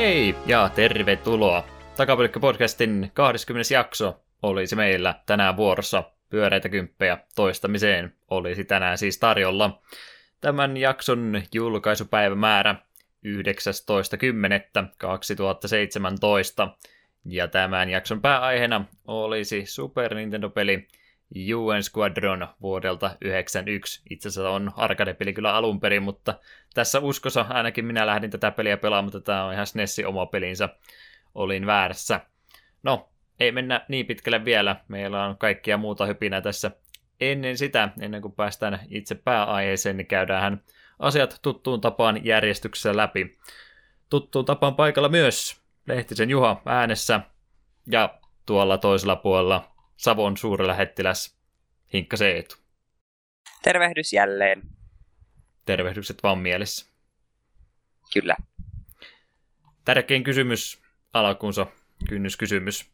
Hei ja tervetuloa! Takapyykkä-podcastin 20. jakso olisi meillä tänään vuorossa. Pyöreitä kymppejä toistamiseen olisi tänään siis tarjolla. Tämän jakson julkaisupäivämäärä 19.10.2017. Ja tämän jakson pääaiheena olisi Super Nintendo-peli UN Squadron vuodelta 91. Itse asiassa on arcade-peli kyllä alun perin, mutta tässä uskossa ainakin minä lähdin tätä peliä pelaamaan, mutta tämä on ihan SNESin oma pelinsä. Olin väärässä. No, ei mennä niin pitkälle vielä. Meillä on kaikkia muuta hypinä tässä. Ennen sitä, ennen kuin päästään itse pääaiheeseen, niin käydään asiat tuttuun tapaan järjestyksessä läpi. Tuttuun tapaan paikalla myös Lehtisen Juha äänessä ja tuolla toisella puolella Savon suurlähettiläs Hinkka Seetu. Tervehdys jälleen. Tervehdykset vaan mielessä. Kyllä. Tärkein kysymys alkuunsa, kynnyskysymys.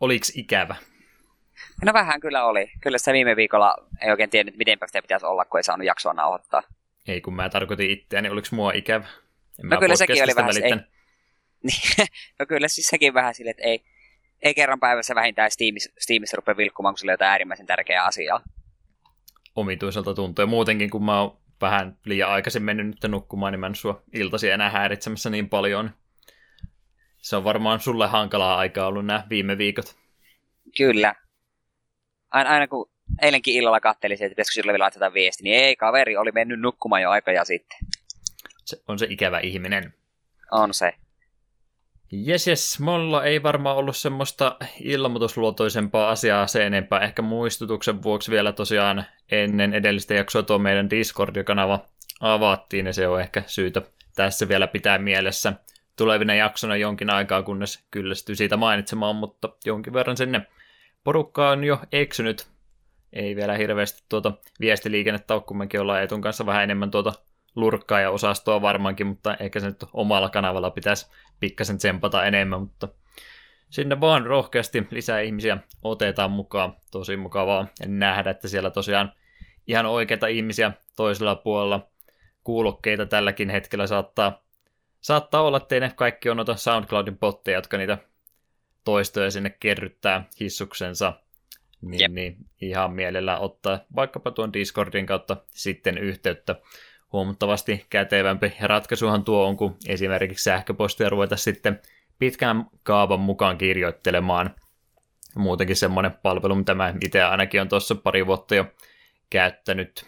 Oliko ikävä? No vähän kyllä oli. Kyllä se viime viikolla ei oikein tiennyt, miten sitä pitäisi olla, kun ei saanut jaksoa nauhoittaa. Ei, kun mä tarkoitin itseäni, oliko mua ikävä? En no kyllä sekin oli vähän, ei, niin, no kyllä siis sekin vähän silleen, että ei, ei kerran päivässä vähintään Steamissa, Steamissa rupea vilkkumaan, kun sillä on jotain äärimmäisen tärkeää asiaa. Omituiselta tuntuu. Ja muutenkin, kun mä oon vähän liian aikaisin mennyt nyt nukkumaan, niin mä en sua iltasi enää häiritsemässä niin paljon. Se on varmaan sulle hankalaa aikaa ollut nämä viime viikot. Kyllä. Aina, aina kun eilenkin illalla kattelin, että pitäisikö sille vielä laittaa viesti, niin ei, kaveri oli mennyt nukkumaan jo aika ja sitten. Se on se ikävä ihminen. On se. Jes, jes, mulla ei varmaan ollut semmoista ilmoitusluotoisempaa asiaa se enempää. Ehkä muistutuksen vuoksi vielä tosiaan ennen edellistä jaksoa tuo meidän Discord-kanava avattiin, ja se on ehkä syytä tässä vielä pitää mielessä tulevina jaksona jonkin aikaa, kunnes kyllästyy siitä mainitsemaan, mutta jonkin verran sinne porukka on jo eksynyt. Ei vielä hirveästi tuota viestiliikennettä ole, kun mekin ollaan Etun kanssa vähän enemmän tuota lurkkaa ja osastoa varmaankin, mutta ehkä se nyt omalla kanavalla pitäisi pikkasen tsempata enemmän, mutta sinne vaan rohkeasti lisää ihmisiä otetaan mukaan. Tosi mukavaa nähdä, että siellä tosiaan ihan oikeita ihmisiä toisella puolella kuulokkeita tälläkin hetkellä saattaa, saattaa olla, että ne kaikki on noita SoundCloudin botteja, jotka niitä toistoja sinne kerryttää hissuksensa. Niin, niin ihan mielellä ottaa vaikkapa tuon Discordin kautta sitten yhteyttä huomattavasti kätevämpi ratkaisuhan tuo on, kun esimerkiksi sähköpostia ruveta sitten pitkän kaavan mukaan kirjoittelemaan. Muutenkin semmoinen palvelu, mitä mä itse ainakin on tuossa pari vuotta jo käyttänyt,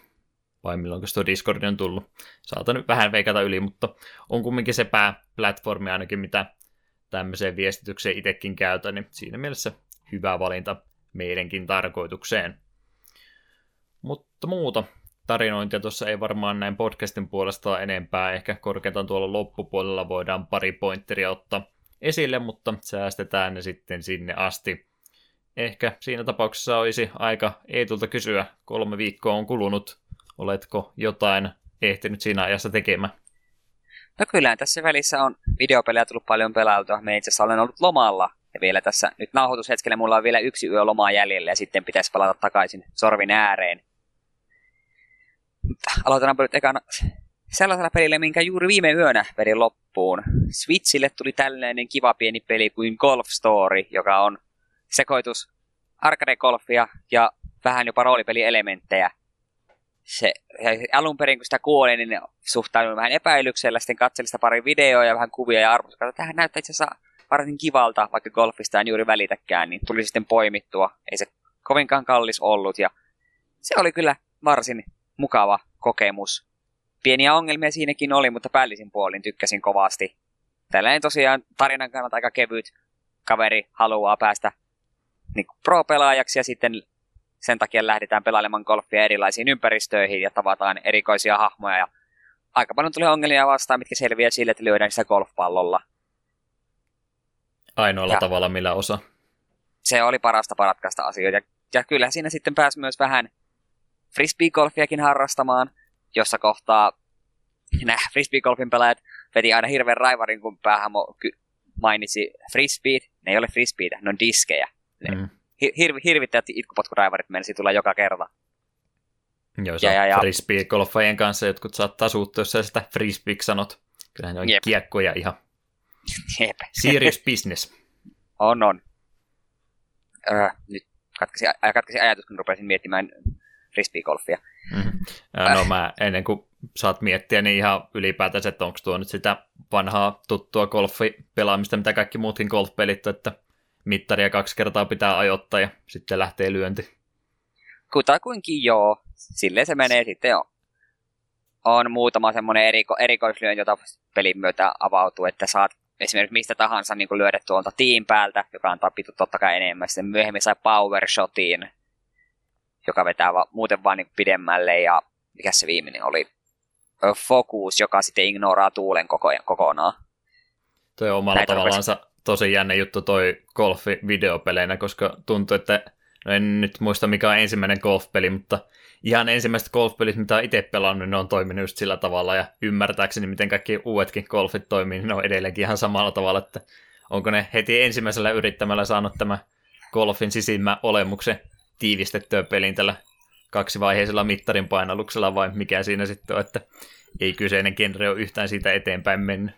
vai milloin tuo Discord on tullut. Saatan nyt vähän veikata yli, mutta on kumminkin se pääplatformi ainakin, mitä tämmöiseen viestitykseen itsekin käytän, niin siinä mielessä hyvä valinta meidänkin tarkoitukseen. Mutta muuta tarinointia tuossa ei varmaan näin podcastin puolesta enempää. Ehkä korkeintaan tuolla loppupuolella voidaan pari pointteria ottaa esille, mutta säästetään ne sitten sinne asti. Ehkä siinä tapauksessa olisi aika Eetulta kysyä. Kolme viikkoa on kulunut. Oletko jotain ehtinyt siinä ajassa tekemään? No kyllä, tässä välissä on videopelejä tullut paljon pelailtua. Me itse asiassa olen ollut lomalla. Ja vielä tässä nyt nauhoitushetkellä mulla on vielä yksi yö lomaa jäljellä ja sitten pitäisi palata takaisin sorvin ääreen aloitetaan nyt ekana sellaisella pelillä, minkä juuri viime yönä vedin loppuun. Switchille tuli tällainen kiva pieni peli kuin Golf Story, joka on sekoitus arcade-golfia ja vähän jopa roolipelielementtejä. Se, alun perin kun sitä kuoli, niin suhtauduin vähän epäilyksellä, sitten katselin sitä pari videoa ja vähän kuvia ja arvoin, että tähän näyttää itse asiassa varsin kivalta, vaikka golfista en juuri välitäkään, niin tuli sitten poimittua. Ei se kovinkaan kallis ollut ja se oli kyllä varsin mukava kokemus. Pieniä ongelmia siinäkin oli, mutta päällisin puolin tykkäsin kovasti. Tällainen tosiaan tarinan kannalta aika kevyt kaveri haluaa päästä niin pro-pelaajaksi ja sitten sen takia lähdetään pelailemaan golfia erilaisiin ympäristöihin ja tavataan erikoisia hahmoja. Ja aika paljon tulee ongelmia vastaan, mitkä selviää sille, että lyödään sitä golfpallolla. Ainoalla ja tavalla millä osa. Se oli parasta paratkaista asioita. Ja, ja kyllä siinä sitten pääsi myös vähän frisbeegolfiakin harrastamaan, jossa kohtaa nämä frisbeegolfin pelaajat veti aina hirveän raivarin, kun päähämo mainitsi frisbeet. Ne ei ole frisbeitä, ne on diskejä. Mm. Hir- hirvittävät itkupotkuraivarit menisi tulla joka kerta. Joo, ja, ja, ja... frisbee-golfajien kanssa jotkut saattaa suuttua, jos sitä frisbeek sanot. Kyllähän ne on Jep. kiekkoja ihan. Jep. Serious business. On, on. Öö, nyt katkesi, katkesi ajatus, kun rupesin miettimään frisbeegolfia. Mm. No mä ennen kuin saat miettiä, niin ihan ylipäätänsä, että onko tuo nyt sitä vanhaa tuttua golfipelaamista, mitä kaikki muutkin golfpelit, että mittaria kaksi kertaa pitää ajoittaa ja sitten lähtee lyönti. Kutakuinkin joo. Silleen se menee sitten jo. On muutama semmoinen eriko, erikoislyönti, jota pelin myötä avautuu, että saat esimerkiksi mistä tahansa niin lyödä tuolta tiin päältä, joka antaa pitu totta kai enemmän. Sitten myöhemmin sai power shotin, joka vetää va- muuten vaan niin pidemmälle ja mikä se viimeinen oli? Focus, joka sitten ignoraa tuulen koko, kokonaan. Toi on omalla Näitä tavallaan rupesi... tosi jännä juttu toi golfi videopeleinä, koska tuntuu, että no en nyt muista mikä on ensimmäinen golfpeli, mutta ihan ensimmäiset golfpelit, mitä itse pelannut, ne on toiminut just sillä tavalla, ja ymmärtääkseni, miten kaikki uudetkin golfit toimii, niin ne on edelleenkin ihan samalla tavalla, että onko ne heti ensimmäisellä yrittämällä saanut tämä golfin sisimmä olemuksen tiivistettyä pelin tällä kaksivaiheisella mittarin painalluksella, vai mikä siinä sitten on, että ei kyseinen genre ole yhtään siitä eteenpäin mennyt.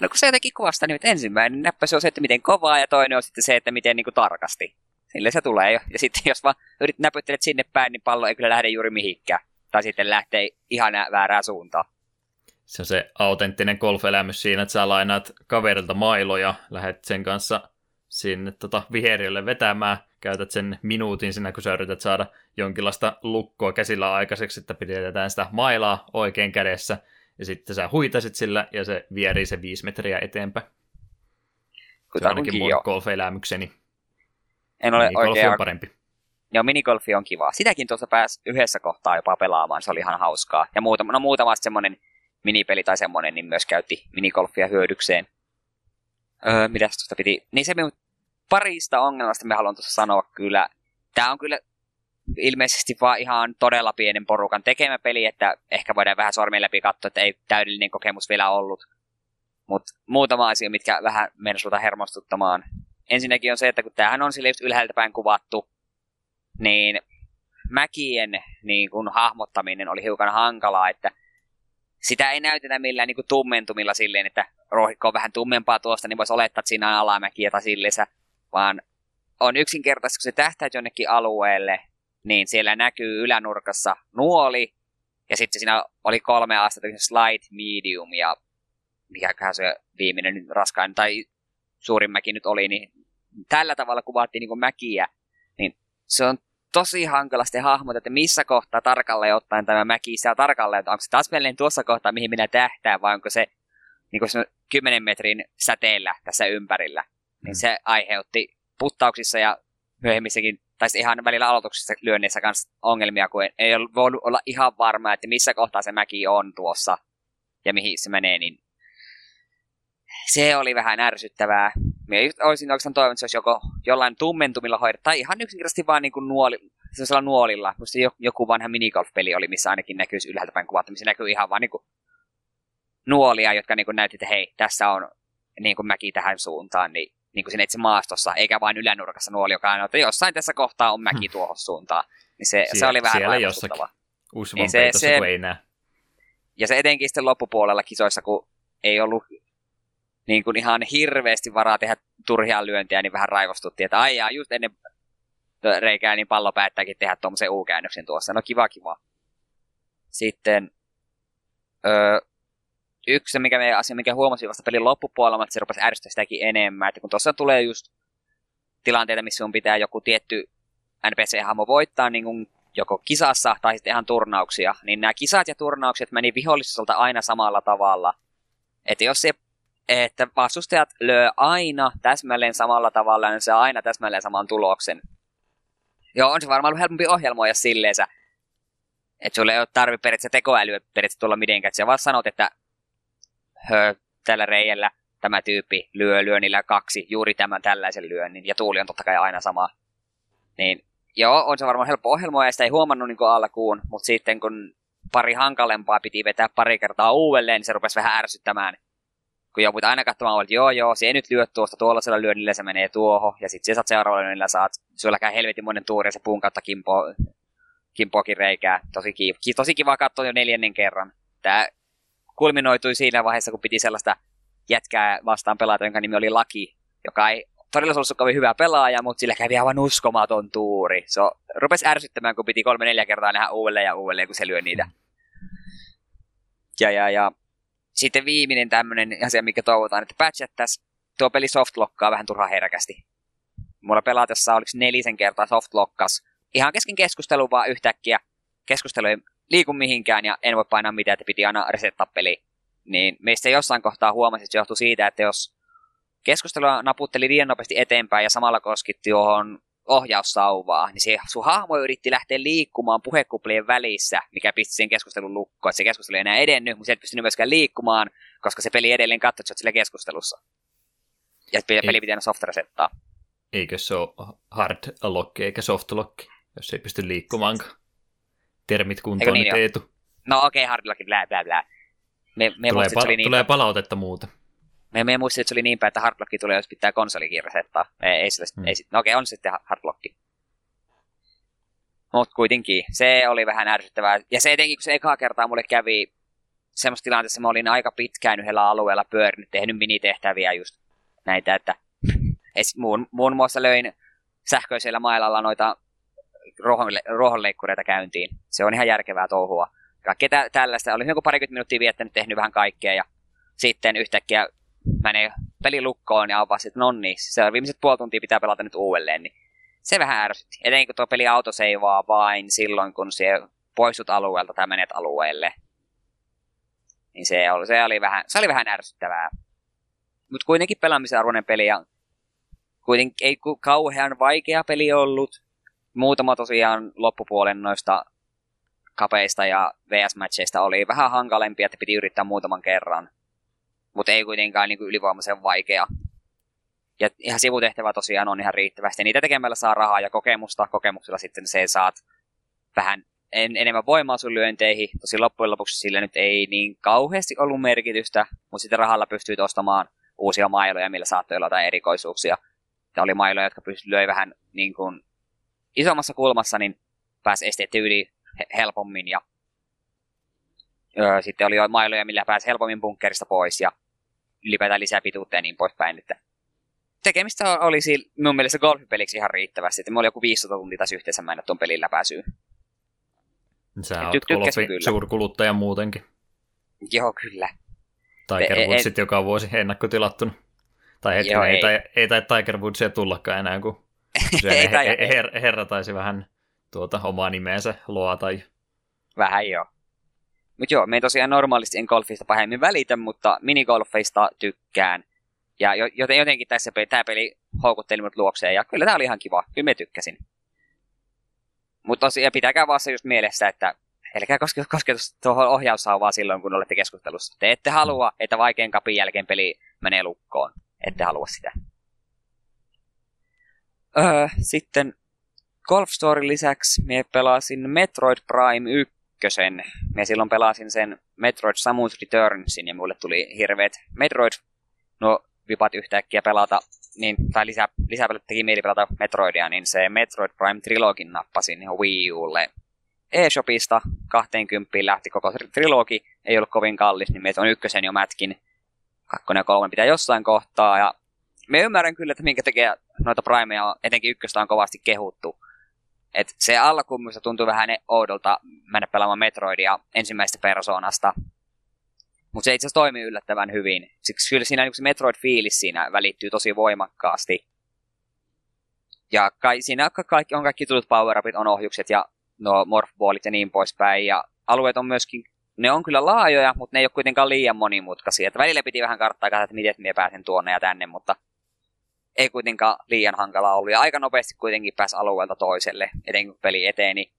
No kun se jotenkin kuvasta, niin ensimmäinen näppäs on se, että miten kovaa, ja toinen on sitten se, että miten niin kuin tarkasti. Sille se tulee jo. Ja sitten jos vaan yrit näpyttelet sinne päin, niin pallo ei kyllä lähde juuri mihinkään. Tai sitten lähtee ihan väärään suuntaan. Se on se autenttinen golf-elämys siinä, että sä lainaat kaverilta mailoja, lähdet sen kanssa sinne tota, viheriölle vetämään, käytät sen minuutin sinä, kun sä yrität saada jonkinlaista lukkoa käsillä aikaiseksi, että pidetään sitä mailaa oikein kädessä, ja sitten sä huitasit sillä, ja se vierii se viisi metriä eteenpäin. Se on ainakin mun golf-elämykseni. En ole minigolfi oikein... on parempi. Joo, minigolfi on kiva. Sitäkin tuossa pääsi yhdessä kohtaa jopa pelaamaan, se oli ihan hauskaa. Ja muutama, no muutama semmoinen minipeli tai semmoinen, niin myös käytti minigolfia hyödykseen. Öö, mitäs tuosta piti? Niin se parista ongelmasta me haluan tuossa sanoa kyllä. Tämä on kyllä ilmeisesti vaan ihan todella pienen porukan tekemä peli, että ehkä voidaan vähän sormien läpi katsoa, että ei täydellinen kokemus vielä ollut. Mutta muutama asia, mitkä vähän mennessä hermostuttamaan ensinnäkin on se, että kun tämähän on sille ylhäältä päin kuvattu, niin mäkien niin kun hahmottaminen oli hiukan hankalaa, että sitä ei näytetä millään niin kuin tummentumilla silleen, että rohikko on vähän tummempaa tuosta, niin voisi olettaa, että siinä on alamäkiä tai sillensä, vaan on yksinkertaisesti, kun se tähtäät jonnekin alueelle, niin siellä näkyy ylänurkassa nuoli, ja sitten siinä oli kolme astetta, slight, medium ja mikäköhän se viimeinen raskain tai suurin mäki nyt oli, niin tällä tavalla kuvattiin niin mäkiä, niin se on tosi hankalasti hahmota, että missä kohtaa tarkalleen ottaen tämä mäki saa tarkalleen, että onko se taas tuossa kohtaa, mihin minä tähtään, vai onko se niin kuin 10 metrin säteellä tässä ympärillä. Niin mm. se aiheutti puttauksissa ja myöhemmissäkin, tai ihan välillä aloituksissa lyönneissä kanssa ongelmia, kun ei ollut voinut olla ihan varma, että missä kohtaa se mäki on tuossa ja mihin se menee, niin se oli vähän ärsyttävää. Minä olisin oikeastaan toivonut, että se olisi joko jollain tummentumilla hoidettu, tai ihan yksinkertaisesti vaan niin kuin nuoli, sellaisella nuolilla. Musta joku vanha minigolf-peli oli, missä ainakin näkyisi ylhäältä päin kuvattu, missä näkyy ihan vaan niin kuin nuolia, jotka niin kuin näytti, että hei, tässä on niin kuin mäki tähän suuntaan, niin, niin kuin siinä itse maastossa, eikä vain ylänurkassa nuoli, joka on, että jossain tässä kohtaa on mäki hmm. tuohon suuntaan. Niin se, Sie- se oli vähän siellä jossakin. niin se, se, kun ei näe. Ja se etenkin sitten loppupuolella kisoissa, kun ei ollut niin kuin ihan hirveästi varaa tehdä turhia lyöntiä, niin vähän raivostuttiin, että aijaa, just ennen reikää, niin pallo päättääkin tehdä tuommoisen U-käännöksen tuossa. No kiva, kiva. Sitten öö, yksi mikä me asia, mikä huomasin vasta pelin loppupuolella, että se rupesi ärsyttää sitäkin enemmän. Että kun tuossa tulee just tilanteita, missä sun pitää joku tietty NPC-hahmo voittaa niin kuin joko kisassa tai sitten ihan turnauksia, niin nämä kisat ja turnaukset meni viholliselta aina samalla tavalla. Että jos se että vastustajat lyö aina täsmälleen samalla tavalla, niin se aina täsmälleen saman tuloksen. Joo, on se varmaan ollut helpompi ohjelmoida silleensä, että sulle ei ole tarvi periaatteessa tekoälyä periaatteessa tulla mitenkään. Sä vaan sanot, että tällä reijällä tämä tyyppi lyö lyönnillä kaksi, juuri tämän tällaisen lyönnin, ja tuuli on totta kai aina sama. Niin joo, on se varmaan helppo ohjelmoida, ja sitä ei huomannut niin alkuun, mutta sitten kun pari hankalempaa piti vetää pari kertaa uudelleen, niin se rupesi vähän ärsyttämään kun joudut aina katsomaan, että joo joo, se ei nyt lyö tuosta tuollaisella lyönnillä, se menee tuohon, ja sitten saat seuraavalla lyönnillä, saat, sulla käy helvetin tuuri, ja se puun kautta kimpo, kimpoakin reikää. Tosi kiva, tosi kiva katsoa jo neljännen kerran. Tämä kulminoitui siinä vaiheessa, kun piti sellaista jätkää vastaan pelata, jonka nimi oli Laki, joka ei todellisuudessa kovin hyvä pelaaja, mutta sillä kävi aivan uskomaton tuuri. Se rupesi ärsyttämään, kun piti kolme neljä kertaa nähdä uudelleen ja uudelleen, kun se lyö niitä. Ja, ja, ja sitten viimeinen tämmöinen asia, mikä toivotaan, että patchattaisiin tuo peli softlokkaa vähän turhaa herkästi. Mulla pelatessa oliko nelisen kertaa softlokkas. Ihan kesken keskustelun vaan yhtäkkiä. Keskustelu ei liiku mihinkään ja en voi painaa mitään, että piti aina resettaa peli. Niin meistä jossain kohtaa huomasi, että se johtui siitä, että jos keskustelua naputteli liian nopeasti eteenpäin ja samalla koskitti johon ohjaussauvaa, niin se sun hahmo yritti lähteä liikkumaan puhekuplien välissä, mikä pisti sen keskustelun lukkoon. Se keskustelu ei enää edennyt, mutta se ei pystynyt myöskään liikkumaan, koska se peli edelleen katsoi, että sillä keskustelussa. Ja peli, peli pitää soft resettaa. Eikö se ole hard lock eikä soft lock, jos ei pysty liikkumaankaan? Termit kuntoon, niin, niin Eetu. No okei, okay, hard lock, blää, blää, blää. Me, me tulee, pal- niin tulee palautetta muuta. Me, me muistin, että se oli niin päin, että hardlock tulee, jos pitää konsolikin resettaa. Ei, ei, sille, hmm. ei sit, no okei, okay, on sitten hardlock. Mutta kuitenkin, se oli vähän ärsyttävää. Ja se etenkin, kun se ekaa kertaa mulle kävi semmoista tilanteessa, mä olin aika pitkään yhdellä alueella pyörinyt, tehnyt minitehtäviä just näitä, että muun, muun muassa löin sähköisellä mailalla noita ruohonleikkureita käyntiin. Se on ihan järkevää touhua. Kaikkea tä- tällaista. Olin joku parikymmentä minuuttia viettänyt, tehnyt vähän kaikkea ja sitten yhtäkkiä menee peli lukkoon ja on vasta, että no niin, se viimeiset puoli tuntia pitää pelata nyt uudelleen, niin se vähän ärsytti. Etenkin kun tuo peli autoseivaa vain silloin, kun se poistut alueelta tai menet alueelle. Niin se oli, se oli, vähän, se oli vähän ärsyttävää. Mutta kuitenkin pelaamisen arvoinen peli ja kuitenkin ei kauhean vaikea peli ollut. Muutama tosiaan loppupuolen noista kapeista ja VS-matcheista oli vähän hankalempia, että piti yrittää muutaman kerran mutta ei kuitenkaan niin kuin ylivoimaisen vaikea. Ja ihan sivutehtävä tosiaan on ihan riittävästi. Niitä tekemällä saa rahaa ja kokemusta. Kokemuksella sitten se saat vähän en, enemmän voimaa sun lyönteihin. Tosi loppujen lopuksi sillä nyt ei niin kauheasti ollut merkitystä, mutta sitten rahalla pystyy ostamaan uusia mailoja, millä saattoi olla jotain erikoisuuksia. Ja oli mailoja, jotka pystyi löi vähän niin kuin isommassa kulmassa, niin pääsi esteetti yli helpommin. Ja öö, sitten oli jo mailoja, millä pääsi helpommin bunkkerista pois. Ja ylipäätään lisää pituutta ja niin poispäin. Että tekemistä olisi mun mielestä golfipeliksi ihan riittävästi. Että me oli joku 500 tuntia taas yhteensä mennä tuon pelin läpäisyyn. Sä oot golfi suurkuluttaja muutenkin. Joo, kyllä. Tiger Woodsit joka vuosi ennakkotilattuna. Tai hetken, Joo, ei, ei, ei, tai Tiger Woodsia tullakaan enää, kun ei, he, he, her, herra taisi vähän tuota omaa nimeensä loa tai... Vähän joo. Mutta joo, me ei tosiaan normaalisti en golfista pahemmin välitä, mutta minigolfeista tykkään. Ja joten jotenkin tässä peli, tämä peli houkutteli mut luokseen, ja kyllä tämä oli ihan kiva. Kyllä me tykkäsin. Mutta tosiaan pitäkää vaan se just mielessä, että älkää koske, koske tuohon ohjaussauvaa silloin, kun olette keskustelussa. Te ette halua, että vaikean kapin jälkeen peli menee lukkoon. Ette halua sitä. Öö, sitten Golf Story lisäksi me pelasin Metroid Prime 1 ykkösen. Me silloin pelasin sen Metroid Samus Returnsin ja mulle tuli hirveet Metroid no vipat yhtäkkiä pelata, niin, tai lisää, lisää teki mieli pelata Metroidia, niin se Metroid Prime Trilogin nappasin Wii Ulle eShopista 20 lähti koko trilogi, ei ollut kovin kallis, niin meitä on ykkösen jo mätkin. Kakkonen ja kolmen pitää jossain kohtaa, ja me ymmärrän kyllä, että minkä tekee noita Primeja, etenkin ykköstä on kovasti kehuttu. Et se alkuun tuntui vähän oudolta mennä pelaamaan Metroidia ensimmäisestä persoonasta. Mutta se itse asiassa toimii yllättävän hyvin. Siksi kyllä siinä niin se Metroid-fiilis siinä välittyy tosi voimakkaasti. Ja kai, siinä kaikki, on kaikki tullut power on ohjukset ja no morphballit ja niin poispäin. Ja alueet on myöskin, ne on kyllä laajoja, mutta ne ei ole kuitenkaan liian monimutkaisia. Et välillä piti vähän karttaa katsoa, että miten minä pääsen tuonne ja tänne, mutta ei kuitenkaan liian hankalaa ollut. Ja aika nopeasti kuitenkin pääsi alueelta toiselle, etenkin kun peli eteni.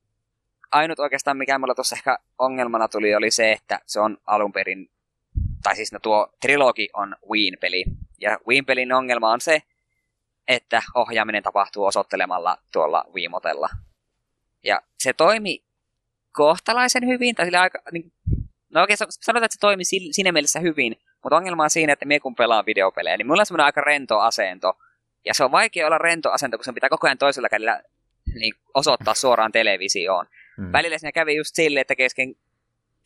Ainut oikeastaan, mikä mulla tuossa ehkä ongelmana tuli, oli se, että se on alun perin, tai siis no tuo trilogi on Wien-peli. Ja Wien-pelin ongelma on se, että ohjaaminen tapahtuu osoittelemalla tuolla Wiimotella. Ja se toimi kohtalaisen hyvin, tai sillä aika, niin, no oikein sanotaan, että se toimi siinä mielessä hyvin, mutta ongelma on siinä, että me kun pelaan videopelejä, niin mulla on semmoinen aika rento asento, ja se on vaikea olla rento asento, kun se pitää koko ajan toisella kädellä niin, osoittaa suoraan televisioon. Hmm. Välillä siinä kävi just silleen, että kesken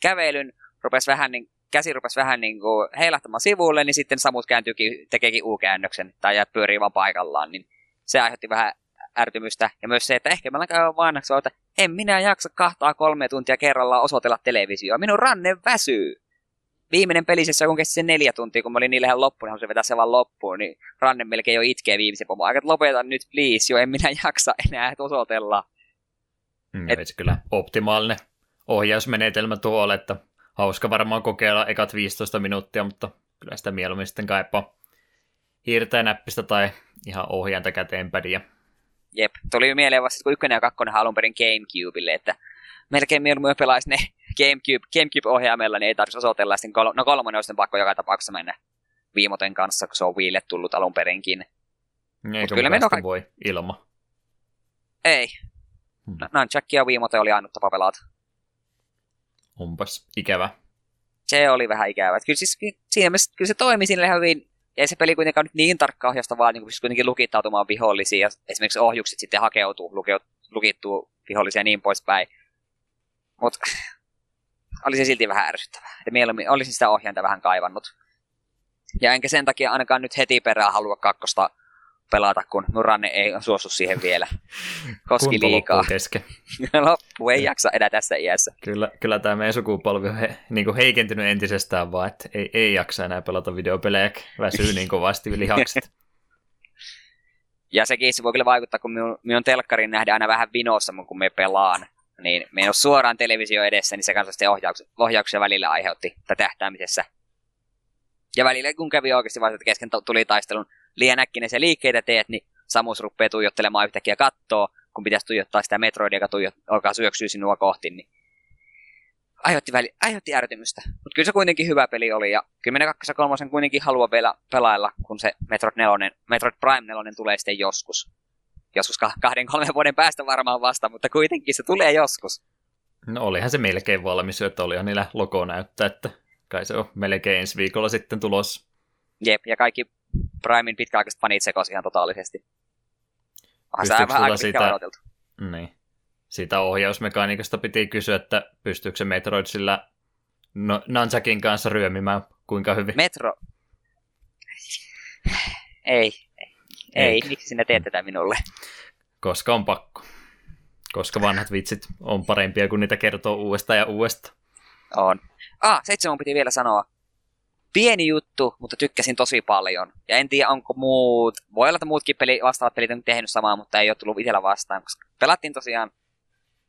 kävelyn rupesi vähän niin käsi rupesi vähän niin kuin heilahtamaan sivulle, niin sitten Samus kääntyykin, tekeekin U-käännöksen tai jää pyörii vaan paikallaan, niin se aiheutti vähän ärtymystä. Ja myös se, että ehkä mä käyn vanhaksi, että en minä jaksa kahtaa kolme tuntia kerrallaan osoitella televisioa. Minun ranne väsyy. Viimeinen pelisessä, kun kesti sen neljä tuntia, kun mä olin niin lähellä loppuun, niin halusin vetää se vaan loppuun, niin ranne melkein jo itkee viimeisen pomo. Aika lopeta nyt, please, jo en minä jaksa enää osoitella. Mm, Et... Se kyllä optimaalinen ohjausmenetelmä tuolle, että hauska varmaan kokeilla ekat 15 minuuttia, mutta kyllä sitä mieluummin sitten kaipaa hiirtä näppistä tai ihan ohjainta käteenpädiä. Jep, tuli mieleen vasta, kun ykkönen ja kakkonen alun perin Gamecubelle, että melkein mieluummin pelaisi ne Gamecube, Gamecube-ohjaimella, niin ei tarvitsisi osoitella. Sitten kol- no kolmonen olisi pakko joka tapauksessa mennä viimoten kanssa, kun se on Wiille tullut alun perinkin. Eikö kyllä me no... voi ilma? Ei. Hmm. Nunchuck ja Wiimote oli ainut tapa pelata. Onpas ikävä. Se oli vähän ikävä. Kyllä, siis, siinä mielessä, kyllä se toimi sinne hyvin. Ja se peli kuitenkaan nyt niin tarkka ohjasta, vaan niin kuitenkin lukittautumaan vihollisiin. Ja esimerkiksi ohjukset sitten hakeutuu, lukittuu vihollisia ja niin poispäin. Mutta oli se silti vähän ärsyttävää. Ja mieluummin olisin sitä ohjainta vähän kaivannut. Ja enkä sen takia ainakaan nyt heti perään halua kakkosta pelata, kun Nuranne ei suostu siihen vielä. Koski liikaa. kesken. loppu ei jaksa enää tässä iässä. Kyllä, kyllä tämä meidän sukupolvi on he, niin kuin heikentynyt entisestään vaan, että ei, ei jaksa enää pelata videopelejä, väsyy niin kovasti lihakset. Ja sekin se voi kyllä vaikuttaa, kun minun, minun telkkarin nähdään aina vähän vinossa, kun me pelaan. Niin me ei ole suoraan televisio edessä, niin se kanssa sitten ohjauksia, ohjauksia välillä aiheutti tähtäamisessä. Ja välillä kun kävi oikeasti vasta, että kesken tuli taistelun liian äkkinäisiä liikkeitä teet, niin Samus rupeaa tuijottelemaan yhtäkkiä kattoa, kun pitäisi tuijottaa sitä Metroidia, joka tuijot, alkaa syöksyä sinua kohti, niin aiheutti, väli, aiheutti ärtymystä. Mutta kyllä se kuitenkin hyvä peli oli, ja 10 2 ja 3 kuitenkin haluaa vielä pelailla, kun se Metroid, 4, Metroid Prime 4 tulee sitten joskus. Joskus kahden, kolmen vuoden päästä varmaan vasta, mutta kuitenkin se tulee joskus. No olihan se melkein valmis, että olihan niillä logo näyttää, että kai se on melkein ensi viikolla sitten tulos. Jep, ja kaikki Primein pitkäaikaiset fanit sekosi ihan totaalisesti. Onhan se vähän aika siitä, odoteltu. Niin. Siitä ohjausmekaniikasta piti kysyä, että pystyykö se Metroid sillä no, Nansakin kanssa ryömimään kuinka hyvin? Metro... Ei, ei, ei. miksi sinä teet tätä minulle? Koska on pakko. Koska vanhat vitsit on parempia, kuin niitä kertoo uudestaan ja uudestaan. On. Ah, seitsemän piti vielä sanoa pieni juttu, mutta tykkäsin tosi paljon. Ja en tiedä, onko muut, voi olla, että muutkin peli, vastaavat pelit on tehnyt samaa, mutta ei ole tullut itsellä vastaan, koska pelattiin tosiaan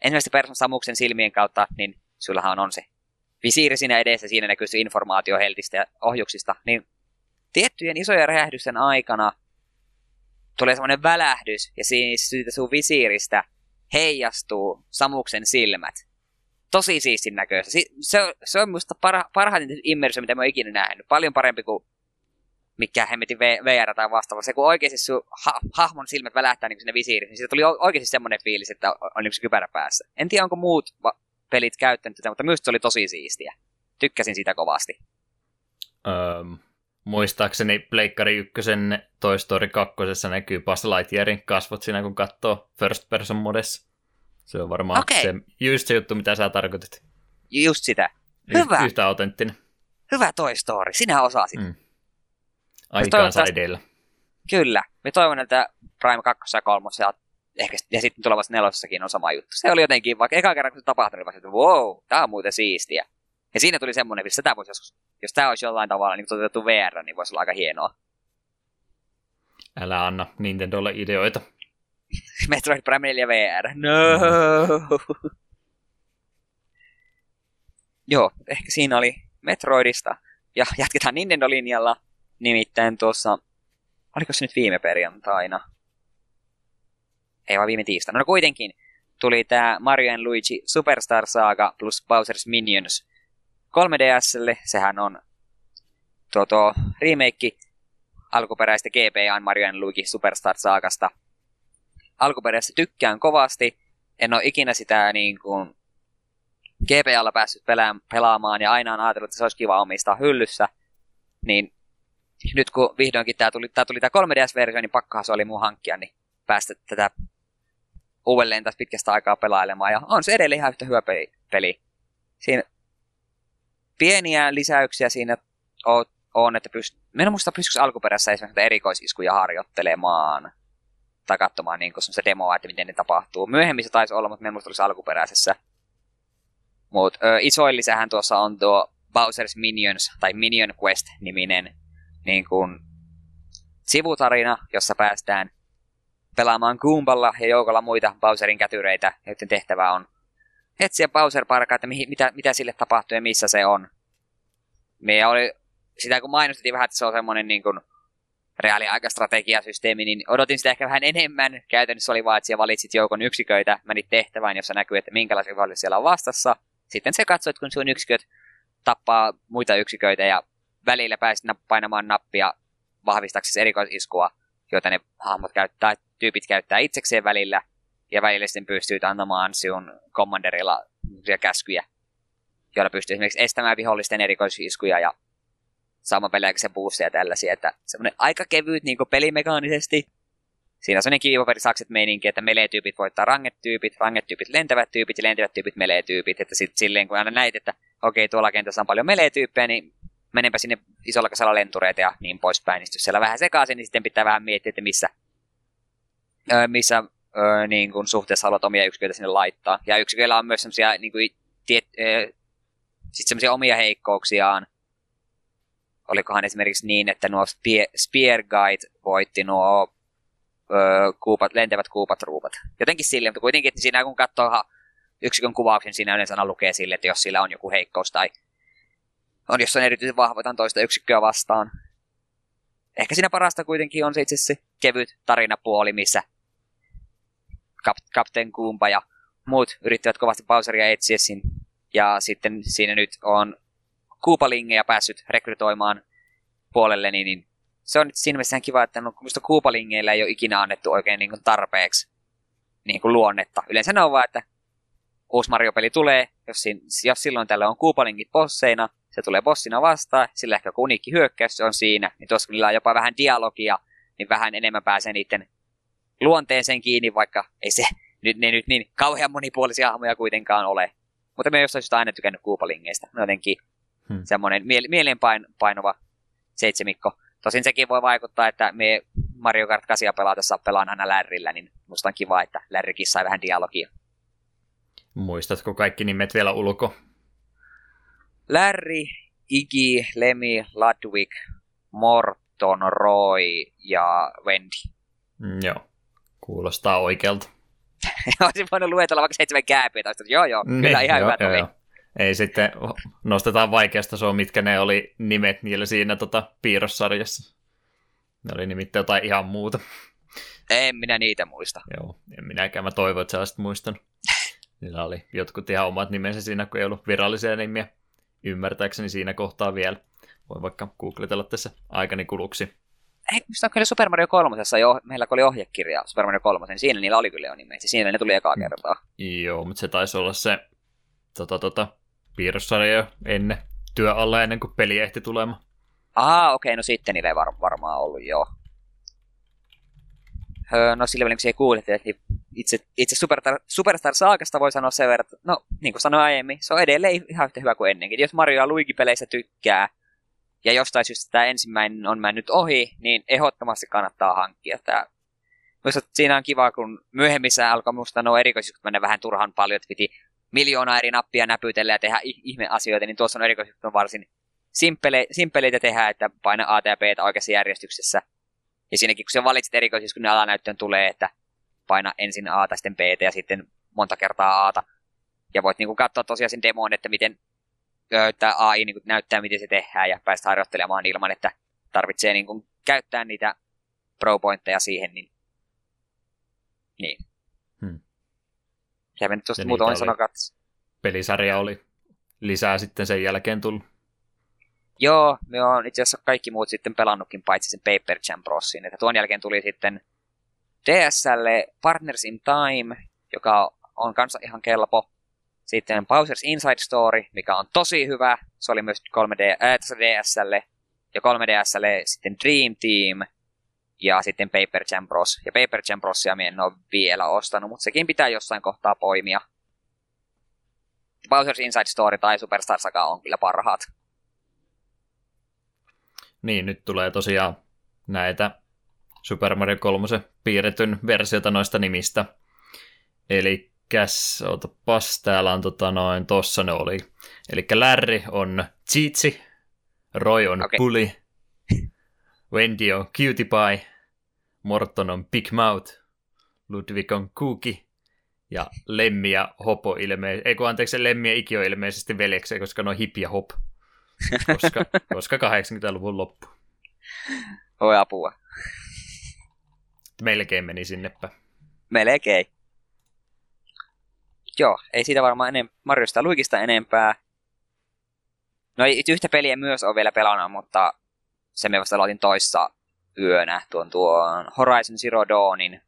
ensimmäistä persoonan Samuksen silmien kautta, niin sullahan on se visiiri siinä edessä, siinä näkyy se informaatio heltistä ja ohjuksista, niin tiettyjen isojen räjähdysten aikana tulee semmoinen välähdys, ja siitä sun visiiristä heijastuu Samuksen silmät tosi siistin näköistä. Se, se on minusta parha, parhaiten immersio, mitä mä oon ikinä nähnyt. Paljon parempi kuin mikä hemmetin VR tai vastaava. Se kun oikeasti sun ha- hahmon silmät välähtää niin sinne visiiriin, niin siitä tuli oikeasti semmoinen fiilis, että on, on niin kypärä päässä. En tiedä, onko muut va- pelit käyttänyt tätä, mutta myös se oli tosi siistiä. Tykkäsin sitä kovasti. Öö, muistaakseni Pleikkari 1 Toy Story 2 näkyy Buzz Lightyearin kasvot siinä, kun katsoo First Person modessa. Se on varmaan okay. se, just se juttu, mitä sä tarkoitit. Just sitä. Hyvä. Y- yhtä autenttinen. Hyvä Toy Story. Sinä osasit. Mm. Aikaansa edellä. Kyllä. Me toivon, että Prime 2 ja 3 ja, ehkä, ja sitten tulevassa nelossakin on sama juttu. Se oli jotenkin, vaikka eka kerran kun se tapahtui, niin että wow, tämä on muuten siistiä. Ja siinä tuli semmoinen, että tämä voisi joskus, jos tämä olisi jollain tavalla niin toteutettu VR, niin voisi olla aika hienoa. Älä anna Nintendolle ideoita. Metroid Prime 4 VR. No! Mm. Joo, ehkä siinä oli Metroidista. Ja jatketaan Nintendo-linjalla. Nimittäin tuossa, oliko se nyt viime perjantaina? Ei vaan viime tiistaina. No kuitenkin tuli tämä Mario Luigi Superstar Saga plus Bowser's Minions 3DSlle. Sehän on tuo, remake alkuperäistä GBA Mario Luigi Superstar Saagasta – alkuperäistä tykkään kovasti. En ole ikinä sitä niin kuin GPAlla päässyt pelaamaan ja aina on ajatellut, että se olisi kiva omistaa hyllyssä. Niin nyt kun vihdoinkin tämä tuli, tämä tuli tämä 3DS-versio, niin pakkahan se oli mun hankkia, niin päästä tätä uudelleen tässä pitkästä aikaa pelailemaan. Ja on se edelleen ihan yhtä hyvä peli. peli. Siinä pieniä lisäyksiä siinä on, että pyst... Mä muista pystyykö alkuperässä esimerkiksi erikoisiskuja harjoittelemaan tai katsomaan niin se demoa, että miten ne tapahtuu. Myöhemmin se taisi olla, mutta mä muista alkuperäisessä. Mutta isoin lisähän tuossa on tuo Bowser's Minions tai Minion Quest-niminen niin kuin, sivutarina, jossa päästään pelaamaan Goomballa ja joukolla muita Bowserin kätyreitä, joiden tehtävä on etsiä bowser parkaa, että mihin, mitä, mitä sille tapahtuu ja missä se on. Me oli, sitä kun mainostettiin vähän, että se on semmoinen niin kuin reaaliaikastrategiasysteemi, niin odotin sitä ehkä vähän enemmän. Käytännössä oli vaan, että siellä valitsit joukon yksiköitä, menit tehtävään, jossa näkyy, että minkälaisia vihollisia siellä on vastassa. Sitten se katsoit, kun sun yksiköt tappaa muita yksiköitä ja välillä pääsit painamaan nappia vahvistaksesi erikoisiskua, joita ne hahmot käyttää, tyypit käyttää itsekseen välillä, ja välillä sitten pystyy antamaan sinun commanderilla käskyjä, joilla pystyy esimerkiksi estämään vihollisten erikoisiskuja ja saamaan se boosteja ja tällaisia, että semmoinen aika kevyt niin pelimekaanisesti. Siinä on semmoinen kiivoperi-sakset meininki, että melee-tyypit voittaa ranget-tyypit, ranget-tyypit lentävät tyypit ja lentävät tyypit melee-tyypit, että sitten silleen kun aina näit, että okei, tuolla kentässä on paljon melee-tyyppejä, niin menenpä sinne isolla kasalla lentureita ja niin poispäin. Niin siellä vähän sekaisin, niin sitten pitää vähän miettiä, että missä, missä öö, niin kuin suhteessa haluat omia yksiköitä sinne laittaa. Ja yksiköillä on myös semmoisia niin kuin, tiet, öö, sit omia heikkouksiaan. Olikohan esimerkiksi niin, että nuo Spear, Spear Guide voitti nuo öö, kuupat, lentävät kuupatruupat. Jotenkin sille, mutta kuitenkin, että siinä kun katsoo yksikön kuvauksen, siinä yleensä lukee sille, että jos sillä on joku heikkous tai on jossain erityisen vahvoitan toista yksikköä vastaan. Ehkä siinä parasta kuitenkin on se itse se kevyt tarinapuoli, missä Kapten Kumpa ja muut yrittävät kovasti Bowseria etsiä sin. Ja sitten siinä nyt on Kuupalingeja päässyt rekrytoimaan puolelle, niin, niin se on nyt siinä mielessä kiva, että no, minusta Kuupalingeillä ei ole ikinä annettu oikein niin kuin tarpeeksi niin kuin luonnetta. Yleensä ne on vaan, että uusi Mario-peli tulee, jos, siinä, jos silloin tällä on Kuupalingit bosseina, se tulee bossina vastaan, sillä ehkä uniikki hyökkäys on siinä, niin tuossa niillä on jopa vähän dialogia, niin vähän enemmän pääsee niiden luonteeseen kiinni, vaikka ei se nyt, ne nyt niin kauhean monipuolisia hahmoja kuitenkaan ole. Mutta me jostain syystä aina tykännyt Kuupalingeista. Ne jotenkin hmm. semmoinen mie- mieleenpainova seitsemikko. Tosin sekin voi vaikuttaa, että me Mario Kart 8 pelatessa pelaan aina lärrillä, niin musta on kiva, että lärrikin sai vähän dialogia. Muistatko kaikki nimet vielä ulko? Larry, Iggy, Lemmy, Ludwig, Morton, Roy ja Wendy. Mm, joo, kuulostaa oikealta. Olisin voinut luetella vaikka seitsemän kääpiä, että joo joo, niin, kyllä ihan joo, hyvät joo. Joo. Ei sitten, nostetaan vaikeasta se on, mitkä ne oli nimet niillä siinä tota, piirrossarjassa. Ne oli nimittäin jotain ihan muuta. En minä niitä muista. Joo, en minäkään. Mä toivon, että sä muistanut. Niillä oli jotkut ihan omat nimensä siinä, kun ei ollut virallisia nimiä ymmärtääkseni siinä kohtaa vielä. Voin vaikka googletella tässä aikani kuluksi. Ei, mistä on kyllä Super Mario 3. Jo, meillä oli ohjekirja Super Mario 3, niin siinä niillä oli kyllä jo nimet. Siinä ne tuli ekaa mm. kertaa. Joo, mutta se taisi olla se tota, tota, piirrossarja jo ennen työ alla ennen kuin peli ehti tulemaan. Ah, okei, okay, no sitten niillä ei var- varmaan ollut, joo. Öö, no sillä välin, kun se ei kuule, niin itse, itse Superstar, Superstar Saagasta voi sanoa sen verran, että no niin kuin sanoin aiemmin, se on edelleen ihan yhtä hyvä kuin ennenkin. Jos Mario ja Luigi-peleissä tykkää, ja jostain syystä tämä ensimmäinen on mennyt ohi, niin ehdottomasti kannattaa hankkia. Tämä, Minusta siinä on kiva, kun myöhemmissä alkoi minusta nuo erikoisjutut mennä vähän turhan paljon, että piti miljoona eri nappia näpytellä ja tehdä ihme asioita, niin tuossa on erikoisjutut varsin simppele, simppeleitä tehdä, että paina A ja B oikeassa järjestyksessä. Ja siinäkin, kun se valitset erikoisjutut, ne alanäyttöön tulee, että paina ensin A sitten B ja sitten monta kertaa A. Ja voit niinku katsoa tosiaan sen demon, että miten tämä AI niinku näyttää, miten se tehdään ja päästä harjoittelemaan ilman, että tarvitsee niinku käyttää niitä pro-pointteja siihen. Niin, niin. Hmm. Ja nyt tuosta katsoa. Pelisarja oli lisää sitten sen jälkeen tullut. Joo, me on itse asiassa kaikki muut sitten pelannutkin, paitsi sen Paper Jam Brosin. Että tuon jälkeen tuli sitten DSL Partners in Time, joka on kanssa ihan kelpo. Sitten Bowser's Inside Story, mikä on tosi hyvä. Se oli myös 3D, äh, DSL. Ja 3DSL sitten Dream Team. Ja sitten Paper Jam Bros. Ja Paper Jam Brosia en ole vielä ostanut, mutta sekin pitää jossain kohtaa poimia. Bowser's Inside Story tai Superstar Saga on kyllä parhaat. Niin, nyt tulee tosiaan näitä Super Mario 3 piirretyn versiota noista nimistä. Eli otapas, täällä on tota noin, tossa ne oli. Eli Larry on Chichi, Roy on okay. Bully, Wendy on Cutie Pie, Morton on Big Mouth, Ludwig on Cookie, ja Lemmi ja Hopo ilmeisesti, ei kun anteeksi, Lemmi ja Iki on ilmeisesti veljekseen, koska ne on hip ja hop, koska, koska 80-luvun loppu. Oi apua. Melkein meni sinnepä. Melkein. Joo, ei siitä varmaan enem- Marjosta Luikista enempää. No yhtä peliä myös on vielä pelannut, mutta se me vasta aloitin toissa yönä tuon tuon Horizon Zero Dawnin.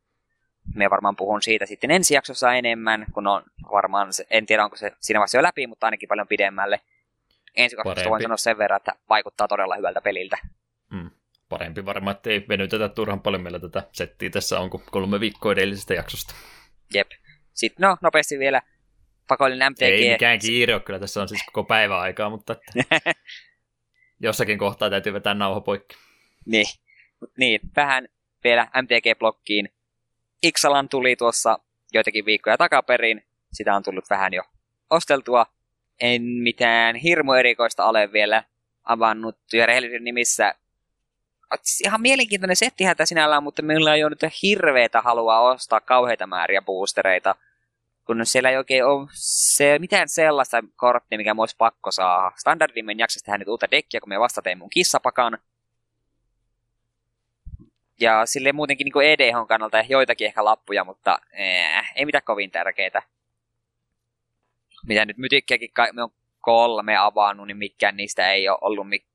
Me varmaan puhun siitä sitten ensi jaksossa enemmän, kun on varmaan, se, en tiedä onko se siinä vaiheessa jo läpi, mutta ainakin paljon pidemmälle. Ensi jaksossa voin sanoa sen verran, että vaikuttaa todella hyvältä peliltä. Mm. Parempi varmaan, että ei venytetä turhan paljon meillä tätä settiä tässä on kuin kolme viikkoa edellisestä jaksosta. Jep. Sitten no, nopeasti vielä pakollinen MTG. Ei mikään kiire ole, kyllä tässä on siis koko päivä aikaa, mutta että jossakin kohtaa täytyy vetää nauha poikki. Niin, niin vähän vielä MTG-blokkiin. Iksalan tuli tuossa joitakin viikkoja takaperin. Sitä on tullut vähän jo osteltua. En mitään hirmu erikoista ole vielä avannut. Ja rehellisyyden nimissä ihan mielenkiintoinen settihän tämä sinällään, mutta meillä ei ole nyt hirveätä halua ostaa kauheita määriä boostereita – kun siellä ei oikein ole se, mitään sellaista korttia, mikä olisi pakko saa. Standardin en jaksa tehdä nyt uutta dekkiä, kun me vasta tein mun kissapakan. Ja sille muutenkin niin EDH kannalta joitakin ehkä lappuja, mutta ee, ei mitään kovin tärkeitä. Mitä nyt mytikkiäkin me on kolme avannut, niin mikään niistä ei ole ollut mi-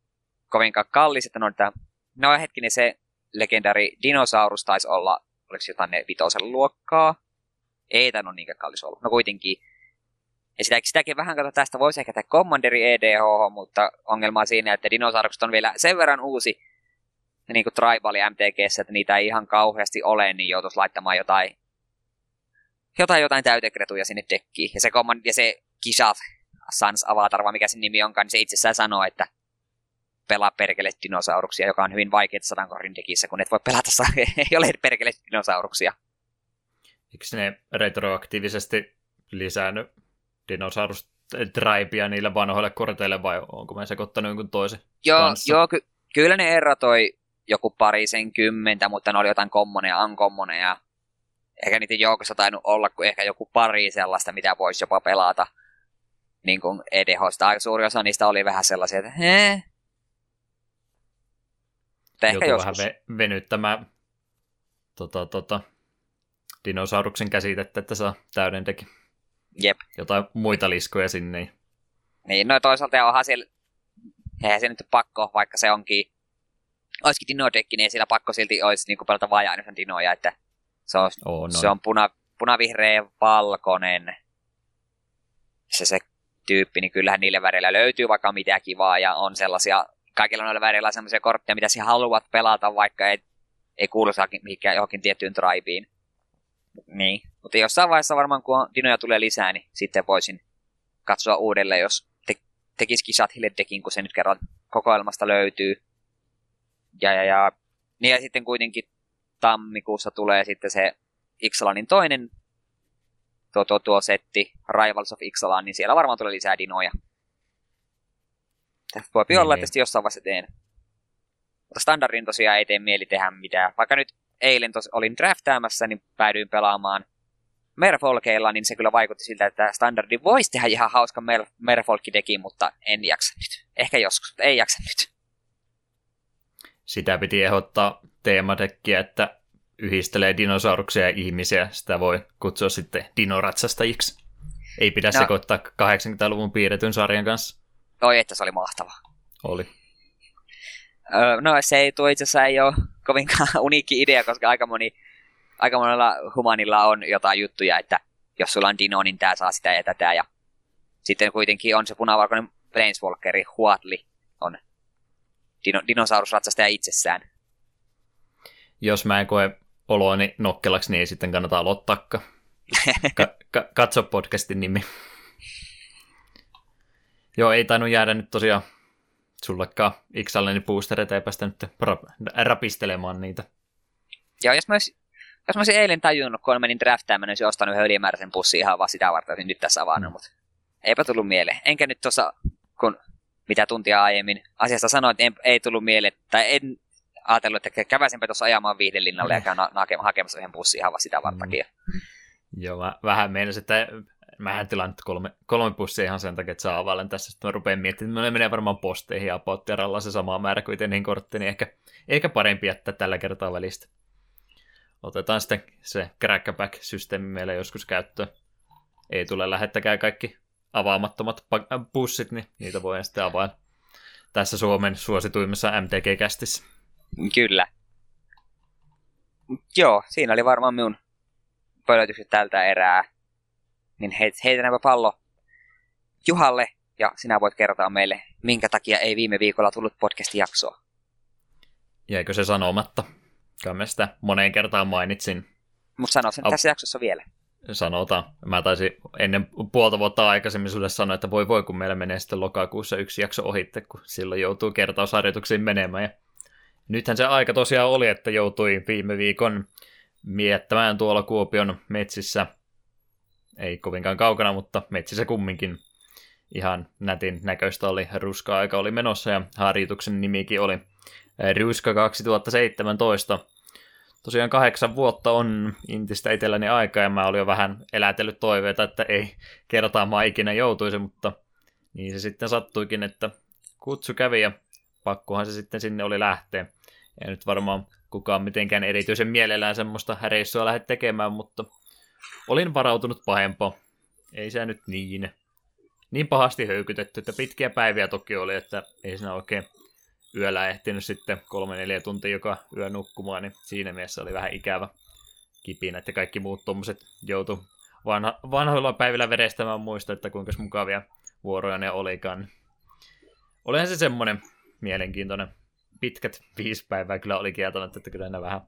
kovinkaan kallis. Että no, että, no hetkinen, se legendari dinosaurus taisi olla, oliko jotain ne vitosen luokkaa ei tämä ole niinkään kallis ollut. No kuitenkin. Ja sitä, sitäkin vähän kato tästä voisi ehkä tehdä Commanderi EDH, mutta ongelma on siinä, että dinosaurukset on vielä sen verran uusi niin kuin Tribal MTGssä, että niitä ei ihan kauheasti ole, niin joutuisi laittamaan jotain jotain, jotain täytekretuja sinne dekkiin. Ja se, command, ja se Kishath Sans Avatar, mikä sen nimi onkaan, niin se itsessään sanoo, että pelaa perkele dinosauruksia, joka on hyvin vaikeaa sadan korin dekissä, kun et voi pelata, ei ole perkele dinosauruksia. Eikö ne retroaktiivisesti lisännyt dinosaurus Tribea niille vanhoille korteille vai onko mä sekoittanut jonkun toisen Joo, kanssa? joo ky- kyllä ne erotoi joku parisen kymmentä, mutta ne oli jotain kommoneja, ankommoneja. Eikä niiden joukossa tainnut olla kuin ehkä joku pari sellaista, mitä voisi jopa pelata niin kuin EDHsta. Aika suuri osa niistä oli vähän sellaisia, että hee. Ehkä joskus. vähän ve- venyttämään tota, tota, dinosauruksen käsitettä, että saa täyden teki. Jep. Jotain muita liskoja sinne. Niin, no toisaalta onhan siellä, eihän se nyt pakko, vaikka se onkin, olisikin dinodekki, niin ei sillä pakko silti olisi niin pelata vajaan dinoja, että se on, oh, no. se on puna, punavihreä valkoinen se, se tyyppi, niin kyllähän niille väreillä löytyy vaikka mitä kivaa ja on sellaisia, kaikilla noilla väreillä sellaisia kortteja, mitä sinä haluat pelata, vaikka ei, ei kuulu mihinkään johonkin tiettyyn tribeen. Niin, mutta jossain vaiheessa varmaan kun dinoja tulee lisää, niin sitten voisin katsoa uudelleen, jos te- tekisikin Shathille-dekin, kun se nyt kerran kokoelmasta löytyy. Ja, ja, ja, niin ja sitten kuitenkin tammikuussa tulee sitten se Ixalanin toinen tuo, tuo, tuo setti, Rivals of Ixalan, niin siellä varmaan tulee lisää dinoja. Voi niin, olla, että jossain vaiheessa teen. Mutta standardin tosiaan ei tee mieli tehdä mitään. Vaikka nyt eilen tos, olin draftaamassa, niin päädyin pelaamaan Merfolkeilla, niin se kyllä vaikutti siltä, että standardi voisi tehdä ihan hauska Mer- Merfolk-dekin, mutta en jaksa nyt. Ehkä joskus, mutta ei jaksa nyt. Sitä piti ehdottaa teemadekkiä, että yhdistelee dinosauruksia ja ihmisiä. Sitä voi kutsua sitten dinoratsastajiksi. Ei pidä no. sekoittaa 80-luvun piirretyn sarjan kanssa. Oi, että se oli mahtava. Oli. Öö, no se ei tuo itse asiassa ei ole kovinkaan uniikki idea, koska aika, moni, aika monella humanilla on jotain juttuja, että jos sulla on dino, niin tää saa sitä ja tätä. Ja sitten kuitenkin on se punavalkoinen Planeswalkeri, Huatli, on dino, dinosaurusratsastaja itsessään. Jos mä en koe oloani nokkelaksi, niin ei sitten kannata aloittaa. Ka- ka- katso podcastin nimi. Joo, ei tainnut jäädä nyt tosiaan sullekaan Ixalleni boostereita, ei päästä nyt rapistelemaan niitä. Joo, jos mä, olisin, jos mä olisin eilen tajunnut, kun menin draftaamaan, mä olisin ostanut yhden ylimääräisen pussin ihan vaan sitä varten, että nyt tässä avannut, mm. mutta eipä tullut mieleen. Enkä nyt tuossa, kun mitä tuntia aiemmin asiasta sanoin, että en, ei tullut mieleen, tai en ajatellut, että käväisinpä tuossa ajamaan viihdelinnalle ja käyn na- hakemassa yhden pussin ihan vaan sitä vartakin. Mm. Joo, mä vähän meinasin, että Mähän tilaan kolme, kolme pussia ihan sen takia, että saa availen tässä. Sitten mä rupean miettimään, että menee varmaan posteihin ja potteralla se sama määrä kuin niin kortti, niin ehkä, ehkä parempi jättää tällä kertaa välistä. Otetaan sitten se crackback-systeemi meille joskus käyttöön. Ei tule lähettäkään kaikki avaamattomat pussit, niin niitä voi sitten availla tässä Suomen suosituimmassa MTG-kästissä. Kyllä. Joo, siinä oli varmaan minun pölytykset tältä erää niin heitänäpä pallo Juhalle ja sinä voit kertoa meille, minkä takia ei viime viikolla tullut podcast-jaksoa. Jäikö se sanomatta? Kyllä mä sitä moneen kertaan mainitsin. Mutta sano sen Ap- tässä jaksossa vielä. Sanotaan. Mä taisin ennen puolta vuotta aikaisemmin sulle sanoa, että voi voi, kun meillä menee sitten lokakuussa yksi jakso ohitte, kun silloin joutuu kertausharjoituksiin menemään. Ja nythän se aika tosiaan oli, että joutui viime viikon miettämään tuolla Kuopion metsissä – ei kovinkaan kaukana, mutta metsissä kumminkin ihan nätin näköistä oli. Ruska-aika oli menossa ja harjoituksen nimikin oli Ruska 2017. Tosiaan kahdeksan vuotta on Intistä itselläni aika ja mä olin jo vähän elätellyt toiveita, että ei kertaamaan ikinä joutuisi, mutta niin se sitten sattuikin, että kutsu kävi ja pakkohan se sitten sinne oli lähteä. Ei nyt varmaan kukaan mitenkään erityisen mielellään semmoista reissua lähde tekemään, mutta olin varautunut pahempaa. Ei se nyt niin, niin pahasti höykytetty, että pitkiä päiviä toki oli, että ei siinä oikein yöllä ehtinyt sitten kolme neljä tuntia joka yö nukkumaan, niin siinä mielessä oli vähän ikävä kipinä, että kaikki muut tuommoiset joutu vanha, vanhoilla päivillä verestämään muista, että kuinka mukavia vuoroja ne olikaan. Olihan se semmoinen mielenkiintoinen pitkät viisi päivää kyllä oli kieltänyt, että kyllä ne vähän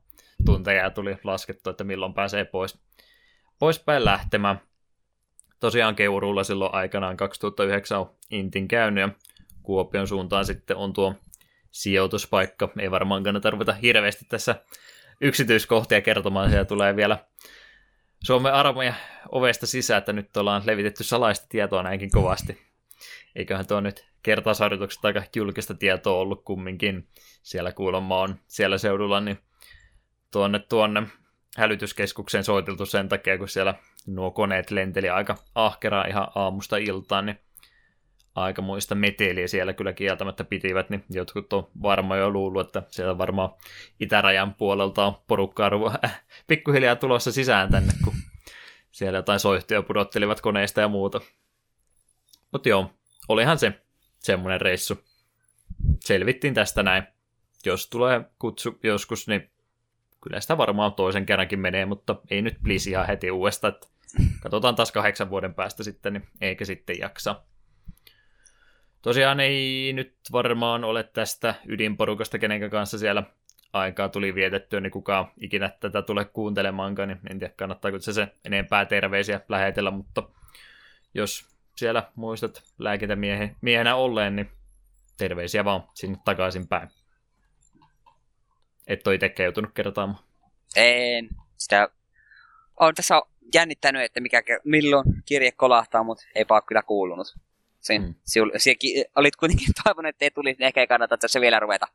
tunteja tuli laskettu, että milloin pääsee pois poispäin lähtemään. Tosiaan Keurulla silloin aikanaan 2009 on Intin käynyt ja Kuopion suuntaan sitten on tuo sijoituspaikka. Ei varmaan kannata ruveta hirveästi tässä yksityiskohtia kertomaan. Siellä tulee vielä Suomen armeija ovesta sisään, että nyt ollaan levitetty salaista tietoa näinkin kovasti. Eiköhän tuo nyt kertausharjoitukset aika julkista tietoa ollut kumminkin. Siellä kuulemma on siellä seudulla, niin tuonne tuonne hälytyskeskukseen soiteltu sen takia, kun siellä nuo koneet lenteli aika ahkeraa ihan aamusta iltaan, niin aika muista meteliä siellä kyllä kieltämättä pitivät, niin jotkut on varmaan jo luullut, että siellä varmaan itärajan puolelta on porukkaa äh, pikkuhiljaa tulossa sisään tänne, kun siellä jotain soihtuja pudottelivat koneista ja muuta. Mutta joo, olihan se semmoinen reissu. Selvittiin tästä näin. Jos tulee kutsu joskus, niin kyllä sitä varmaan toisen kerrankin menee, mutta ei nyt please ihan heti uudestaan. Että katsotaan taas kahdeksan vuoden päästä sitten, niin eikä sitten jaksa. Tosiaan ei nyt varmaan ole tästä ydinporukasta, kenen kanssa siellä aikaa tuli vietettyä, niin kukaan ikinä tätä tule kuuntelemaankaan, niin en tiedä kannattaako se, se enempää terveisiä lähetellä, mutta jos siellä muistat lääkintämiehenä olleen, niin terveisiä vaan sinne takaisin päin. Et ole itsekään joutunut kertaamaan. En. Sitä on tässä jännittänyt, että mikä, milloin kirje kolahtaa, mutta ei ole kyllä kuulunut. Sen, mm. siul, olit kuitenkin toivonut, että ei tulisi, niin ehkä ei kannata tässä vielä ruveta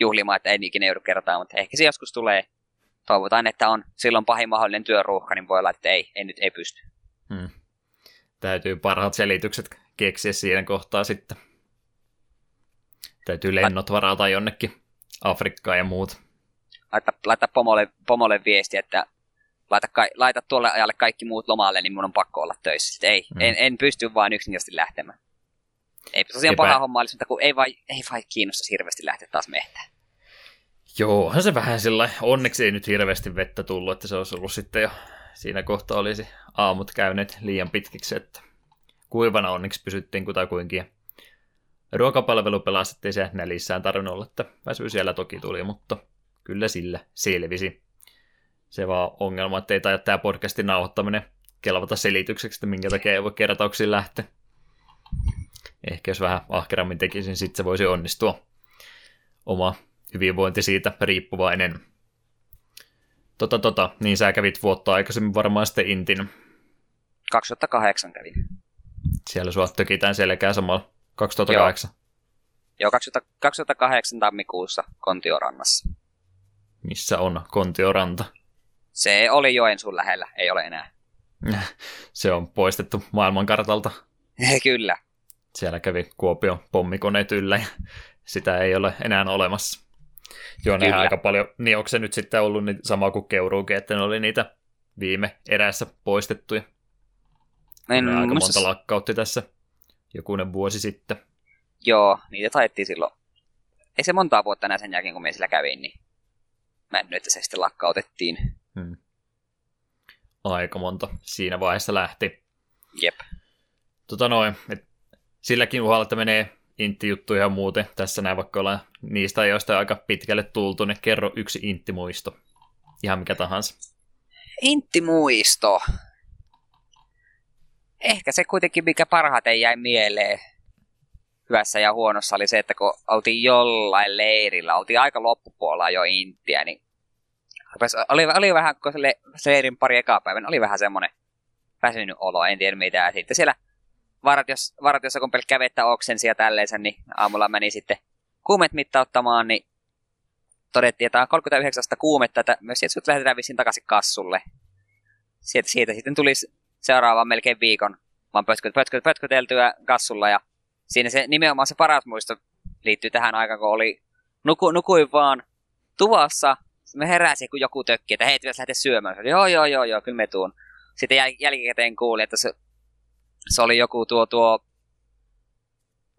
juhlimaan, että ei ikinä joudu kertaamaan, mutta ehkä se joskus tulee. Toivotaan, että on silloin pahin mahdollinen työruuhka, niin voi olla, että ei, ei nyt ei pysty. Hmm. Täytyy parhaat selitykset keksiä siinä kohtaa sitten. Täytyy lennot varata jonnekin Afrikkaa ja muut. Laita, laita pomolle, pomolle viesti, että laita, laita tuolle ajalle kaikki muut lomalle, niin mun on pakko olla töissä. Sitten ei, mm. en, en pysty vain yksinkertaisesti lähtemään. Ei tosiaan Epä... paha homma olisi, mutta kun ei vai, ei vai kiinnosta hirveästi lähteä taas mehtään. Joo, se vähän sillä onneksi ei nyt hirveästi vettä tullut, että se olisi ollut sitten jo siinä kohtaa olisi aamut käyneet liian pitkiksi, että kuivana onneksi pysyttiin kutakuinkin ruokapalvelu pelastettiin se nelissään tarvinnut olla, että väsy siellä toki tuli, mutta kyllä sillä selvisi. Se vaan ongelma, että ei taida tämä podcastin nauhoittaminen kelvata selitykseksi, että minkä takia ei voi kertauksiin lähteä. Ehkä jos vähän ahkerammin tekisin, sitten se voisi onnistua. Oma hyvinvointi siitä riippuvainen. Tota, tota, niin sä kävit vuotta aikaisemmin varmaan sitten Intin. 2008 kävin. Siellä sua tökitään selkää samalla 2008. Joo, Joo 2000, 2008 tammikuussa Kontiorannassa. Missä on Kontioranta? Se oli Joensuun lähellä, ei ole enää. Se on poistettu maailmankartalta. Kyllä. Siellä kävi Kuopio pommikoneet yllä ja sitä ei ole enää olemassa. Joo, ne aika paljon, niin onko se nyt sitten ollut niin sama kuin Keuruukin, että ne oli niitä viime erässä poistettuja. En, ne aika monta lakkautti tässä jokunen vuosi sitten. Joo, niitä taettiin silloin. Ei se montaa vuotta enää sen jälkeen, kun me sillä kävin, niin mennyt, että se sitten lakkautettiin. Hmm. Aika monta siinä vaiheessa lähti. Jep. Tota noin, et silläkin uhalla, että menee intti-juttu ihan muuten. Tässä näin vaikka ollaan niistä joista aika pitkälle tultu, niin kerro yksi intti-muisto. Ihan mikä tahansa. Intti-muisto. Ehkä se kuitenkin, mikä parhaiten jäi mieleen hyvässä ja huonossa, oli se, että kun oltiin jollain leirillä, oltiin aika loppupuolella jo Intiä, niin oli, oli vähän, kun se, leirin pari ekaa päivän, oli vähän semmoinen väsynyt olo, en tiedä mitä. Ja sitten siellä vartiossa, vartiossa kun pelkkä vettä oksensi ja tälleensä, niin aamulla meni sitten kuumet mittauttamaan, niin todettiin, että on 39 kuumetta, että myös sieltä lähdetään vissiin takaisin kassulle. Siitä, siitä sitten tuli seuraavan melkein viikon vaan pötköt, pötköt, pötköteltyä kassulla ja siinä se nimenomaan se paras muisto liittyy tähän aikaan, kun oli nuku, nukuin vaan tuvassa, me heräsi, kun joku tökki, että hei, lähteä syömään. Joo, joo, joo, joo, kyllä me tuun. Sitten jäl- jälkikäteen kuuli, että se, se oli joku tuo, tuo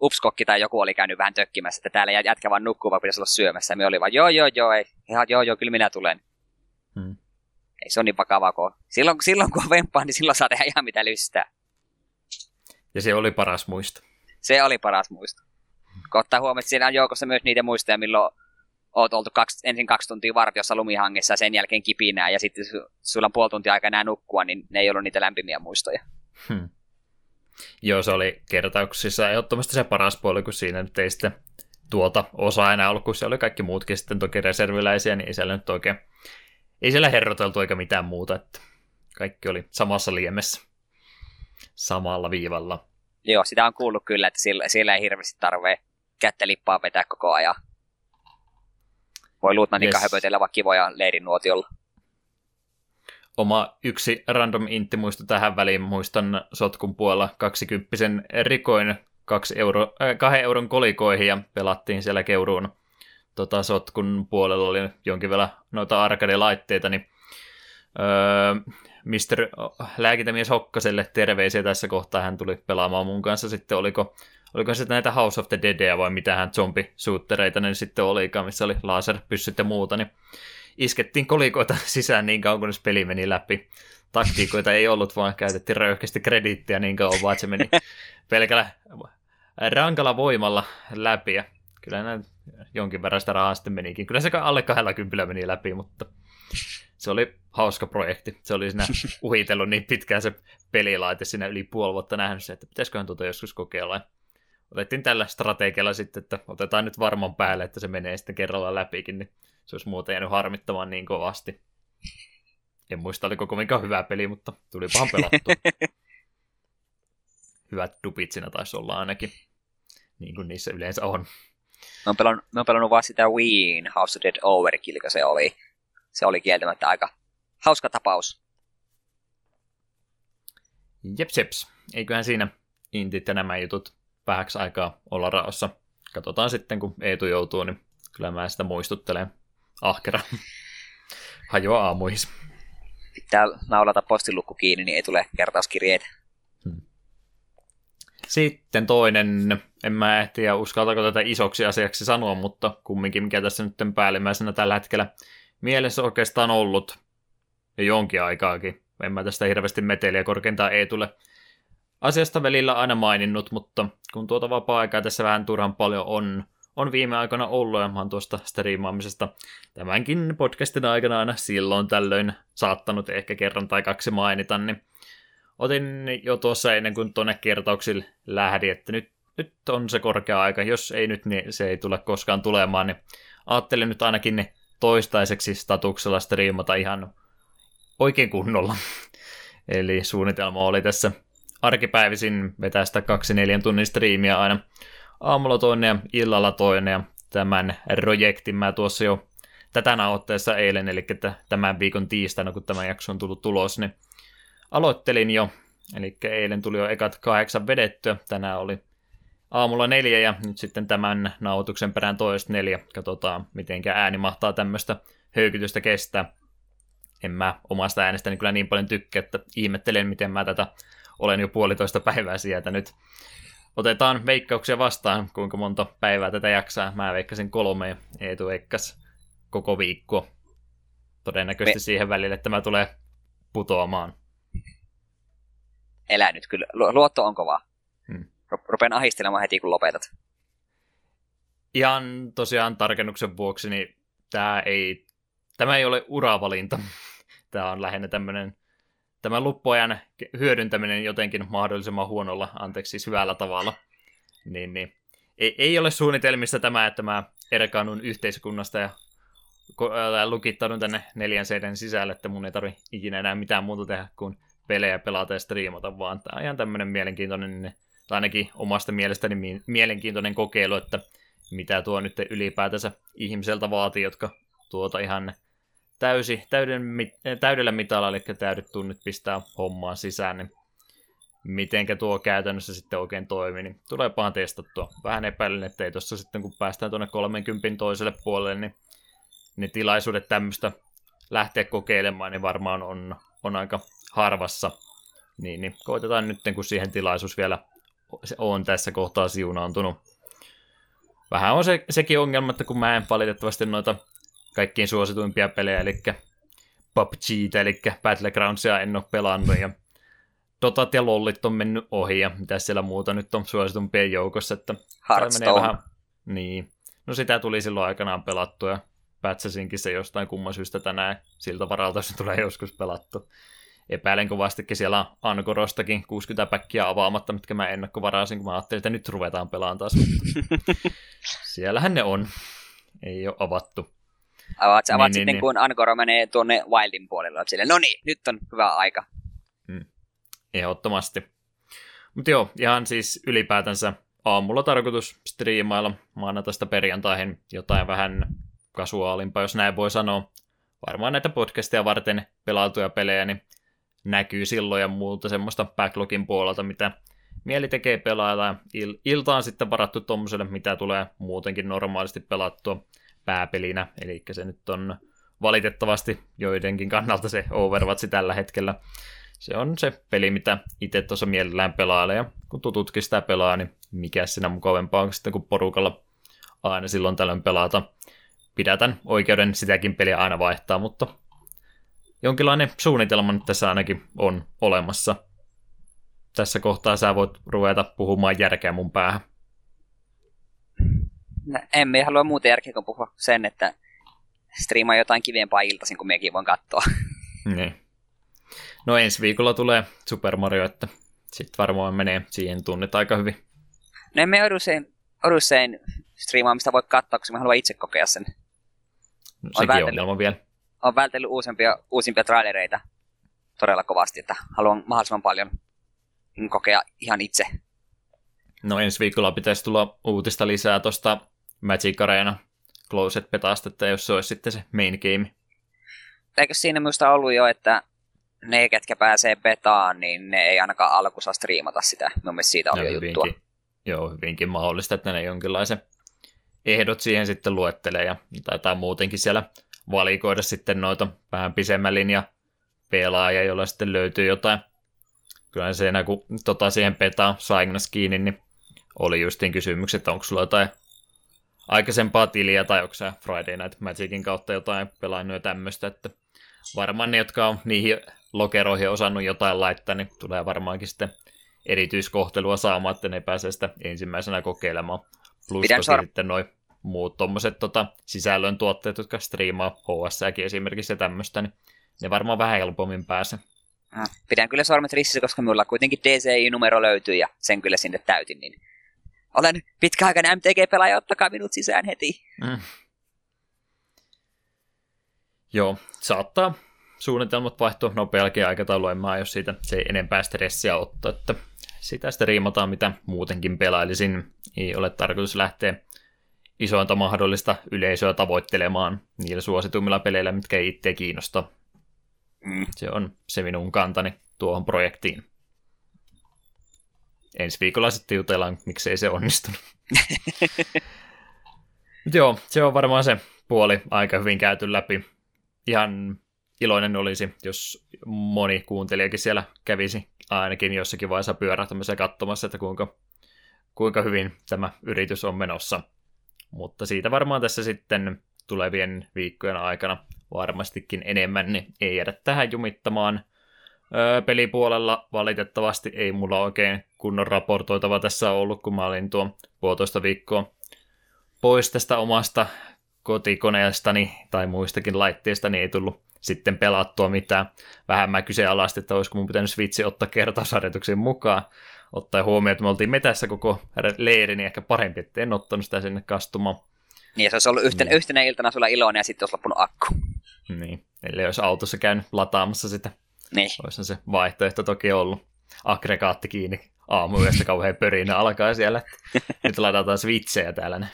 upskokki tai joku oli käynyt vähän tökkimässä, että täällä jätkä vaan nukkuu, vaan pitäisi olla syömässä. Ja me oli vaan, joo, joo, joo, ei, ihan, joo, joo, kyllä minä tulen. Hmm. Ei se on niin vakavaa, kun silloin, silloin kun on vempaa, niin silloin saa tehdä ihan mitä lystää. Ja se oli paras muisto. Se oli paras muisto. Kun ottaa huomioon, että siinä on joukossa myös niitä muistoja, milloin oot oltu kaksi, ensin kaksi tuntia vartiossa lumihangessa ja sen jälkeen kipinää ja sitten sulla on puoli tuntia aika enää nukkua, niin ne ei ollut niitä lämpimiä muistoja. Hmm. Joo, se oli kertauksissa ehdottomasti se paras puoli, kun siinä nyt ei sitten tuota osaa enää ollut, kun se oli kaikki muutkin sitten toki reserviläisiä, niin ei siellä nyt oikein, ei siellä herroteltu eikä mitään muuta, että kaikki oli samassa liemessä, samalla viivalla. Joo, sitä on kuullut kyllä, että siellä, siellä ei hirveästi tarvitse kättä lippaa vetää koko ajan. Voi luutnantin yes. höpötellä vaikka kivoja leirin nuotiolla. Oma yksi random intti muisto tähän väliin. Muistan sotkun puolella 20 rikoin kaksi euro, äh, kahden euron kolikoihin ja pelattiin siellä Keuruun tota, sotkun puolella oli jonkin verran noita arcade-laitteita, niin öö, Mr. Lääkintämies Hokkaselle terveisiä tässä kohtaa. Hän tuli pelaamaan mun kanssa sitten, oliko oliko se näitä House of the Deadia vai mitähän zombisuuttereita ne sitten olikaan, missä oli laserpyssyt ja muuta, niin iskettiin kolikoita sisään niin kauan, kun peli meni läpi. Taktiikoita ei ollut, vaan käytettiin röyhkeästi krediittiä niin kauan, vaan se meni pelkällä rankalla voimalla läpi. Ja kyllä näin jonkin verran sitä rahaa sitten menikin. Kyllä se alle 20 meni läpi, mutta se oli hauska projekti. Se oli siinä uhitellut niin pitkään se pelilaite siinä yli puoli vuotta nähnyt se, että pitäisiköhän tuota joskus kokeilla otettiin tällä strategialla sitten, että otetaan nyt varman päälle, että se menee sitten kerralla läpikin, niin se olisi muuten jäänyt harmittamaan niin kovasti. En muista, oliko kovinkaan hyvä peli, mutta tuli pahan pelattu. Hyvät dupit siinä taisi olla ainakin, niin kuin niissä yleensä on. Mä oon pelannut, mä oon pelannut vaan sitä Wien House of Dead Overkill, se oli. Se oli kieltämättä aika hauska tapaus. Jeps, jeps. Eiköhän siinä intit ja nämä jutut vähäksi aikaa olla raossa. Katsotaan sitten, kun Eetu joutuu, niin kyllä mä sitä muistuttelen ahkera. Hajoa aamuihin. Pitää naulata postilukku kiinni, niin ei tule kertauskirjeitä. Sitten toinen, en mä ehtiä uskaltako tätä isoksi asiaksi sanoa, mutta kumminkin mikä tässä nyt päällimmäisenä tällä hetkellä mielessä oikeastaan ollut jo jonkin aikaakin. En mä tästä hirveästi meteliä korkeintaan ei tule asiasta välillä aina maininnut, mutta kun tuota vapaa-aikaa tässä vähän turhan paljon on, on viime aikoina ollut, ja mä oon tuosta striimaamisesta tämänkin podcastin aikana aina silloin tällöin saattanut ehkä kerran tai kaksi mainita, niin otin jo tuossa ennen kuin tuonne kertauksille lähdin, että nyt nyt on se korkea aika. Jos ei nyt, niin se ei tule koskaan tulemaan, niin ajattelin nyt ainakin ne toistaiseksi statuksella striimata ihan oikein kunnolla. Eli suunnitelma oli tässä arkipäivisin vetää sitä kaksi neljän tunnin striimiä aina aamulla toinen ja illalla toinen. Ja tämän projektin mä tuossa jo tätä nauhoitteessa eilen, eli tämän viikon tiistaina, kun tämä jakso on tullut tulos, niin aloittelin jo. Eli eilen tuli jo ekat kahdeksan vedettyä, tänään oli aamulla neljä ja nyt sitten tämän nauhoituksen perään toista neljä. Katsotaan, miten ääni mahtaa tämmöistä höykytystä kestää. En mä omasta äänestäni kyllä niin paljon tykkää, että ihmettelen, miten mä tätä olen jo puolitoista päivää sieltä nyt. Otetaan veikkauksia vastaan, kuinka monta päivää tätä jaksaa. Mä veikkasin kolme ja Eetu veikkas koko viikko. Todennäköisesti Me... siihen välille, että tämä tulee putoamaan. Elä nyt kyllä. Luotto on kova. Hmm. Rupean ahistelemaan heti, kun lopetat. Ihan tosiaan tarkennuksen vuoksi, niin tämä ei, tämä ei ole uravalinta. Tämä on lähinnä tämmöinen tämä luppoajan hyödyntäminen jotenkin mahdollisimman huonolla, anteeksi siis hyvällä tavalla, niin, niin ei, ei ole suunnitelmissa tämä, että mä erkaannun yhteiskunnasta ja lukittaudun tänne neljän seiden sisälle, että mun ei tarvi ikinä enää mitään muuta tehdä kuin pelejä pelata ja striimata, vaan tämä on ihan tämmöinen mielenkiintoinen, tai ainakin omasta mielestäni mielenkiintoinen kokeilu, että mitä tuo nyt ylipäätänsä ihmiseltä vaatii, jotka tuota ihan täysi, täyden, täydellä mitalla, eli täydet tunnit pistää hommaan sisään, niin mitenkä tuo käytännössä sitten oikein toimii, niin tuleepahan testattua. Vähän epäilen, että ei tuossa sitten kun päästään tuonne 30 toiselle puolelle, niin ne tilaisuudet tämmöistä lähteä kokeilemaan, niin varmaan on, on aika harvassa. Niin, niin koitetaan nyt, kun siihen tilaisuus vielä on tässä kohtaa siunaantunut. Vähän on se, sekin ongelma, että kun mä en valitettavasti noita kaikkein suosituimpia pelejä, eli PUBG, eli Battlegroundsia en ole pelannut, ja Dotat ja Lollit on mennyt ohi, ja mitä siellä muuta nyt on suositumpien joukossa, että menee vähän... Niin. No sitä tuli silloin aikanaan pelattua, ja pätsäsinkin se jostain kumman syystä tänään siltä varalta, jos se tulee joskus pelattu. Epäilen kovastikin siellä Ankorostakin 60 päkkiä avaamatta, mitkä mä ennakkovarasin, kun mä ajattelin, että nyt ruvetaan pelaamaan taas. Siellähän ne on. Ei ole avattu. Avaat, avaat niin, sitten, niin, kun niin. Angora menee tuonne Wildin puolelle. Sille, no niin, nyt on hyvä aika. Hmm. Ehdottomasti. Mutta joo, ihan siis ylipäätänsä aamulla tarkoitus striimailla maanantaista perjantaihin jotain vähän kasuaalimpaa, jos näin voi sanoa. Varmaan näitä podcasteja varten pelautuja pelejä, niin näkyy silloin ja muuta semmoista backlogin puolelta, mitä mieli tekee pelailla. Il- ilta on sitten varattu tuommoiselle, mitä tulee muutenkin normaalisti pelattua pääpelinä, eli se nyt on valitettavasti joidenkin kannalta se Overwatch tällä hetkellä. Se on se peli, mitä itse tuossa mielellään pelailee, ja kun tututkin sitä pelaa, niin mikä siinä mukavempaa on sitten, kun porukalla aina silloin tällöin pelata. Pidätän oikeuden sitäkin peliä aina vaihtaa, mutta jonkinlainen suunnitelma nyt tässä ainakin on olemassa. Tässä kohtaa sä voit ruveta puhumaan järkeä mun päähän emme halua muuta järkeä kuin puhua sen, että striimaa jotain kivempaa iltaisin, kun mekin voin katsoa. Niin. No ensi viikolla tulee Super Mario, että sitten varmaan menee siihen tunnit aika hyvin. No emme usein, usein striimaamista voi katsoa, koska mä haluan itse kokea sen. No, sekin on ongelma vielä. On vältellyt uusimpia, uusimpia trailereita todella kovasti, että haluan mahdollisimman paljon kokea ihan itse. No ensi viikolla pitäisi tulla uutista lisää tuosta Magic Arena Closet Betasta, että jos se olisi sitten se main game. Eikö siinä minusta ollut jo, että ne, ketkä pääsee betaan, niin ne ei ainakaan alku saa striimata sitä. Mun mielestä siitä oli jo juttua. Joo, hyvinkin mahdollista, että ne jonkinlaisen ehdot siihen sitten luettelee ja taitaa muutenkin siellä valikoida sitten noita vähän pisemmän linja pelaajia, joilla sitten löytyy jotain. Kyllä se enää kun tota siihen petaan saingnas kiinni, niin oli justiin kysymykset, että onko sulla jotain aikaisempaa tiliä tai onko se Friday Night Magicin kautta jotain pelannut ja tämmöistä, että varmaan ne, jotka on niihin lokeroihin osannut jotain laittaa, niin tulee varmaankin sitten erityiskohtelua saamaan, että ne pääsee sitä ensimmäisenä kokeilemaan. Plus sitten noin muut tuommoiset tota, sisällön tuotteet, jotka striimaa hs esimerkiksi ja tämmöistä, niin ne varmaan vähän helpommin pääsee. Pidän kyllä sormet ristissä, koska minulla kuitenkin DCI-numero löytyy ja sen kyllä sinne täytin, niin Olen pitkäaikainen MTG-pelaaja, ottakaa minut sisään heti. Mm. Joo, saattaa suunnitelmat vaihtua nopeallakin aikataululla, en mä jos siitä se ei enempää stressiä ottaa, että sitä sitten riimataan, mitä muutenkin pelailisin. Ei ole tarkoitus lähteä isointa mahdollista yleisöä tavoittelemaan niillä suositummilla peleillä, mitkä ei itse kiinnosta. Mm. Se on se minun kantani tuohon projektiin. Ensi viikolla sitten jutellaan, miksei se onnistunut. Joo, se on varmaan se puoli aika hyvin käyty läpi. Ihan iloinen olisi, jos moni kuuntelijakin siellä kävisi ainakin jossakin vaiheessa pyörähtämässä katsomassa, että kuinka, kuinka hyvin tämä yritys on menossa. Mutta siitä varmaan tässä sitten tulevien viikkojen aikana varmastikin enemmän, niin ei jäädä tähän jumittamaan. Öö, pelipuolella valitettavasti ei mulla oikein kunnon raportoitava tässä ollut, kun mä olin tuo puolitoista viikkoa pois tästä omasta kotikoneestani tai muistakin laitteista, niin ei tullut sitten pelattua mitään. Vähän mä kyseenalaistin, että olisiko mun pitänyt Switchi ottaa kertausharjoituksiin mukaan, ottaen huomioon, että me oltiin metässä koko leiri, niin ehkä parempi, että en ottanut sitä sinne kastumaan. Niin, ja se olisi ollut yhtenä, niin. yhtenä iltana sulla iloinen ja sitten olisi loppunut akku. Niin, eli olisi autossa käynyt lataamassa sitä. Niin. Olisi se vaihtoehto toki ollut. Aggregaatti kiinni aamuyöstä kauhean pörinä alkaa siellä. Nyt ladataan switchejä täällä.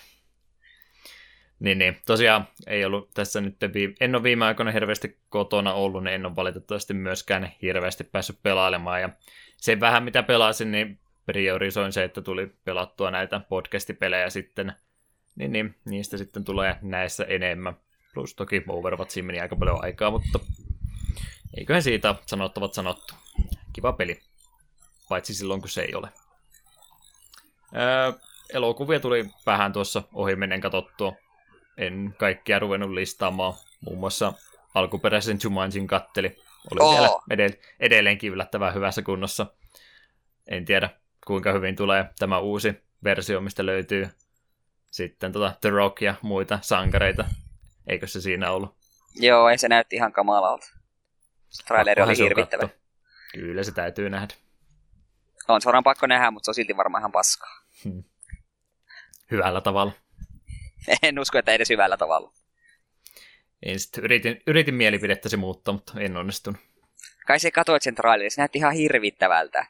Niin, niin. Tosiaan ei ollut tässä nyt, en ole viime aikoina hirveästi kotona ollut, niin en ole valitettavasti myöskään hirveästi päässyt pelailemaan. Ja se vähän mitä pelasin, niin priorisoin se, että tuli pelattua näitä podcastipelejä sitten. Niin, niin niistä sitten tulee näissä enemmän. Plus toki Overwatchiin meni aika paljon aikaa, mutta eiköhän siitä sanottavat sanottu. Kiva peli. Paitsi silloin, kun se ei ole. Öö, elokuvia tuli vähän tuossa ohi menen katsottua en kaikkia ruvennut listaamaan. Muun muassa alkuperäisen Jumanjin katteli. Oli oh. siellä edell- edelleenkin yllättävän hyvässä kunnossa. En tiedä, kuinka hyvin tulee tämä uusi versio, mistä löytyy sitten tota The Rock ja muita sankareita. Eikö se siinä ollut? Joo, ei se näytti ihan kamalalta. Traileri oli hirvittävä. Kyllä se täytyy nähdä. On suoraan pakko nähdä, mutta se on silti varmaan ihan paskaa. Hmm. Hyvällä tavalla. en usko, että edes hyvällä tavalla. En sit, yritin, yritin mielipidettäsi muuttaa, mutta en onnistunut. Kai se katsoit sen trailerin, se näytti ihan hirvittävältä.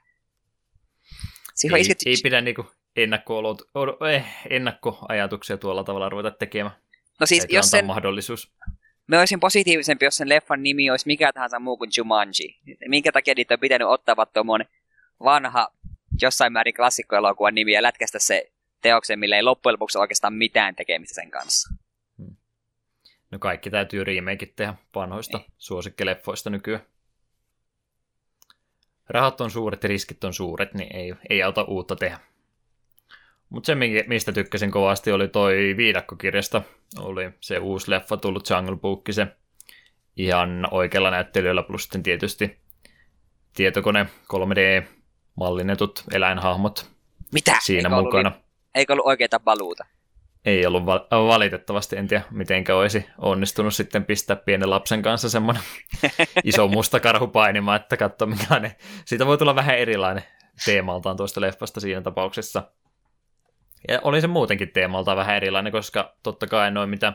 Siihen ei, isket... ei pidä niinku ennakko eh, ennakkoajatuksia tuolla tavalla ruveta tekemään. No siis, jos sen... mahdollisuus. Mä olisin positiivisempi, jos sen leffan nimi olisi mikä tahansa muu kuin Jumanji. Minkä takia niitä on pitänyt ottaa tuommoinen vanha, jossain määrin klassikkoelokuvan nimi ja lätkästä se teoksen, millä ei loppujen lopuksi oikeastaan mitään tekemistä sen kanssa. No kaikki täytyy remake tehdä vanhoista ei. suosikkeleffoista nykyään. Rahat on suuret ja riskit on suuret, niin ei, ei auta uutta tehdä. Mutta se, mistä tykkäsin kovasti, oli toi viidakkokirjasta. Oli se uusi leffa tullut Jungle Book, se ihan oikealla näyttelyllä, plus sitten tietysti tietokone 3D-mallinnetut eläinhahmot Mitä? siinä Eikö mukana. Ollut Eikö ollut oikeita paluuta? Ei ollut val- valitettavasti, en tiedä mitenkä olisi onnistunut sitten pistää pienen lapsen kanssa semmoinen iso musta karhu painimaan, että katso minkälainen. Siitä voi tulla vähän erilainen teemaltaan tuosta leffasta siinä tapauksessa. Ja oli se muutenkin teemaltaan vähän erilainen, koska totta kai noin mitä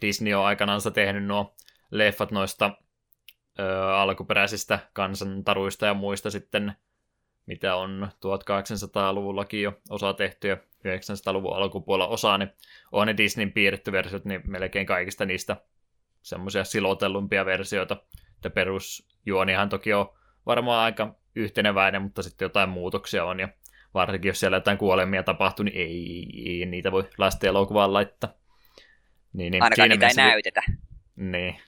Disney on aikanaan tehnyt nuo leffat noista ö, alkuperäisistä kansantaruista ja muista sitten, mitä on 1800-luvullakin jo osa tehty ja 900-luvun alkupuolella osa, niin on ne Disneyn piirretty versiot, niin melkein kaikista niistä semmoisia silotellumpia versioita. Että perusjuonihan toki on varmaan aika yhteneväinen, mutta sitten jotain muutoksia on, ja varsinkin jos siellä jotain kuolemia tapahtuu, niin ei, ei niitä voi lasten elokuvaan laittaa. Niin, niin Ainakaan niitä ei näytetä. Niin.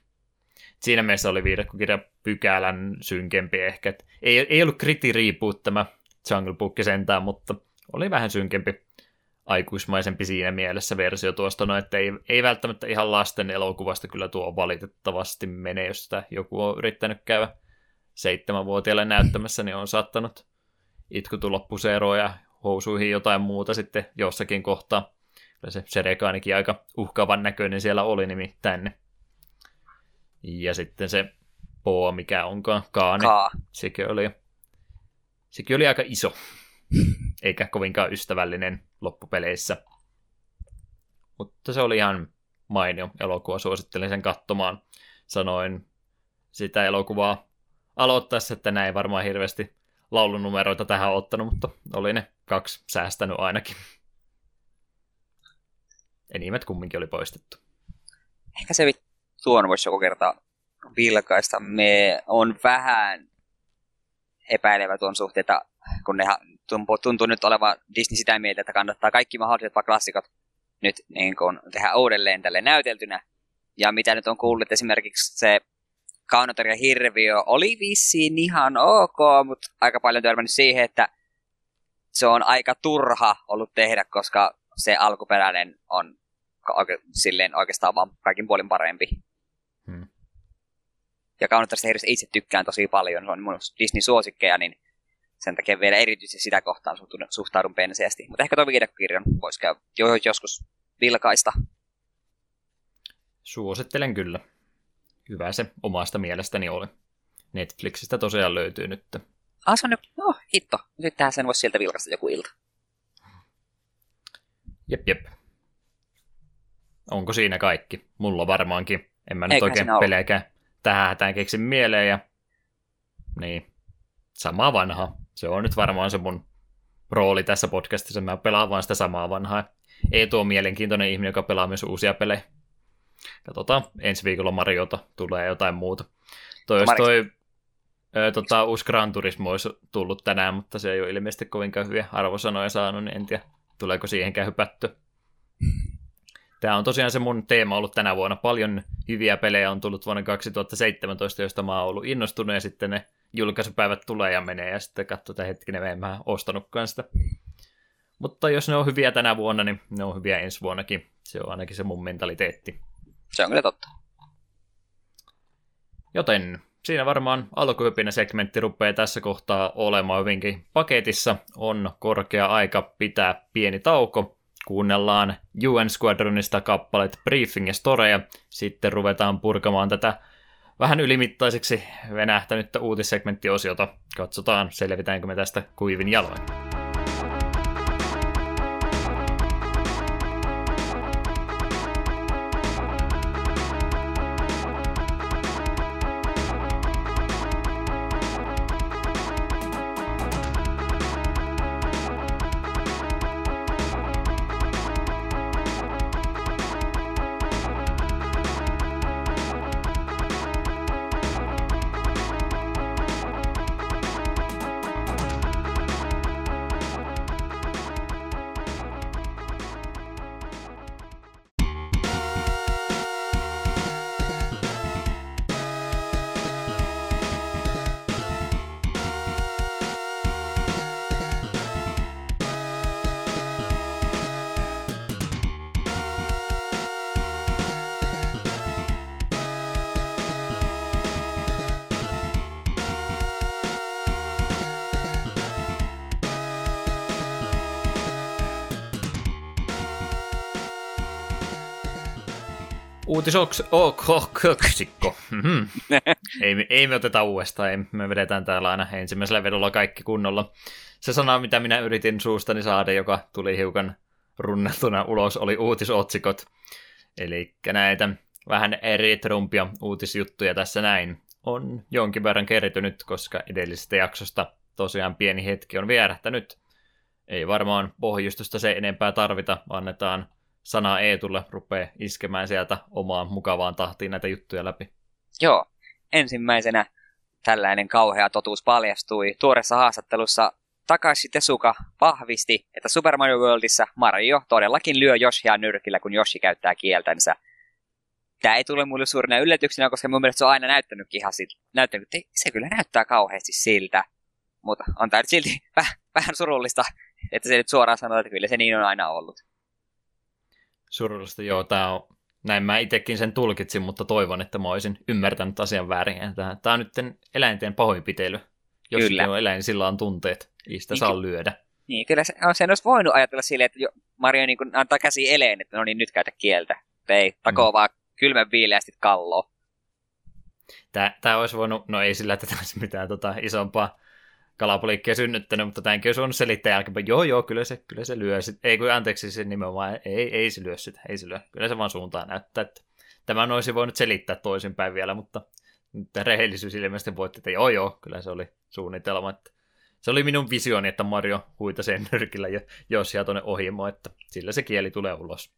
Siinä mielessä oli viidekkokirja pykälän synkempi ehkä. Et ei, ei ollut kriti reboot tämä Jungle Book sentään, mutta oli vähän synkempi aikuismaisempi siinä mielessä versio tuosta, no että ei, ei välttämättä ihan lasten elokuvasta kyllä tuo valitettavasti mene, jos sitä joku on yrittänyt käydä seitsemänvuotiaalle näyttämässä, niin on saattanut itku tulla puseroon ja housuihin jotain muuta sitten jossakin kohtaa. Kyllä se Serekaanikin aika uhkaavan näköinen siellä oli nimittäin. Ja sitten se Poa, mikä onkaan, Kaane, Kaa. sekin oli, sekin oli aika iso, eikä kovinkaan ystävällinen loppupeleissä. Mutta se oli ihan mainio elokuva, suosittelen sen katsomaan. Sanoin sitä elokuvaa aloittaessa, että näin varmaan hirveästi laulunumeroita tähän ottanut, mutta oli ne kaksi säästänyt ainakin. Enimmät kumminkin oli poistettu. Ehkä se tuon voisi joku kerta vilkaista. Me on vähän epäilevä tuon suhteen, kun ne tuntuu, nyt olevan Disney sitä mieltä, että kannattaa kaikki mahdolliset klassikot nyt niin kuin, tehdä uudelleen tälle näyteltynä. Ja mitä nyt on kuullut, esimerkiksi se Kaunotar ja Hirviö oli vissiin ihan ok, mutta aika paljon törmännyt siihen, että se on aika turha ollut tehdä, koska se alkuperäinen on silleen oikeastaan vaan kaikin puolin parempi. Ja Hirviöstä itse tykkään tosi paljon, se on mun Disney-suosikkeja, niin sen takia vielä erityisesti sitä kohtaan suhtaudun penseästi. Mutta ehkä tuo videokirjan voisi käy joskus vilkaista. Suosittelen kyllä. Hyvä se omasta mielestäni oli. Netflixistä tosiaan löytyy nyt. Ah, se on nyt, no hitto. Sittenhän sen voisi sieltä vilkaista joku ilta. Jep, jep. Onko siinä kaikki? Mulla varmaankin. En mä nyt oikein pelejäkään tähän hätään keksin mieleen. Ja... Niin, sama vanha. Se on nyt varmaan se mun rooli tässä podcastissa. Mä pelaan vaan sitä samaa vanhaa. Ei tuo mielenkiintoinen ihminen, joka pelaa myös uusia pelejä. Katsotaan, ensi viikolla Mariota tulee jotain muuta. Toi, jos toi ö, tota, uusi Gran Turismo olisi tullut tänään, mutta se ei ole ilmeisesti kovinkaan hyviä arvosanoja saanut, niin en tiedä, tuleeko siihenkään hypätty. Tämä on tosiaan se mun teema ollut tänä vuonna. Paljon hyviä pelejä on tullut vuonna 2017, joista mä oon ollut innostunut, ja sitten ne julkaisupäivät tulee ja menee, ja sitten katsotaan hetkinen, me en mä ostanutkaan sitä. Mutta jos ne on hyviä tänä vuonna, niin ne on hyviä ensi vuonnakin. Se on ainakin se mun mentaliteetti. Se on kyllä totta. Joten siinä varmaan alkuhypinen segmentti rupeaa tässä kohtaa olemaan hyvinkin paketissa. On korkea aika pitää pieni tauko. Kuunnellaan UN Squadronista kappalet Briefing ja Story, sitten ruvetaan purkamaan tätä vähän ylimittaiseksi venähtänyttä uutissegmenttiosiota. Katsotaan, selvitäänkö me tästä kuivin jaloin. Uutisoksikko. Mm-hmm. ei, ei me oteta uudestaan, ei, me vedetään täällä aina ensimmäisellä vedolla kaikki kunnolla. Se sana, mitä minä yritin suustani saada, joka tuli hiukan runneltuna ulos, oli uutisotsikot. Eli näitä vähän eri trumpia uutisjuttuja tässä näin on jonkin verran kertynyt, koska edellisestä jaksosta tosiaan pieni hetki on vierähtänyt. Ei varmaan pohjustusta se enempää tarvita, annetaan sana Eetulle rupeaa iskemään sieltä omaan mukavaan tahtiin näitä juttuja läpi. Joo, ensimmäisenä tällainen kauhea totuus paljastui tuoreessa haastattelussa Takashi Tesuka vahvisti, että Super Mario Worldissa Mario todellakin lyö Yoshia nyrkillä, kun Yoshi käyttää kieltänsä. Tämä ei tule mulle suurina yllätyksenä, koska mun mielestä se on aina näyttänyt ihan siltä. Näyttänyt, se kyllä näyttää kauheasti siltä. Mutta on tämä silti vähän surullista, että se nyt suoraan sanoo, että kyllä se niin on aina ollut. Surullista, joo, tämä on, näin mä itsekin sen tulkitsin, mutta toivon, että mä olisin ymmärtänyt asian väärin. Tämä, tämä on nyt eläinten pahoinpitely. Jos kyllä. on eläin, sillä on tunteet, ei sitä niin, saa lyödä. Niin, kyllä se, sen olisi voinut ajatella silleen, että Mario niin kuin antaa käsi eleen, että no niin, nyt käytä kieltä. Ei, takoo mm. vaan kylmän viileästi kalloa. Tämä, tämä olisi voinut, no ei sillä, että tässä mitään tota, isompaa kalapuliikkia synnyttänyt, mutta tämänkin olisi voinut selittää jälkeen, joo joo, kyllä se, kyllä se lyö sit. Ei kun anteeksi se nimenomaan, ei, ei se lyö sitä, ei se lyö. Kyllä se vaan suuntaan näyttää, että tämän olisi voinut selittää toisinpäin vielä, mutta nyt rehellisyys ilmeisesti voitti, että joo joo, kyllä se oli suunnitelma, että se oli minun visioni, että Mario sen nyrkillä ja Josia tuonne ohimo, että sillä se kieli tulee ulos.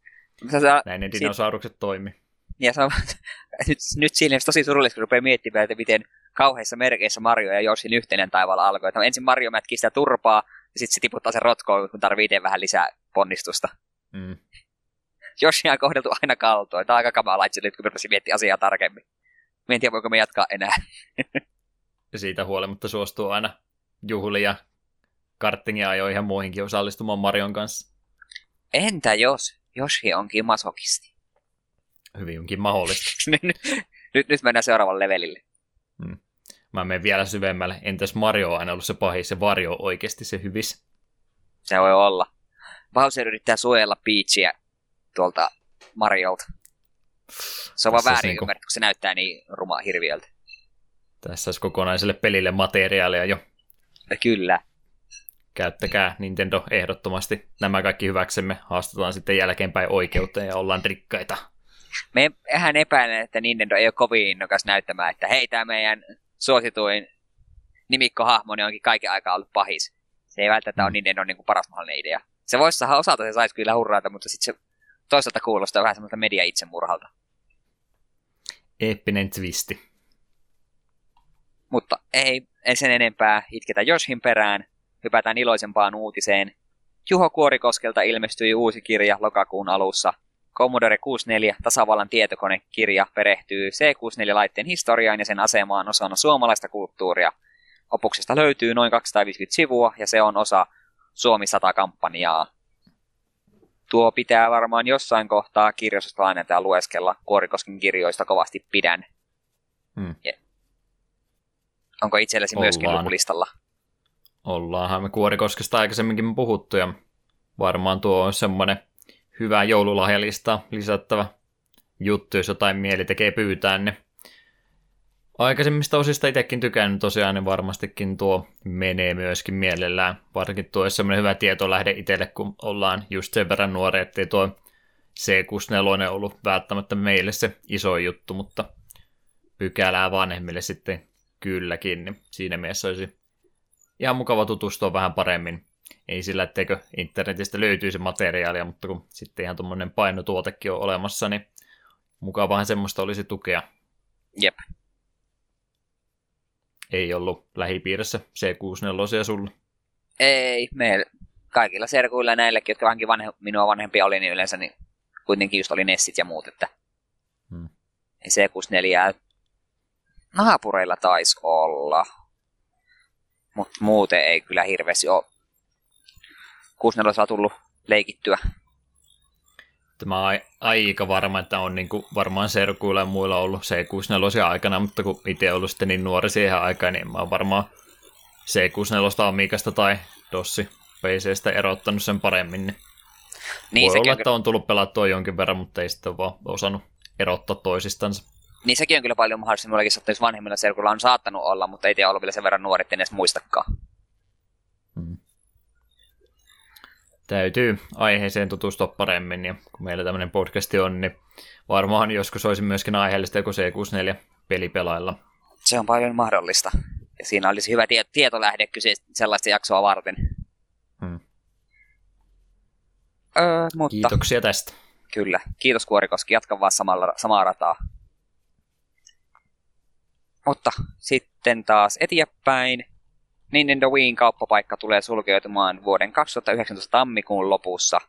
Näin ne dinosaurukset si- toimi. Ja on, nyt, nyt siinä tosi surullista, kun rupeaa miettimään, että miten kauheissa merkeissä Mario ja Josin yhteinen taivaalla alkoi. Että ensin Mario mätkii sitä turpaa, ja sitten se tiputtaa sen rotkoon, kun tarvii itse vähän lisää ponnistusta. Mm. Josia on kohdeltu aina kaltoin. Tämä on aika kamala itse nyt, kun rupesin miettiä asiaa tarkemmin. Mä en tiedä, voiko me jatkaa enää. siitä huolimatta suostuu aina juhlia karttingia jo ihan muihinkin osallistumaan Marion kanssa. Entä jos Joshi onkin masokisti? Hyvinkin mahdollista. nyt, nyt, nyt mennään seuraavalle levelille. Hmm. Mä menen vielä syvemmälle. Entäs Mario on aina ollut se pahis, se Vario oikeasti se hyvis? Se voi olla. Bowser yrittää suojella Peachia tuolta Mariolta. Se on vaan väärin niinku... ymmärretty, kun se näyttää niin ruma hirviöltä. Tässä olisi kokonaiselle pelille materiaalia jo. Kyllä. Käyttäkää Nintendo ehdottomasti nämä kaikki hyväksemme. Haastetaan sitten jälkeenpäin oikeuteen ja ollaan rikkaita. Me vähän epäilen, että Nintendo ei ole kovin innokas näyttämään, että hei, tämä meidän suosituin nimikkohahmoni onkin kaiken aikaa ollut pahis. Se ei välttämättä mm. ole Nintendo niin kuin paras mahdollinen idea. Se voisi saada osalta, se saisi kyllä hurraata, mutta sitten se toisaalta kuulostaa vähän semmoista media itsemurhalta. Eeppinen twisti. Mutta ei, ei sen enempää itketa Joshin perään. Hypätään iloisempaan uutiseen. Juho Kuorikoskelta ilmestyi uusi kirja lokakuun alussa. Commodore 64 tasavallan tietokonekirja perehtyy C64-laitteen historiaan ja sen asemaan osana suomalaista kulttuuria. Opuksesta löytyy noin 250 sivua ja se on osa Suomi 100-kampanjaa. Tuo pitää varmaan jossain kohtaa kirjoista lainata ja lueskella. Kuorikosken kirjoista kovasti pidän. Hmm. Onko itsellesi Ollaan. myöskin lupulistalla? Ollaanhan me Kuorikoskesta aikaisemminkin puhuttu ja varmaan tuo on semmoinen hyvä joululahjalista lisättävä juttu, jos jotain mieli tekee pyytää, niin aikaisemmista osista itsekin tykännyt tosiaan, niin varmastikin tuo menee myöskin mielellään. Varsinkin tuo semmoinen hyvä tietolähde itselle, kun ollaan just sen verran nuoria, ettei tuo C64 ollut välttämättä meille se iso juttu, mutta pykälää vanhemmille sitten kylläkin, niin siinä mielessä olisi ihan mukava tutustua vähän paremmin. Ei sillä, etteikö internetistä löytyisi materiaalia, mutta kun sitten ihan tuommoinen painotuotekin on olemassa, niin mukavahan semmoista olisi tukea. Jep. Ei ollut lähipiirissä C64 sulla? Ei, me kaikilla serkuilla näilläkin, jotka vähänkin vanhe, minua vanhempia oli, niin yleensä niin kuitenkin just oli Nessit ja muut, että hmm. C64 naapureilla taisi olla. Mutta muuten ei kyllä hirveästi ole 64 tullut leikittyä. Tämä on aika varma, että on niin kuin varmaan serkuilla ja muilla ollut C64 aikana, mutta kun itse ollut sitten niin nuori siihen aikaan, niin mä oon varmaan C64 Amigasta tai Dossi PCstä erottanut sen paremmin. Niin, niin voi olla, että on tullut pelattua jonkin verran, mutta ei sitten vaan osannut erottaa toisistansa. Niin sekin on kyllä paljon mahdollista. Minullakin jos vanhemmilla serkuilla on saattanut olla, mutta ei tiedä ollut vielä sen verran nuoret edes muistakaan. Hmm. Täytyy aiheeseen tutustua paremmin, ja kun meillä tämmöinen podcasti on, niin varmaan joskus olisi myöskin aiheellista joku C64 pelipelailla. Se on paljon mahdollista. Ja siinä olisi hyvä tie- tietolähde kyseistä sellaista jaksoa varten. Hmm. Öö, mutta... Kiitoksia tästä. Kyllä. Kiitos Kuorikoski. Jatka vaan samalla, samaa rataa. Mutta sitten taas eteenpäin. Nintendo Wiiin kauppapaikka tulee sulkeutumaan vuoden 2019 tammikuun lopussa.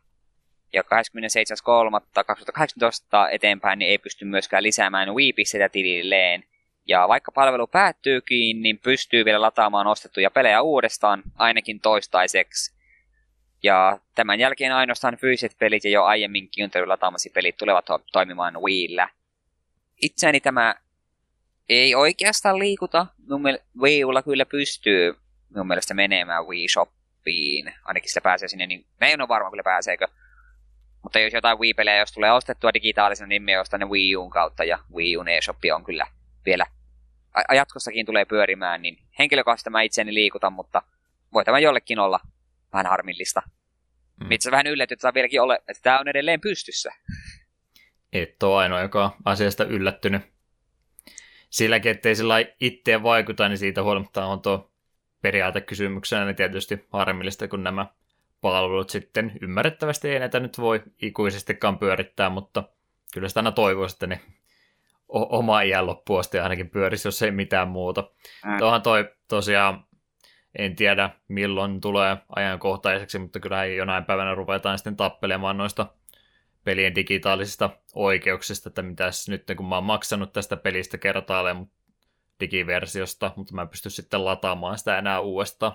Ja 27.3.2018 eteenpäin niin ei pysty myöskään lisäämään Wii-pisteitä tililleen. Ja vaikka palvelu päättyykin, niin pystyy vielä lataamaan ostettuja pelejä uudestaan, ainakin toistaiseksi. Ja tämän jälkeen ainoastaan fyysiset pelit ja jo aiemmin kiinteily lataamasi pelit tulevat toimimaan Wiillä. Itseäni tämä ei oikeastaan liikuta. Mun Wii Ulla kyllä pystyy mun mielestä menemään Wii Shoppiin. Ainakin sitä pääsee sinne, niin mä en ole varma kyllä pääseekö. Mutta jos jotain Wii-pelejä, jos tulee ostettua digitaalisena, niin me ostan ne Wii Uun kautta, ja Wii Uun eShop on kyllä vielä jatkossakin tulee pyörimään, niin henkilökohtaisesti mä itseäni liikutan, mutta voi tämä jollekin olla vähän harmillista. Mm. Itse vähän yllätyt, vieläkin ole, että tämä on edelleen pystyssä. Et ole ainoa, joka on asiasta yllättynyt. Silläkin, ettei sillä itteen vaikuta, niin siitä huolimatta on tuo periaatekysymyksenä niin tietysti harmillista, kun nämä palvelut sitten ymmärrettävästi ei näitä nyt voi ikuisestikaan pyörittää, mutta kyllä sitä aina toivoisi, että ne oma iän loppuun asti ainakin pyörisi, jos ei mitään muuta. Mm. Tuohan toi tosiaan, en tiedä milloin tulee ajankohtaiseksi, mutta kyllä jonain päivänä ruvetaan sitten tappelemaan noista pelien digitaalisista oikeuksista, että mitäs nyt kun mä oon maksanut tästä pelistä kertaalleen digiversiosta, mutta mä en pysty sitten lataamaan sitä enää uudestaan.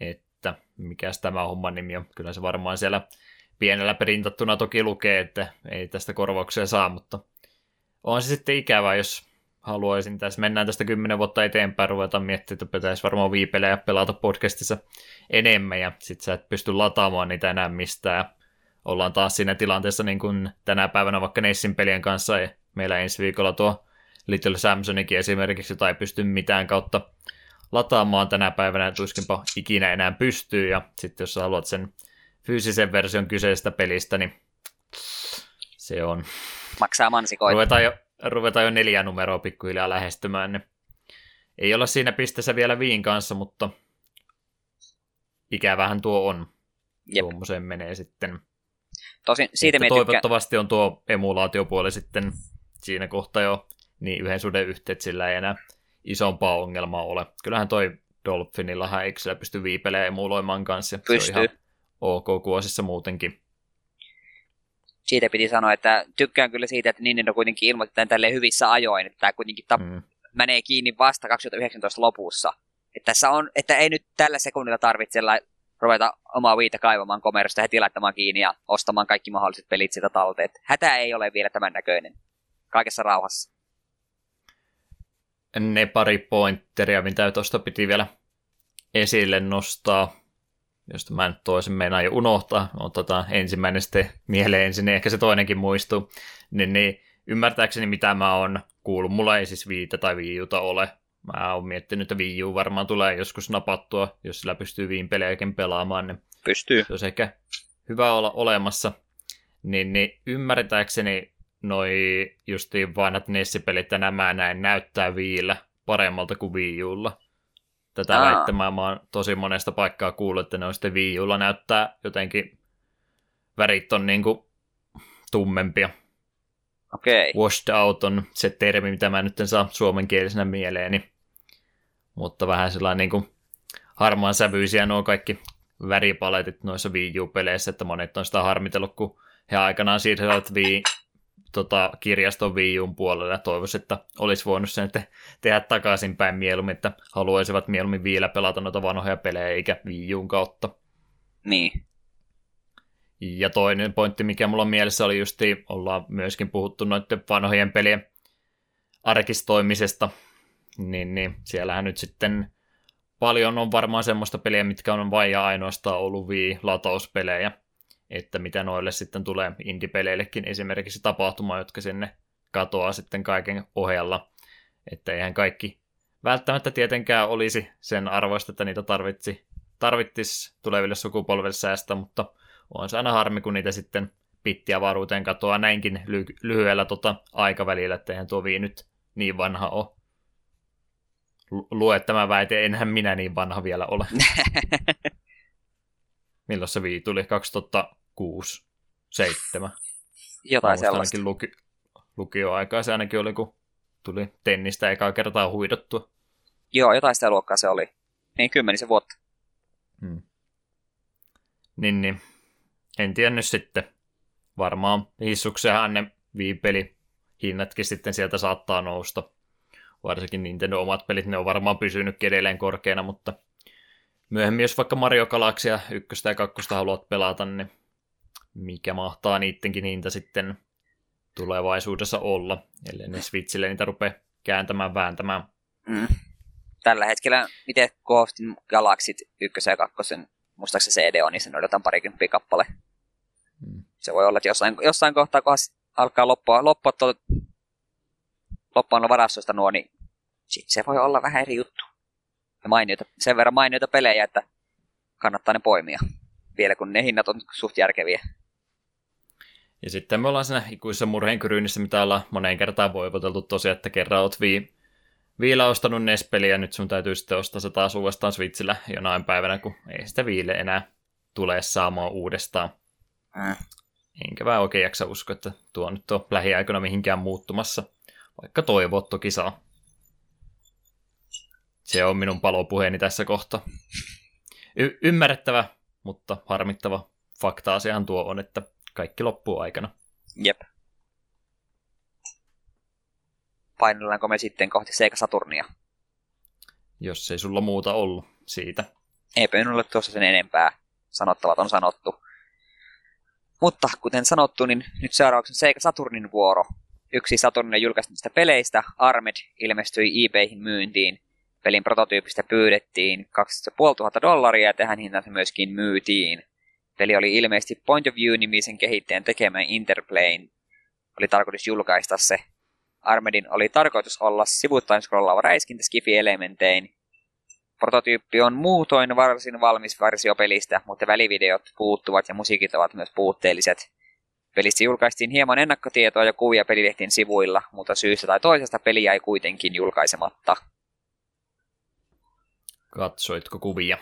Että mikä tämä homman nimi on. Kyllä se varmaan siellä pienellä printattuna toki lukee, että ei tästä korvauksia saa, mutta on se sitten ikävää, jos haluaisin tässä, mennään tästä kymmenen vuotta eteenpäin, ruveta miettimään, että pitäisi varmaan viipelejä pelata podcastissa enemmän, ja sitten sä et pysty lataamaan niitä enää mistään. Ollaan taas siinä tilanteessa niin kuin tänä päivänä vaikka Nessin pelien kanssa, ja meillä ensi viikolla tuo Little Samsonikin esimerkiksi, jota ei pysty mitään kautta lataamaan tänä päivänä, tuskinpa ikinä enää pystyy, ja sitten jos haluat sen fyysisen version kyseisestä pelistä, niin se on... Maksaa mansikoita. Ruvetaan jo, ruvetaan jo neljä numeroa pikkuhiljaa lähestymään, niin ei olla siinä pisteessä vielä Viin kanssa, mutta ikävähän tuo on. Jep. Tuommoiseen menee sitten. Tosin siitä Toivottavasti on tuo emulaatiopuoli sitten siinä kohtaa jo niin yhden suden yhteet sillä ei enää isompaa ongelmaa ole. Kyllähän toi Dolphinillahan eikö sillä pysty viipelemään emuloimaan kanssa. Pystyy. Se on ihan ok kuosissa muutenkin. Siitä piti sanoa, että tykkään kyllä siitä, että Nintendo kuitenkin ilmoitetaan tälle hyvissä ajoin, että tämä kuitenkin tap- mm. menee kiinni vasta 2019 lopussa. Että tässä on, että ei nyt tällä sekunnilla tarvitse ruveta omaa viitä kaivamaan komerosta heti laittamaan kiinni ja ostamaan kaikki mahdolliset pelit sitä talteen. Hätä ei ole vielä tämän näköinen. Kaikessa rauhassa ne pari pointteria, mitä tuosta piti vielä esille nostaa, josta mä nyt toisen meinaan jo unohtaa, otetaan ensimmäinen sitten mieleen ensin, ehkä se toinenkin muistuu, niin, niin ymmärtääkseni mitä mä oon kuullut, mulla ei siis viitä tai viijuta ole, mä oon miettinyt, että Wii U varmaan tulee joskus napattua, jos sillä pystyy viin pelejäkin pelaamaan, niin pystyy. Se olisi ehkä hyvä olla olemassa. Niin, niin ymmärtääkseni noi justiin vanhat Nessi-pelit ja nämä näin näyttää viillä paremmalta kuin Wii Ulla. Tätä Aa. väittämää mä oon tosi monesta paikkaa kuullut, että ne on sitten Wii Ulla näyttää jotenkin värit on niinku tummempia. Okei. Okay. Washed out on se termi, mitä mä nyt en saa suomenkielisenä mieleeni. Mutta vähän sellainen niinku harmaan sävyisiä nuo kaikki väripaletit noissa Wii U-peleissä, että monet on sitä harmitellut, kun he aikanaan siirtyvät Wii tota, kirjaston Wii Uun puolelle ja toivoisi, että olisi voinut sen te- tehdä takaisinpäin mieluummin, että haluaisivat mieluummin vielä pelata noita vanhoja pelejä eikä Wii Uun kautta. Niin. Ja toinen pointti, mikä mulla on mielessä oli justi, ollaan myöskin puhuttu noiden vanhojen pelien arkistoimisesta, niin, niin siellähän nyt sitten paljon on varmaan semmoista peliä, mitkä on vain ja ainoastaan ollut Wii-latauspelejä, että mitä noille sitten tulee indie-peleillekin esimerkiksi tapahtuma, jotka sinne katoaa sitten kaiken ohella. Että eihän kaikki välttämättä tietenkään olisi sen arvoista, että niitä tarvitsi, tarvittisi tuleville sukupolville säästä, mutta on se aina harmi, kun niitä sitten pittiä varuuteen katoaa näinkin ly- lyhyellä tota aikavälillä, että eihän tuo vii nyt niin vanha ole. Lue tämä väite, enhän minä niin vanha vielä ole. Milloin se vii tuli? 2006, 7. Jotain sellaista. Luki, lukioaikaa se ainakin oli, kun tuli tennistä ekaa kertaa huidottua. Joo, jotain sitä luokkaa se oli. Niin kymmenisen vuotta. Hmm. Niin, niin. En tiennyt sitten. Varmaan hissuksehan ne viipeli hinnatkin sitten sieltä saattaa nousta. Varsinkin Nintendo omat pelit, ne on varmaan pysynyt edelleen korkeana, mutta myöhemmin, jos vaikka Mario Galaxia ykköstä ja kakkosta haluat pelata, niin mikä mahtaa niidenkin hinta sitten tulevaisuudessa olla, ellei ne Switchille niitä rupea kääntämään, vääntämään. Mm. Tällä hetkellä, miten Cooftin Galaxit ykkösen ja kakkosen, muistaakseni CD on, niin sen odotan parikymppiä kappale. Mm. Se voi olla, että jossain, jossain kohtaa, kun alkaa loppua, loppua, tuo, loppua varastoista nuo, niin sitten se voi olla vähän eri juttu. Ja mainioita, sen verran mainioita pelejä, että kannattaa ne poimia. Vielä kun ne hinnat on suht järkeviä. Ja sitten me ollaan siinä ikuisessa murheenkyryynissä, mitä ollaan moneen kertaan voivoteltu tosiaan, että kerran oot vii, Viila ostanut Nespeliä, ja nyt sun täytyy sitten ostaa se taas uudestaan Switchillä jonain päivänä, kun ei sitä Viile enää tule saamaan uudestaan. Mm. Enkä vähän oikein jaksa uskoa, että tuo nyt on lähiaikoina mihinkään muuttumassa, vaikka toivot toki saa. Se on minun palopuheeni tässä kohtaa. Y- ymmärrettävä, mutta harmittava fakta-asiahan tuo on, että kaikki loppuu aikana. Jep. Painellaanko me sitten kohti Sega Saturnia? Jos ei sulla muuta ollut siitä. Eipä minulle tuossa sen enempää. Sanottavat on sanottu. Mutta kuten sanottu, niin nyt seuraavaksi on Sega Saturnin vuoro. Yksi Saturnin julkaistumista peleistä, Armed, ilmestyi eBayhin myyntiin. Pelin prototyypistä pyydettiin 2500 dollaria ja tähän hintaan se myöskin myytiin. Peli oli ilmeisesti Point of View-nimisen kehittäjän tekemään Interplayn. Oli tarkoitus julkaista se. Armedin oli tarkoitus olla sivuittain scrollaava räiskintä skifi-elementein. Prototyyppi on muutoin varsin valmis versio pelistä, mutta välivideot puuttuvat ja musiikit ovat myös puutteelliset. Pelistä julkaistiin hieman ennakkotietoa ja kuvia pelilehtin sivuilla, mutta syystä tai toisesta peli jäi kuitenkin julkaisematta. Katsoitko kuvia?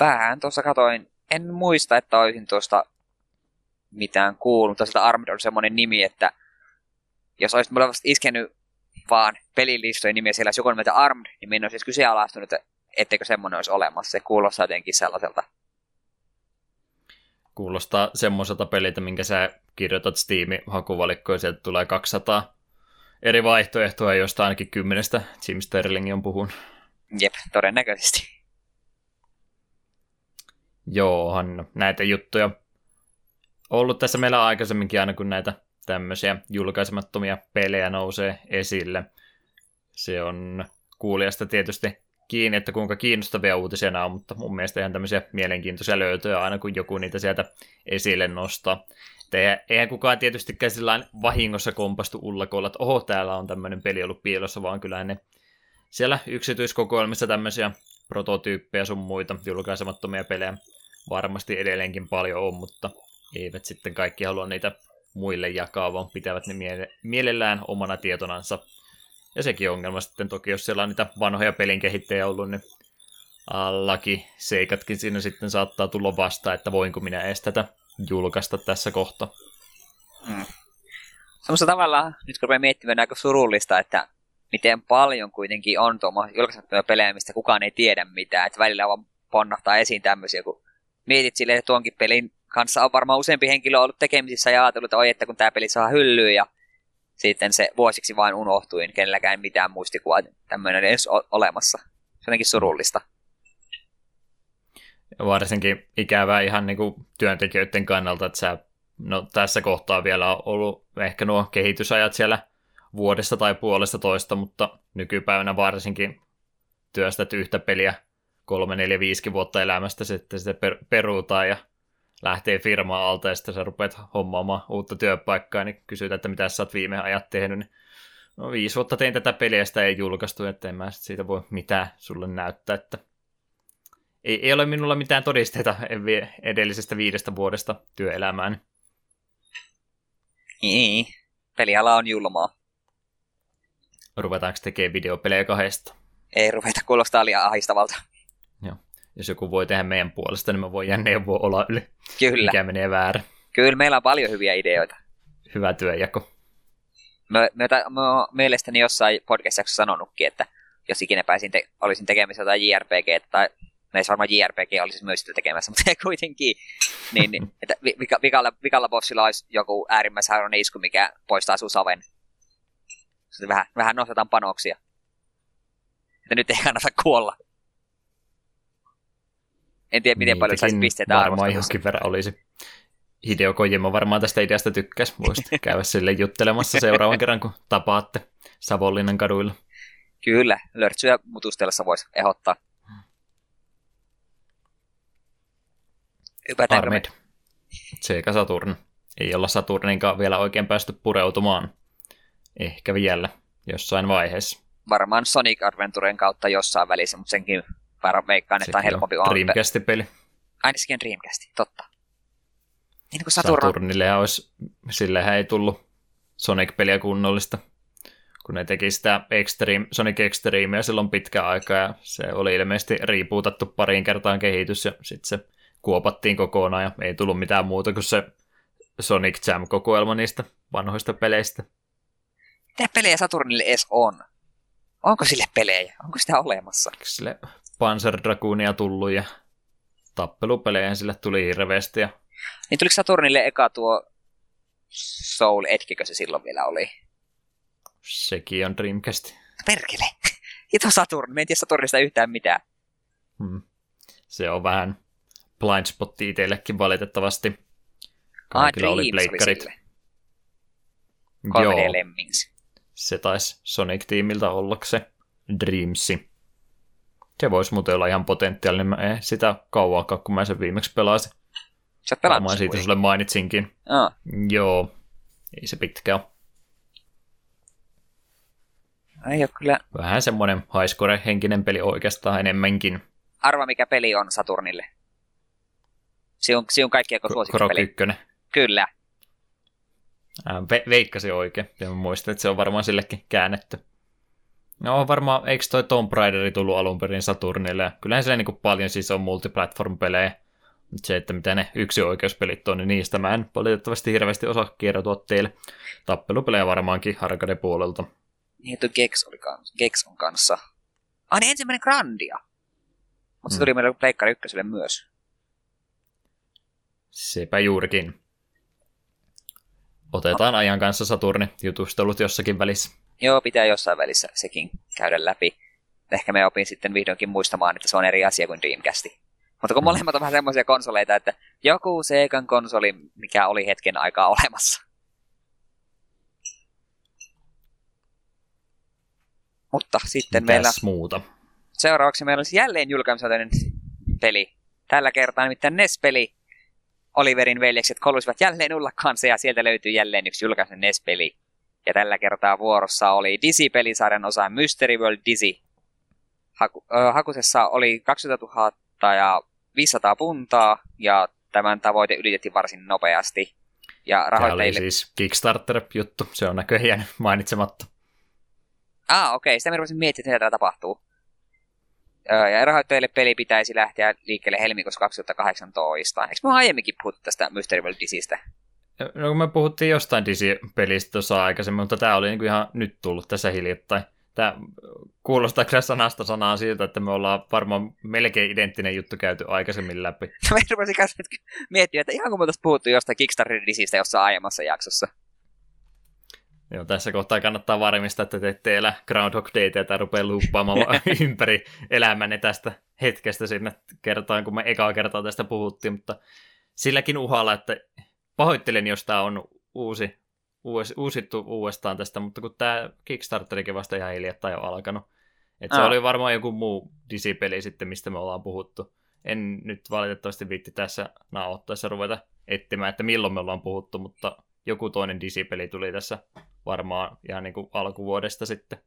Vähän tuossa katoin. En muista, että olisin tuosta mitään kuullut. Tuosta Armed on semmoinen nimi, että jos olisit mulle vasta iskenyt vaan pelilistojen nimiä siellä joko nimeltä Armed, niin minä olisi siis kyseenalaistunut, etteikö semmoinen olisi olemassa. Se kuulostaa jotenkin sellaiselta. Kuulostaa semmoiselta peliltä, minkä sä kirjoitat Steam-hakuvalikkoon, sieltä tulee 200 eri vaihtoehtoja, josta ainakin kymmenestä Jim Sterling on puhun. Jep, todennäköisesti. Joo, näitä juttuja ollut tässä meillä aikaisemminkin aina, kun näitä tämmöisiä julkaisemattomia pelejä nousee esille. Se on kuulijasta tietysti kiinni, että kuinka kiinnostavia uutisia nämä on, mutta mun mielestä ihan tämmöisiä mielenkiintoisia löytöjä aina, kun joku niitä sieltä esille nostaa. Eihän, eihän kukaan tietystikään sillä vahingossa kompastu ullakolla, että oho, täällä on tämmöinen peli ollut piilossa, vaan kyllä ne siellä yksityiskokoelmissa tämmöisiä prototyyppejä sun muita julkaisemattomia pelejä varmasti edelleenkin paljon on, mutta eivät sitten kaikki halua niitä muille jakaa, vaan pitävät ne miele- mielellään omana tietonansa. Ja sekin ongelma sitten toki, jos siellä on niitä vanhoja pelin kehittäjiä ollut, niin laki seikatkin siinä sitten saattaa tulla vastaan, että voinko minä edes tätä julkaista tässä kohtaa. Mm. Semmoista tavalla, nyt kun rupeaa miettimään, aika surullista, että miten paljon kuitenkin on tuommoisia julkaisemattomia pelejä, mistä kukaan ei tiedä mitään. Että välillä vaan ponnahtaa esiin tämmöisiä, kun mietit silleen, että tuonkin pelin kanssa on varmaan useampi henkilö ollut tekemisissä ja ajatellut, että oi, että kun tämä peli saa hyllyyn ja sitten se vuosiksi vain unohtui, niin kenelläkään mitään muistikuvaa tämmöinen edes olemassa. Se on jotenkin surullista. Varsinkin ikävää ihan niin kuin työntekijöiden kannalta, että sä, no tässä kohtaa vielä on ollut ehkä nuo kehitysajat siellä vuodesta tai puolesta toista, mutta nykypäivänä varsinkin työstät yhtä peliä kolme, neljä, viisikin vuotta elämästä, sitten sitä per, peruutaan ja lähtee firmaa alta ja sitten sä rupeat hommaamaan uutta työpaikkaa, niin kysytään, että mitä sä oot viime ajat tehnyt, niin no viisi vuotta tein tätä peliä, sitä ei julkaistu, että en mä siitä voi mitään sulle näyttää, että ei, ei ole minulla mitään todisteita edellisestä viidestä vuodesta työelämään. Niin, peliala on julmaa. Ruvetaanko tekemään videopelejä kahdesta? Ei ruveta, kuulostaa liian ahistavalta jos joku voi tehdä meidän puolesta, niin mä voin neuvoa olla yli, Kyllä. mikä menee väärin. Kyllä, meillä on paljon hyviä ideoita. Hyvä työjako. Mä, mä, mä oon mielestäni jossain podcast-jaksossa sanonutkin, että jos ikinä pääsin te- olisin tekemässä jotain JRPG, tai näissä varmaan JRPG olisi myös sitä tekemässä, mutta kuitenkin, niin, niin että vika, vikalla, vikalla bossilla olisi joku äärimmäisen harvoinen isku, mikä poistaa sun saven. Sitten vähän, vähän nostetaan panoksia. Että nyt ei kannata kuolla. En tiedä, miten paljon saisi pisteitä Varmaan johonkin verran olisi. Hideo Kojima varmaan tästä ideasta tykkäisi. Voisit käydä sille juttelemassa seuraavan kerran, kun tapaatte Savonlinnan kaduilla. Kyllä, lörtsyjä mutustellessa voisi ehdottaa. Armed. Sega Saturn. Ei olla Saturninkaan vielä oikein päästy pureutumaan. Ehkä vielä jossain vaiheessa. varmaan Sonic Adventuren kautta jossain välissä, mutta senkin varmaan veikkaan, että on helpompi. on Dreamcast-peli. Aina sekin on Dreamcast, totta. Niin kuin Saturn... Saturnille olisi, sillehän ei tullut Sonic-peliä kunnollista, kun ne teki sitä Extreme, Sonic Extremea silloin pitkä aika, ja se oli ilmeisesti riipuutattu pariin kertaan kehitys, ja sitten se kuopattiin kokonaan, ja ei tullut mitään muuta kuin se Sonic Jam-kokoelma niistä vanhoista peleistä. Mitä pelejä Saturnille edes on? Onko sille pelejä? Onko sitä olemassa? Onko sille Panzer Dragoonia tullut ja tappelupelejä sille tuli hirveästi. Ja... Niin tuliko Saturnille eka tuo Soul Edge, se silloin vielä oli? Sekin on Dreamcast. Perkele! Hito Saturn, me en tiedä Saturnista yhtään mitään. Hmm. Se on vähän blind spotti itsellekin valitettavasti. Kaikilla ah, oli pleikkarit. Joo. Lemmings. Se taisi Sonic-tiimiltä olla se Dreamsi. Se voisi muuten olla ihan potentiaalinen. Mä en sitä kauaakaan, kun mä sen viimeksi pelasin. Sä oot pelannut siitä sulle mainitsinkin. Aa. Joo. Ei se pitkä ole. Ei ole kyllä. Vähän semmoinen highscore-henkinen peli oikeastaan enemmänkin. Arva mikä peli on Saturnille. Se on, se on suosikkipeli. ykkönen. Kyllä. Ve- veikkasi oikein. Ja mä muistan, että se on varmaan sillekin käännetty. No varmaan, eikö toi Tomb Raideri tullut alun perin Saturnille? Kyllähän se niin paljon siis on multiplatform-pelejä. Mutta se, että mitä ne yksi oikeuspelit on, niin niistä mä en valitettavasti hirveästi osaa kertoa teille. Tappelupelejä varmaankin Arcade puolelta. Niin, tuo Gex, oli kans, Gex on kanssa. Ah, niin ensimmäinen Grandia. Mutta se tuli mm. meille Pleikkari ykköselle myös. Sepä juurikin. Otetaan ajan kanssa Saturni jutustelut jossakin välissä. Joo, pitää jossain välissä sekin käydä läpi. Ehkä me opin sitten vihdoinkin muistamaan, että se on eri asia kuin Dreamcasti. Mutta kun mm. molemmat on vähän semmoisia konsoleita, että joku Segan konsoli, mikä oli hetken aikaa olemassa. Mutta sitten Mitäs meillä... muuta? Seuraavaksi meillä olisi jälleen julkaisuinen peli. Tällä kertaa nimittäin NES-peli. Oliverin veljekset kolisivat jälleen ulla kanssa ja sieltä löytyy jälleen yksi julkaisen NES-peli. Ja tällä kertaa vuorossa oli Dizzy-pelisarjan osa Mystery World Dizzy. Haku, äh, hakusessa oli 20 000 ja 500 puntaa ja tämän tavoite ylitettiin varsin nopeasti. Ja rahoittajille... Tämä oli siis Kickstarter-juttu, se on näköjään mainitsematta. Ah, okei, okay. sitä mä rupesin miettimään, että tapahtuu. Ja rahoittajille peli pitäisi lähteä liikkeelle helmikuussa 2018. Eikö me aiemminkin puhuttu tästä Mystery World Dizzystä? No kun me puhuttiin jostain Dizzy-pelistä tuossa aikaisemmin, mutta tämä oli niinku ihan nyt tullut tässä hiljattain. Tämä kuulostaa kyllä sanasta sanaa siltä, että me ollaan varmaan melkein identtinen juttu käyty aikaisemmin läpi. Mä rupesin miettimään, että ihan kun me puhuttu jostain Kickstarter Dizzystä jossain aiemmassa jaksossa. Joo, tässä kohtaa kannattaa varmistaa, että te ette elä Groundhog Dayta tai rupea luuppaamaan ympäri elämänne tästä hetkestä sinne kertaan, kun me ekaa kertaa tästä puhuttiin, mutta silläkin uhalla, että pahoittelen, jos tämä on uusi, uus, uusittu uudestaan tästä, mutta kun tämä Kickstarterikin vasta ihan hiljattain jo alkanut. että se oli varmaan joku muu Disi-peli sitten, mistä me ollaan puhuttu. En nyt valitettavasti viitti tässä nauhoittaessa ruveta etsimään, että milloin me ollaan puhuttu, mutta joku toinen Disi-peli tuli tässä varmaan ihan niin kuin alkuvuodesta sitten.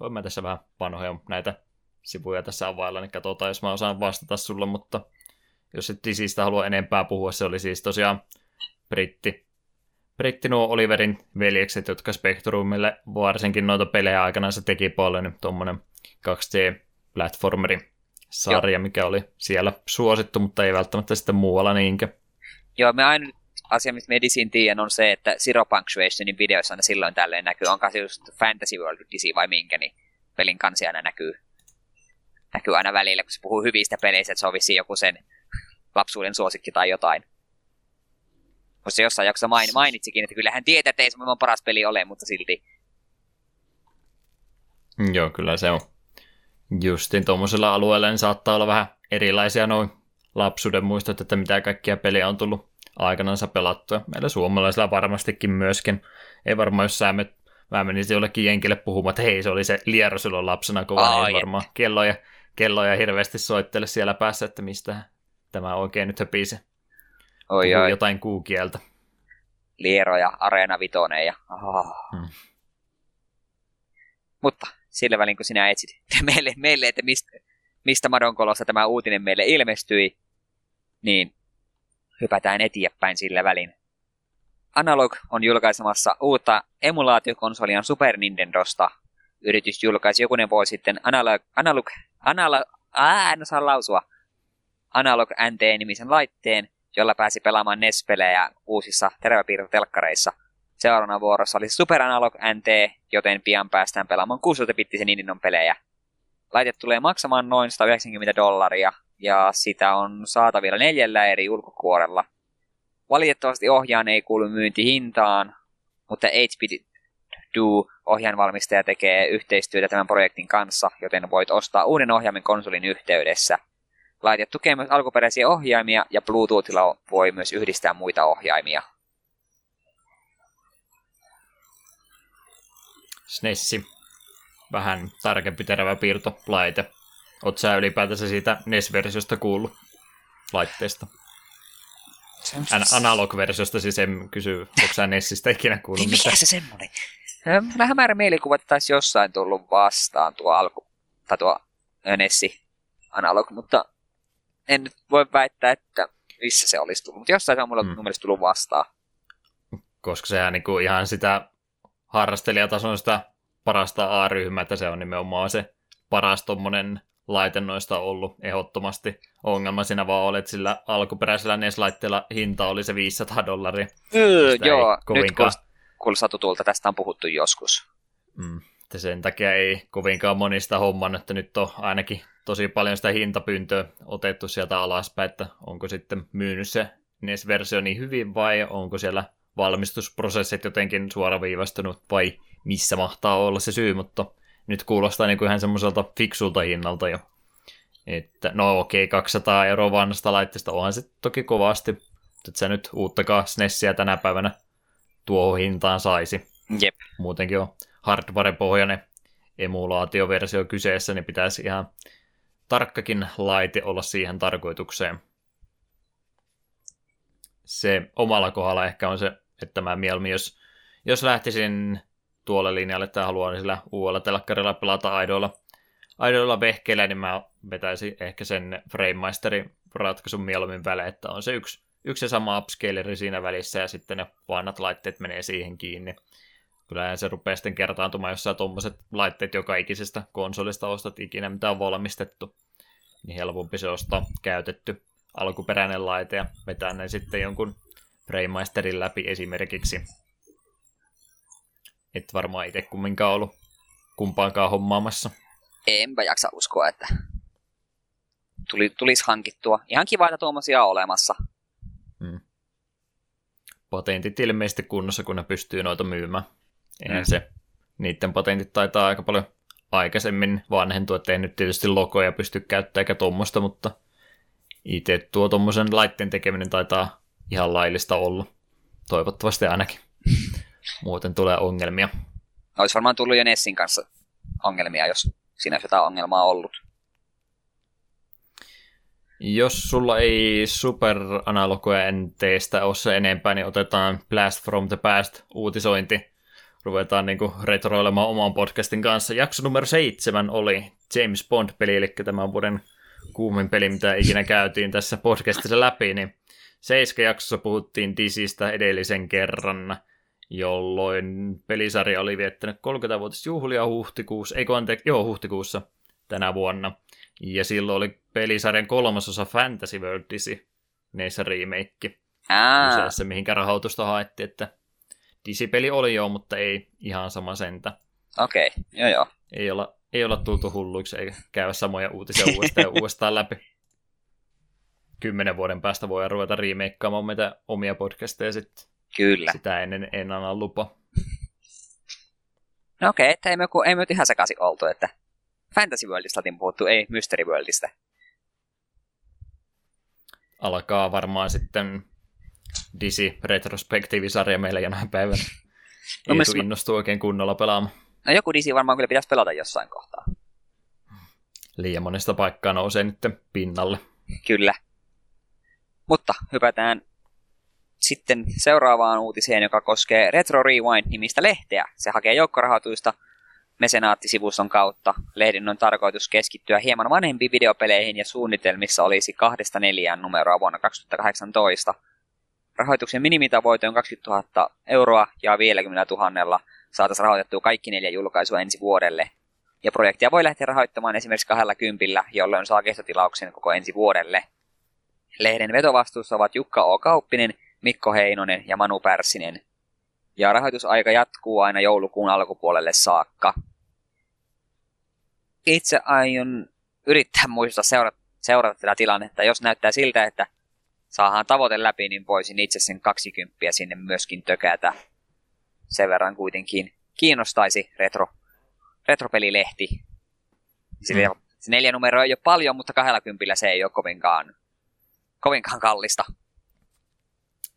Voin mä tässä vähän vanhoja näitä sivuja tässä availla, niin katsotaan, jos mä osaan vastata sulle, mutta jos et Disistä halua enempää puhua, se oli siis tosiaan britti, britti nuo Oliverin veljekset, jotka Spectrumille varsinkin noita pelejä aikana se teki paljon, niin tuommoinen 2D-platformeri sarja, mikä oli siellä suosittu, mutta ei välttämättä sitten muualla niinkö. Joo, me aina asia, mistä Medisin tiedän, on se, että Zero Punctuationin videoissa aina silloin tälleen näkyy, onko se just Fantasy World Disi vai minkä, niin pelin kansi aina näkyy, näkyy aina välillä, kun se puhuu hyvistä peleistä, että se on joku sen lapsuuden suosikki tai jotain. Mutta se jossain jaksossa main, mainitsikin, että kyllähän tietää, että ei se paras peli ole, mutta silti. Joo, kyllä se on. Justin tuommoisella alueella niin saattaa olla vähän erilaisia noin lapsuuden muistot, että mitä kaikkia peliä on tullut aikanaan pelattua. Meillä suomalaisilla varmastikin myöskin. Ei varmaan, jos sä met, mä menisin jollekin jenkille puhumaan, että hei, se oli se liero silloin lapsena, kun oh, ei varmaan kelloja, kelloja hirveästi soittele siellä päässä, että mistä tämä oikein nyt höpisi. Oi, oi. jotain kuukieltä. Liero ja Areena Vitonen ja... Oh. Hmm. Mutta sillä välin, kun sinä etsit meille, meille että mistä, mistä Madonkolossa tämä uutinen meille ilmestyi, niin hypätään eteenpäin sillä välin. Analog on julkaisemassa uutta emulaatiokonsolia Super Nintendosta. Yritys julkaisi jokunen vuosi sitten Analog, Analog, Analog, ää, en osaa lausua, Analog NT-nimisen laitteen, jolla pääsi pelaamaan NES-pelejä uusissa teräväpiirtotelkkareissa. Seuraavana vuorossa oli Super Analog NT, joten pian päästään pelaamaan 16-bittisen Nintendon pelejä. Laite tulee maksamaan noin 190 dollaria, ja sitä on saatavilla neljällä eri ulkokuorella. Valitettavasti ohjaan ei kuulu myyntihintaan, mutta 8-bit Do ohjainvalmistaja tekee yhteistyötä tämän projektin kanssa, joten voit ostaa uuden ohjaimen konsolin yhteydessä. Laite tukee myös alkuperäisiä ohjaimia ja Bluetoothilla voi myös yhdistää muita ohjaimia. SNESi. Vähän tarkempi terävä piirtolaite. Oot sä ylipäätänsä siitä NES-versiosta kuullut laitteesta? An- analog-versiosta siis en kysy, onko sä Nessistä ikinä kuullut niin mikä se semmonen? Vähän määrä mielikuva, että taisi jossain tullut vastaan tuo alku, tai tuo Nessi analog, mutta en nyt voi väittää, että missä se olisi tullut. Mutta jossain se on mulla hmm. mielestä tullut vastaan. Koska sehän niinku ihan sitä harrastelijatason sitä parasta A-ryhmää, että se on nimenomaan se paras tommonen laite noista ollut ehdottomasti. Ongelma siinä vaan oli, että sillä alkuperäisellä NES-laitteella hinta oli se 500 dollaria. Öö, joo, kovinkaan... nyt kuulostaa tutulta, tästä on puhuttu joskus. Mm, että sen takia ei kovinkaan monista homman, että nyt on ainakin tosi paljon sitä hintapyyntöä otettu sieltä alaspäin, että onko sitten myynyt se NES-versio niin hyvin vai onko siellä valmistusprosessit jotenkin suoraviivastunut vai missä mahtaa olla se syy, mutta nyt kuulostaa niin kuin ihan semmoiselta fiksulta hinnalta jo. Että no okei, okay, 200 euroa vanhasta laitteesta onhan se toki kovasti, että se nyt uuttakaan SNESiä tänä päivänä tuohon hintaan saisi. Jep. Muutenkin on hardware-pohjainen emulaatioversio kyseessä, niin pitäisi ihan tarkkakin laite olla siihen tarkoitukseen. Se omalla kohdalla ehkä on se, että mä mieluummin, jos, jos lähtisin tuolle linjalle tai haluan niin sillä uudella telkkarilla pelata aidoilla, aidoilla vehkeillä, niin mä vetäisin ehkä sen Framemeisterin ratkaisun mieluummin välein, että on se yksi, yksi ja sama upscaleri siinä välissä ja sitten ne vanhat laitteet menee siihen kiinni. Kyllähän se rupeaa sitten kertaantumaan, jos sä tuommoiset laitteet joka ikisestä konsolista ostat ikinä, mitä on valmistettu. Niin helpompi se ostaa käytetty alkuperäinen laite ja vetää ne sitten jonkun Framemeisterin läpi esimerkiksi. Et varmaan itse kumminkaan ollut kumpaankaan hommaamassa. Enpä jaksa uskoa, että tuli, tulisi hankittua. Ihan kiva, että tuommoisia on olemassa. Hmm. Patentit ilmeisesti kunnossa, kun ne pystyy noita myymään. Eihän hmm. se, niiden patentit taitaa aika paljon aikaisemmin vanhentua, että ei nyt tietysti logoja pysty käyttämään eikä tuommoista, mutta itse tuo tuommoisen laitteen tekeminen taitaa ihan laillista olla. Toivottavasti ainakin. Muuten tulee ongelmia. Olisi varmaan tullut jo Nessin kanssa ongelmia, jos siinä olisi jotain ongelmaa ollut. Jos sulla ei Super Analogoja NTstä ole se enempää, niin otetaan Blast from the Past uutisointi. Ruvetaan niinku retroilemaan oman podcastin kanssa. Jakso numero seitsemän oli James Bond-peli, eli tämän vuoden kuumin peli, mitä ikinä käytiin tässä podcastissa läpi, niin Seiska jaksossa puhuttiin Disistä edellisen kerran jolloin pelisarja oli viettänyt 30-vuotisjuhlia huhtikuussa, eikö anteeksi, joo huhtikuussa tänä vuonna. Ja silloin oli pelisarjan kolmasosa Fantasy World Disi, neissä remake. Kyseessä, mihinkä rahoitusta haettiin, että Disi-peli oli jo, mutta ei ihan sama sentä. Okei, okay. joo joo. Ei olla, ei olla tultu hulluiksi eikä käydä samoja uutisia uudestaan ja uudestaan läpi. Kymmenen vuoden päästä voi ruveta remakeaamaan meitä omia podcasteja sitten. Kyllä. Sitä ennen en anna lupa. No okei, okay, että ei me, ei me ihan sekaisin oltu, että Fantasy Worldista oltiin puhuttu, ei Mystery Worldista. Alkaa varmaan sitten Disi retrospektiivisarja meillä jonain päivänä. No, Ei tule innostua oikein kunnolla pelaamaan. No joku Disi varmaan kyllä pitäisi pelata jossain kohtaa. Liian monesta paikkaa nousee nyt pinnalle. Kyllä. Mutta hypätään sitten seuraavaan uutiseen, joka koskee Retro Rewind-nimistä lehteä. Se hakee joukkorahoitusta mesenaattisivuston kautta. Lehden on tarkoitus keskittyä hieman vanhempiin videopeleihin ja suunnitelmissa olisi kahdesta neljään numeroa vuonna 2018. Rahoituksen minimitavoite on 20 000 euroa ja 50 000 saataisiin rahoitettua kaikki neljä julkaisua ensi vuodelle. Ja projektia voi lähteä rahoittamaan esimerkiksi kahdella kympillä, jolloin saa kestotilauksen koko ensi vuodelle. Lehden vetovastuussa ovat Jukka O. Kauppinen, Mikko Heinonen ja Manu Pärssinen. Ja rahoitusaika jatkuu aina joulukuun alkupuolelle saakka. Itse aion yrittää muistaa seurata, seurata tätä tilannetta. Jos näyttää siltä, että saadaan tavoite läpi, niin voisin itse sen 20 sinne myöskin tökätä. Sen verran kuitenkin kiinnostaisi retro, retropelilehti. Sillä mm. se neljä numeroa ei ole paljon, mutta 20 se ei ole kovinkaan, kovinkaan kallista.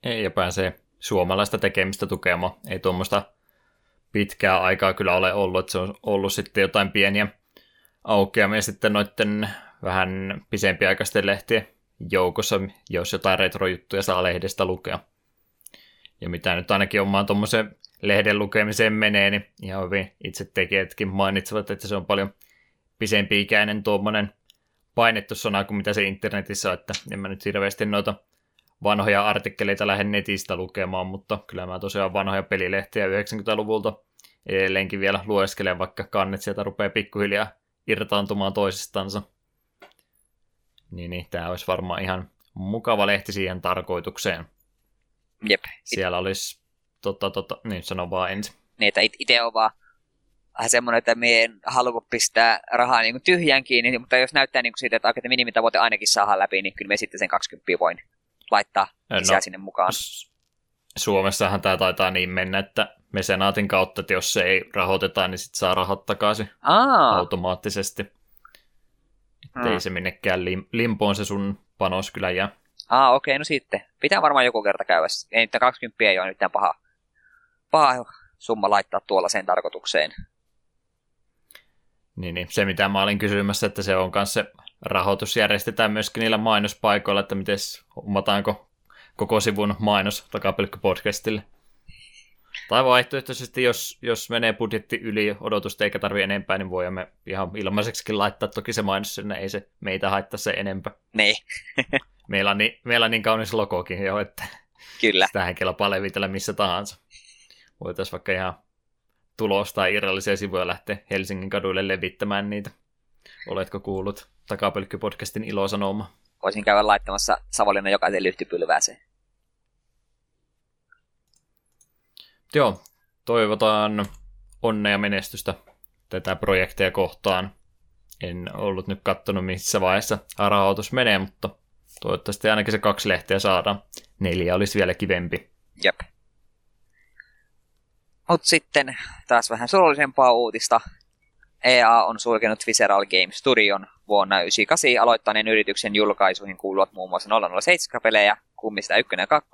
Ja pääsee suomalaista tekemistä tukemaan. Ei tuommoista pitkää aikaa kyllä ole ollut, että se on ollut sitten jotain pieniä aukeamia sitten noiden vähän pisempiaikaisten lehtien joukossa, jos jotain retrojuttuja saa lehdestä lukea. Ja mitä nyt ainakin omaan tuommoisen lehden lukemiseen menee, niin ihan hyvin itse tekijätkin mainitsevat, että se on paljon pisempi-ikäinen tuommoinen painettu sana kuin mitä se internetissä on, että en mä nyt hirveästi noita vanhoja artikkeleita lähden netistä lukemaan, mutta kyllä mä tosiaan vanhoja pelilehtiä 90-luvulta edelleenkin vielä lueskelen, vaikka kannet sieltä rupeaa pikkuhiljaa irtaantumaan toisistansa. Niin, niin tämä olisi varmaan ihan mukava lehti siihen tarkoitukseen. Jep. Siellä olisi, tota, tota, niin sano vaan ensin. Niin, että itse on vaan vähän semmoinen, että me en halua pistää rahaa niin tyhjään kiinni, mutta jos näyttää niin kuin siitä, että, että minimitavoite ainakin saadaan läpi, niin kyllä me sitten sen 20 voin laittaa lisää no, sinne mukaan. Suomessahan tämä taitaa niin mennä, että mesenaatin kautta, että jos se ei rahoiteta, niin sitten saa rahat takaisin Aa. automaattisesti. Että hmm. ei se minnekään lim- limpoon se sun panos kyllä jää. Aa, okei, okay, no sitten. Pitää varmaan joku kerta käydä. Ei nyt 20 ei ole nyt paha, paha summa laittaa tuolla sen tarkoitukseen. Niin, niin, se mitä mä olin kysymässä, että se on kanssa se rahoitus järjestetään myöskin niillä mainospaikoilla, että miten huomataanko koko sivun mainos takapelkkypodcastille. Tai vaihtoehtoisesti, jos, jos menee budjetti yli odotusta eikä tarvi enempää, niin voimme ihan ilmaiseksikin laittaa toki se mainos sinne, ei se meitä haittaa se enempää. Niin. meillä, on niin, meillä on niin kaunis logokin jo, että Kyllä. sitähän kelpaa levitellä missä tahansa. Voitaisiin vaikka ihan tulos tai irrallisia sivuja lähteä Helsingin kaduille levittämään niitä. Oletko kuullut Takapölkky-podcastin ilosanoma? Voisin käydä laittamassa Savonlinnan jokaisen lyhtypylvääseen. Joo, toivotaan onnea ja menestystä tätä projektia kohtaan. En ollut nyt kattonut missä vaiheessa rahoitus menee, mutta toivottavasti ainakin se kaksi lehteä saadaan. Neljä olisi vielä kivempi. Jep. Mutta sitten taas vähän surullisempaa uutista. EA on sulkenut Visceral Games Studion vuonna 1998 aloittaneen yrityksen julkaisuihin kuuluvat muun muassa 007-pelejä, kummista 1 ja 2,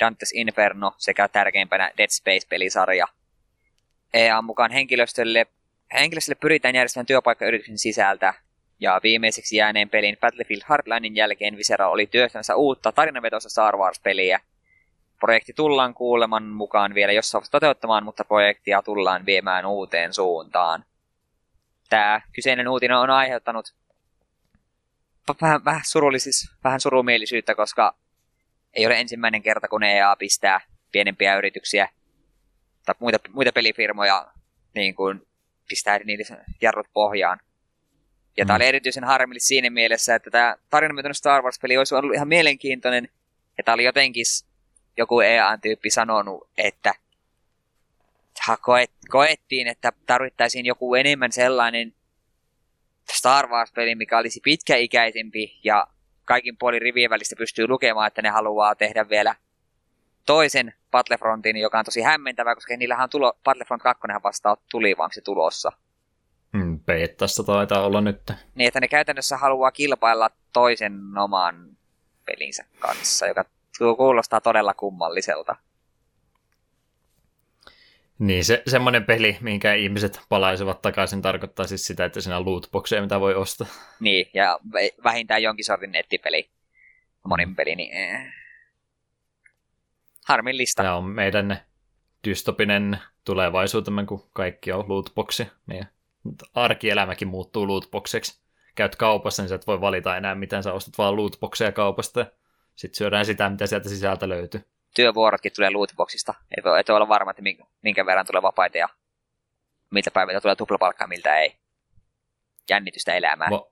Dantes Inferno sekä tärkeimpänä Dead Space-pelisarja. EA mukaan henkilöstölle, henkilöstölle pyritään järjestämään työpaikka yrityksen sisältä, ja viimeiseksi jääneen pelin Battlefield Hardlinein jälkeen Visceral oli työstämässä uutta tarinavetoista Star Wars-peliä. Projekti tullaan kuuleman mukaan vielä jossain toteuttamaan, mutta projektia tullaan viemään uuteen suuntaan. Tämä kyseinen uutinen on aiheuttanut vähän, vähän, surullisis, vähän surumielisyyttä, koska ei ole ensimmäinen kerta, kun EA pistää pienempiä yrityksiä tai muita, muita pelifirmoja niin kuin pistää niitä jarrut pohjaan. Ja mm. tämä oli erityisen harmillista siinä mielessä, että tämä tarinamyötäinen Star Wars-peli olisi ollut ihan mielenkiintoinen. Ja tämä oli jotenkin joku EA-tyyppi sanonut, että koet, koettiin, että tarvittaisiin joku enemmän sellainen Star Wars-peli, mikä olisi pitkäikäisempi ja kaikin puolin rivien välistä pystyy lukemaan, että ne haluaa tehdä vielä toisen Battlefrontin, joka on tosi hämmentävä, koska niillähän on tulo, Battlefront 2 vasta tuli vaan se tulossa. Peettasta taitaa olla nyt. Niin, että ne käytännössä haluaa kilpailla toisen oman pelinsä kanssa, joka kuulostaa todella kummalliselta. Niin, se, semmoinen peli, minkä ihmiset palaisivat takaisin, tarkoittaa siis sitä, että siinä on lootboxeja, mitä voi ostaa. Niin, ja vähintään jonkin sortin nettipeli, monin peli, niin eh. harmillista. Tämä on meidän dystopinen tulevaisuutemme, kun kaikki on lootboxi. Meidän arkielämäkin muuttuu lootboxeksi. Käyt kaupassa, niin sä et voi valita enää, miten sä ostat vaan lootboxeja kaupasta. Sitten syödään sitä, mitä sieltä sisältä löytyy. Työvuorotkin tulee lootboxista. Et voi, et voi olla varma, että minkä verran tulee vapaita ja miltä päivältä tulee tuplapalkkaa, miltä ei. Jännitystä elämää. Va-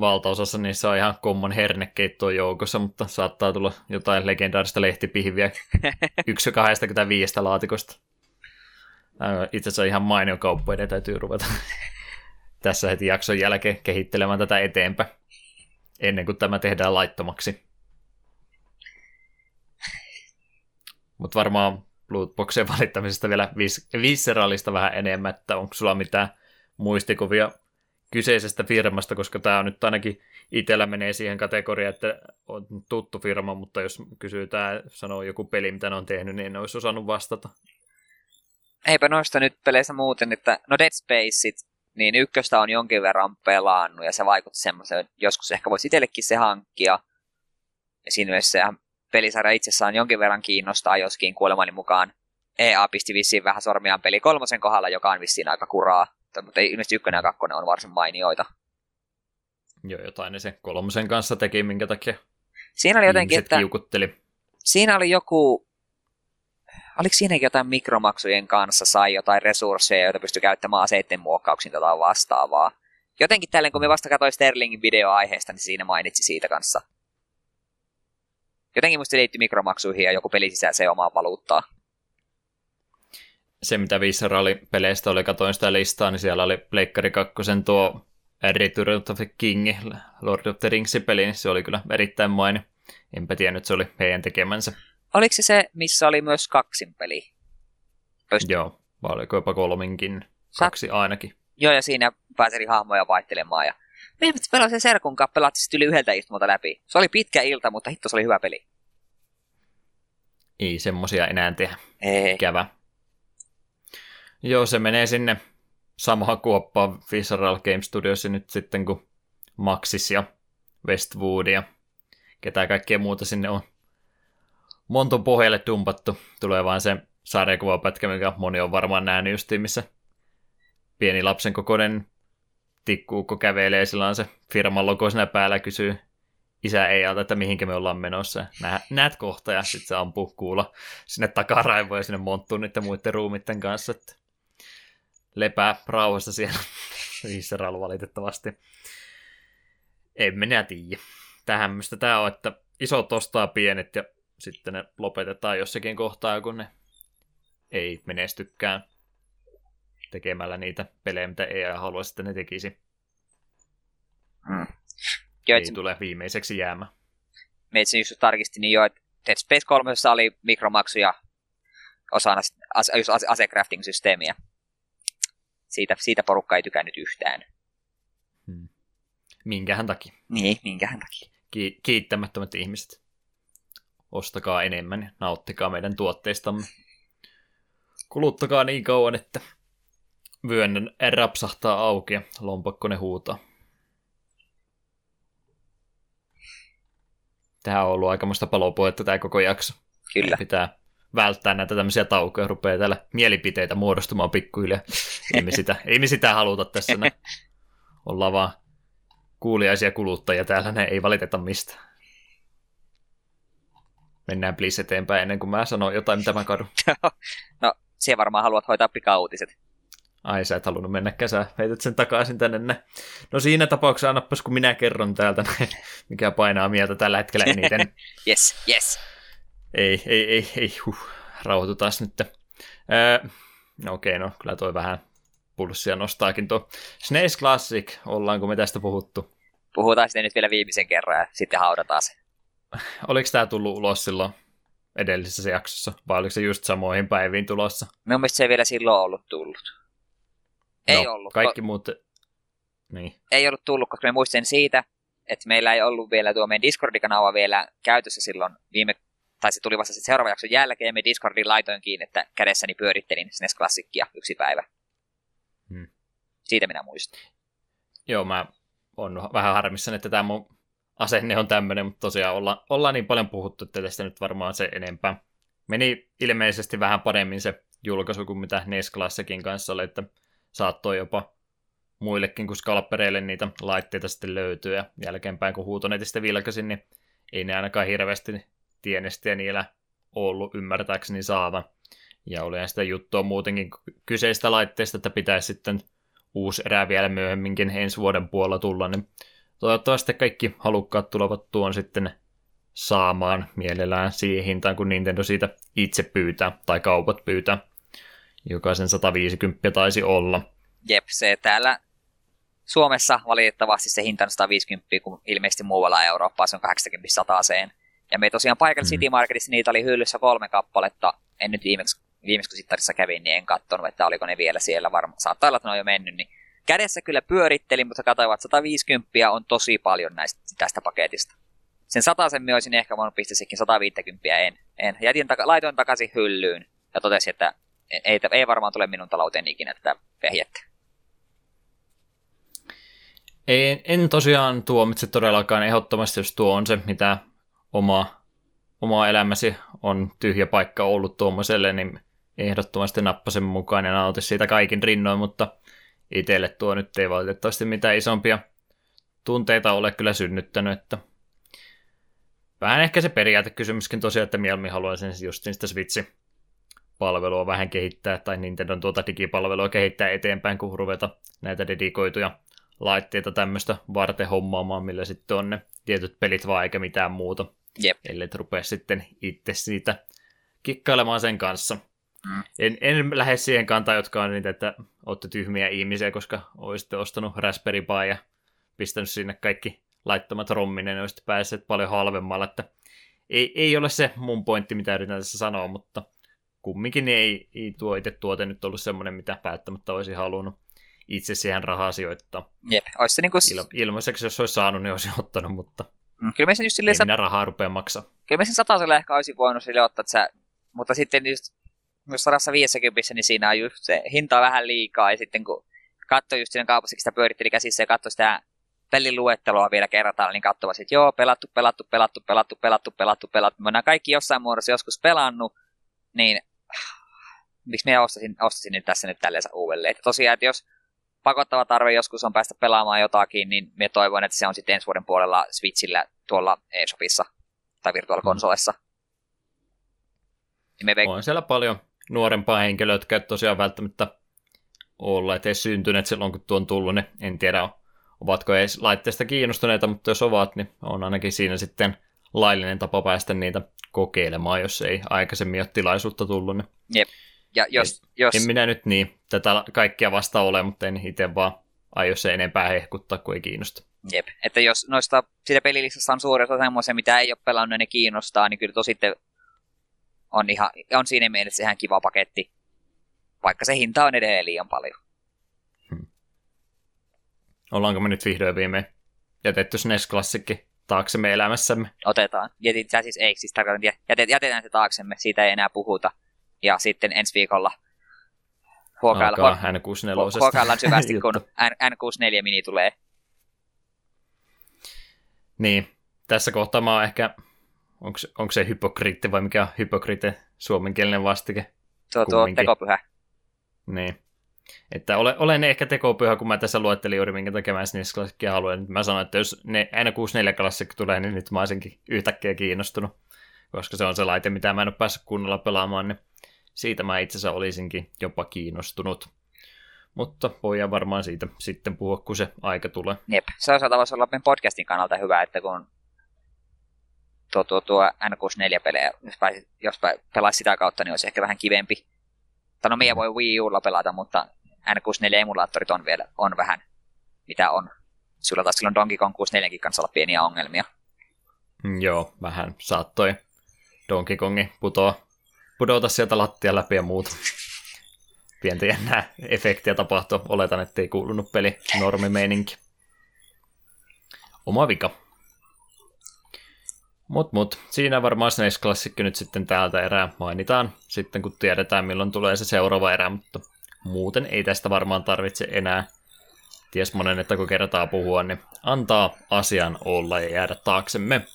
valtaosassa niissä on ihan common hernekeittoa joukossa, mutta saattaa tulla jotain legendaarista lehtipihviä 1,25 laatikosta. Itse asiassa ihan mainio kauppoiden täytyy ruveta tässä heti jakson jälkeen kehittelemään tätä eteenpäin, ennen kuin tämä tehdään laittomaksi. Mutta varmaan lootboxien valittamisesta vielä vis- visceralista vähän enemmän, että onko sulla mitään muistikuvia kyseisestä firmasta, koska tämä on nyt ainakin itsellä menee siihen kategoriaan, että on tuttu firma, mutta jos kysyy tämä, sanoo joku peli, mitä ne on tehnyt, niin en olisi osannut vastata. Eipä noista nyt peleissä muuten, että no Dead Spaceit, niin ykköstä on jonkin verran pelaannut ja se vaikutti semmoisen, että joskus ehkä voisi itsellekin se hankkia. Ja siinä mielessä pelisarja itsessään jonkin verran kiinnostaa, joskin kuolemani mukaan EA pisti vissiin vähän sormiaan peli kolmosen kohdalla, joka on vissiin aika kuraa. Mutta ilmeisesti ykkönen ja kakkonen on varsin mainioita. Joo, jotain ne se kolmosen kanssa teki, minkä takia Siinä oli jotenkin, että... kiukutteli. Siinä oli joku... Oliko siinäkin jotain mikromaksujen kanssa, sai jotain resursseja, joita pystyi käyttämään aseiden muokkauksiin tai vastaavaa. Jotenkin tällä, kun me vasta katsoin Sterlingin videoaiheesta, niin siinä mainitsi siitä kanssa. Jotenkin musta liittyy mikromaksuihin ja joku peli se omaa valuuttaa. Se, mitä Visceral-peleistä oli, katoin sitä listaa, niin siellä oli Pleikkari 2 tuo Return of the King, Lord of the Rings peli, niin se oli kyllä erittäin maini. Enpä tiennyt, että se oli heidän tekemänsä. Oliko se se, missä oli myös kaksin peli? Just... Joo, vai oliko jopa kolminkin? Kaksi Sa- ainakin. Joo, ja siinä pääsi hahmoja vaihtelemaan. Ja... Me pelasin Serkun kanssa, pelattiin yli yhdeltä istumalta läpi. Se oli pitkä ilta, mutta hitto se oli hyvä peli. Ei semmosia enää tehdä. Ei. Kävä. Joo, se menee sinne samaan kuoppaan Visceral Game Studios nyt sitten kuin Maxis ja Westwood ja ketä kaikkea muuta sinne on Monton pohjalle dumpattu. Tulee vaan se sarjakuvapätkä, mikä moni on varmaan nähnyt justiin, missä pieni lapsen kokoinen tikkuukko kävelee, sillä on se firman logo siinä päällä kysyy isä ei alta, että mihinkä me ollaan menossa. Nä, näet kohta ja sitten se ampuu kuulla sinne takaraivoon ja sinne monttuun niiden muiden ruumitten kanssa. Että lepää rauhassa siellä Visceral valitettavasti. En minä tiedä. Tähän mistä tämä on, että isot ostaa pienet ja sitten ne lopetetaan jossakin kohtaa, kun ne ei menestykään tekemällä niitä pelejä, mitä ei halua sitten ne tekisi. Hmm. ei et... tule viimeiseksi jäämä. Meitsin just tarkistin niin jo, että Dead Space 3 oli mikromaksuja osana asecrafting-systeemiä siitä, siitä porukka ei tykännyt yhtään. Hmm. Minkähän takia? Niin, minkähän takia. Ki- kiittämättömät ihmiset. Ostakaa enemmän ja nauttikaa meidän tuotteistamme. Kuluttakaa niin kauan, että vyönnön rapsahtaa auki ja lompakko ne huutaa. Tähän on ollut aikamoista palopuhetta tämä koko jakso. Kyllä. Pitää välttää näitä tämmöisiä taukoja, rupeaa täällä mielipiteitä muodostumaan pikkuhiljaa. Ei me sitä, ei me sitä haluta tässä. Ne. Ollaan vaan kuuliaisia kuluttajia täällä, ne ei valiteta mistä. Mennään please eteenpäin ennen kuin mä sanon jotain, mitä mä kadun. no, siellä varmaan haluat hoitaa pikauutiset. Ai, sä et halunnut mennä kesää. Heität sen takaisin tänne. No siinä tapauksessa annapas, kun minä kerron täältä, mikä painaa mieltä tällä hetkellä eniten. yes, yes. Ei, ei, ei, ei, huh, rauhoitutaan nyt. Öö, no okei, okay, no kyllä toi vähän pulssia nostaakin tuo. SNES Classic, ollaanko me tästä puhuttu? Puhutaan sitten nyt vielä viimeisen kerran ja sitten haudataan se. Oliko tämä tullut ulos silloin edellisessä jaksossa, vai oliko se just samoihin päiviin tulossa? Minun mielestä se ei vielä silloin ollut tullut. Ei no, ollut. Kaikki muut... Niin. Ei ollut tullut, koska me muistin siitä, että meillä ei ollut vielä tuo meidän Discord-kanava vielä käytössä silloin viime tai se tuli vasta sitten seuraavan jakson jälkeen, ja me Discordin laitoin kiinni, että kädessäni pyörittelin SNES Classicia yksi päivä. Hmm. Siitä minä muistan. Joo, mä on vähän harmissani, että tämä mun asenne on tämmöinen, mutta tosiaan olla, ollaan niin paljon puhuttu, että tästä nyt varmaan se enempää. Meni ilmeisesti vähän paremmin se julkaisu kuin mitä NES Classicin kanssa oli, että saattoi jopa muillekin kuin skalppereille niitä laitteita sitten löytyy, ja jälkeenpäin kun huutonetistä vilkasin, niin ei ne ainakaan hirveästi tienestiä niillä ollut ymmärtääkseni saavan. Ja oli sitä juttua muutenkin kyseistä laitteista, että pitäisi sitten uusi erä vielä myöhemminkin ensi vuoden puolella tulla, niin toivottavasti kaikki halukkaat tulevat tuon sitten saamaan mielellään siihen hintaan, kun Nintendo siitä itse pyytää, tai kaupat pyytää. Jokaisen 150 taisi olla. Jep, se täällä Suomessa valitettavasti se hinta on 150, kun ilmeisesti muualla Euroopassa on 80 sataseen. Ja me tosiaan paikalla mm. City Marketissa niitä oli hyllyssä kolme kappaletta. En nyt viimeksi, viimeksi kun sittarissa kävin, niin en katsonut, että oliko ne vielä siellä varmaan. Saattaa olla, että ne on jo mennyt. Niin kädessä kyllä pyörittelin, mutta katsoin, että 150 on tosi paljon näistä, tästä paketista. Sen sataisen olisin ehkä voinut pistää sekin 150 en. en. Jätin taka, laitoin takaisin hyllyyn ja totesin, että ei, ei varmaan tule minun talouteen ikinä tätä vehjettä. Ei, en tosiaan tuomitse todellakaan ehdottomasti, jos tuo on se, mitä oma, oma elämäsi on tyhjä paikka ollut tuommoiselle, niin ehdottomasti nappasen mukaan ja nauti siitä kaikin rinnoin, mutta itselle tuo nyt ei valitettavasti mitään isompia tunteita ole kyllä synnyttänyt, että vähän ehkä se periaatekysymyskin tosiaan, että mieluummin haluaisin just sitä Switchin palvelua vähän kehittää, tai Nintendon tuota digipalvelua kehittää eteenpäin, kun ruveta näitä dedikoituja laitteita tämmöistä varten hommaamaan, millä sitten on ne tietyt pelit vaan eikä mitään muuta. Jep. Ellei rupea sitten itse siitä kikkailemaan sen kanssa. Mm. En, en lähde siihen kantaan, jotka on niitä, että olette tyhmiä ihmisiä, koska olisitte ostanut Raspberry Pi ja pistänyt sinne kaikki laittomat romminen, niin olisitte päässeet paljon halvemmalla. Että ei, ei ole se mun pointti, mitä yritän tässä sanoa, mutta kumminkin ei, ei tuo itse tuote nyt ollut semmoinen, mitä päättämättä olisi halunnut itse siihen rahaa sijoittaa. Jep, olisi se niin kuin... Il- ilmaiseksi, jos olisi saanut, niin olisi ottanut, mutta mm, kyllä sen just silleen, ei minä rahaa rupea maksaa. Kyllä mä sen satasella ehkä olisi voinut sille ottaa, että sä... mutta sitten just myös 150, niin siinä on just se hinta on vähän liikaa, ja sitten kun katsoi just siinä kaupassa, sitä pyöritteli käsissä ja katsoi sitä pelin luettelua vielä kerrataan, niin katsovat, että joo, pelattu, pelattu, pelattu, pelattu, pelattu, pelattu, pelattu. Mä kaikki jossain muodossa joskus pelannut, niin miksi mä ostasin, ostasin nyt tässä nyt tälleen uudelleen. Että tosiaan, että jos pakottava tarve joskus on päästä pelaamaan jotakin, niin me toivon, että se on sitten ensi vuoden puolella Switchillä tuolla eShopissa tai virtuaalikonsolessa. Mm. Veik- on siellä paljon nuorempaa henkilöä, jotka ei tosiaan välttämättä olleet edes syntyneet silloin, kun tuo on tullut, niin en tiedä, ovatko edes laitteesta kiinnostuneita, mutta jos ovat, niin on ainakin siinä sitten laillinen tapa päästä niitä kokeilemaan, jos ei aikaisemmin ole tilaisuutta tullut. Niin Jep. Ja jos, en, jos... en minä nyt niin tätä kaikkia vasta ole, mutta en itse vaan aio se enempää hehkuttaa, kun ei kiinnosta. Jep, että jos noista siitä pelilistassa on suuri osa semmoisia, mitä ei ole pelannut ja ne kiinnostaa, niin kyllä tosi on, ihan, on siinä mielessä ihan kiva paketti, vaikka se hinta on edelleen liian paljon. Hmm. Ollaanko me nyt vihdoin viimein jätetty SNES-klassikki taaksemme elämässämme? Otetaan. Jätit, siis ei, siis tarkoitan, jätet, jätetään se taaksemme, siitä ei enää puhuta. Ja sitten ensi viikolla huokaillaan, N64. huokaillaan syvästi, kun N64 mini tulee. Niin, tässä kohtaa mä oon ehkä, onko se hypokriitti vai mikä on hypokriite suomenkielinen vastike? Tuo, tuo tekopyhä. Niin. Että olen, olen ehkä tekopyhä, kun mä tässä luettelin juuri minkä takia mä SNES-klassikkia haluan. Mä sanoin, että jos ne N64-klassikki tulee, niin nyt mä olisinkin yhtäkkiä kiinnostunut. Koska se on se laite, mitä mä en ole päässyt kunnolla pelaamaan, niin siitä mä itse asiassa olisinkin jopa kiinnostunut. Mutta voidaan varmaan siitä sitten puhua, kun se aika tulee. Jep, se on voisi olla meidän podcastin kannalta hyvä, että kun tuo, tuo, tuo N64-pelejä, jos, pääsi, jos pelaisi sitä kautta, niin olisi ehkä vähän kivempi. Tai no meidän voi Wii Ulla pelata, mutta N64-emulaattorit on vielä on vähän mitä on. Sulla taas silloin Donkey Kong 64 kanssa olla pieniä ongelmia. Mm, joo, vähän saattoi Donkey Kongi putoa pudota sieltä lattia läpi ja muuta. Pientä jännää efektiä tapahtuu. Oletan, ettei kuulunut peli normimeininki. Oma vika. Mut mut, siinä varmaan SNES-klassikki nyt sitten täältä erää mainitaan sitten kun tiedetään milloin tulee se seuraava erä, mutta muuten ei tästä varmaan tarvitse enää ties monen, että kun kertaa puhua, niin antaa asian olla ja jäädä taaksemme.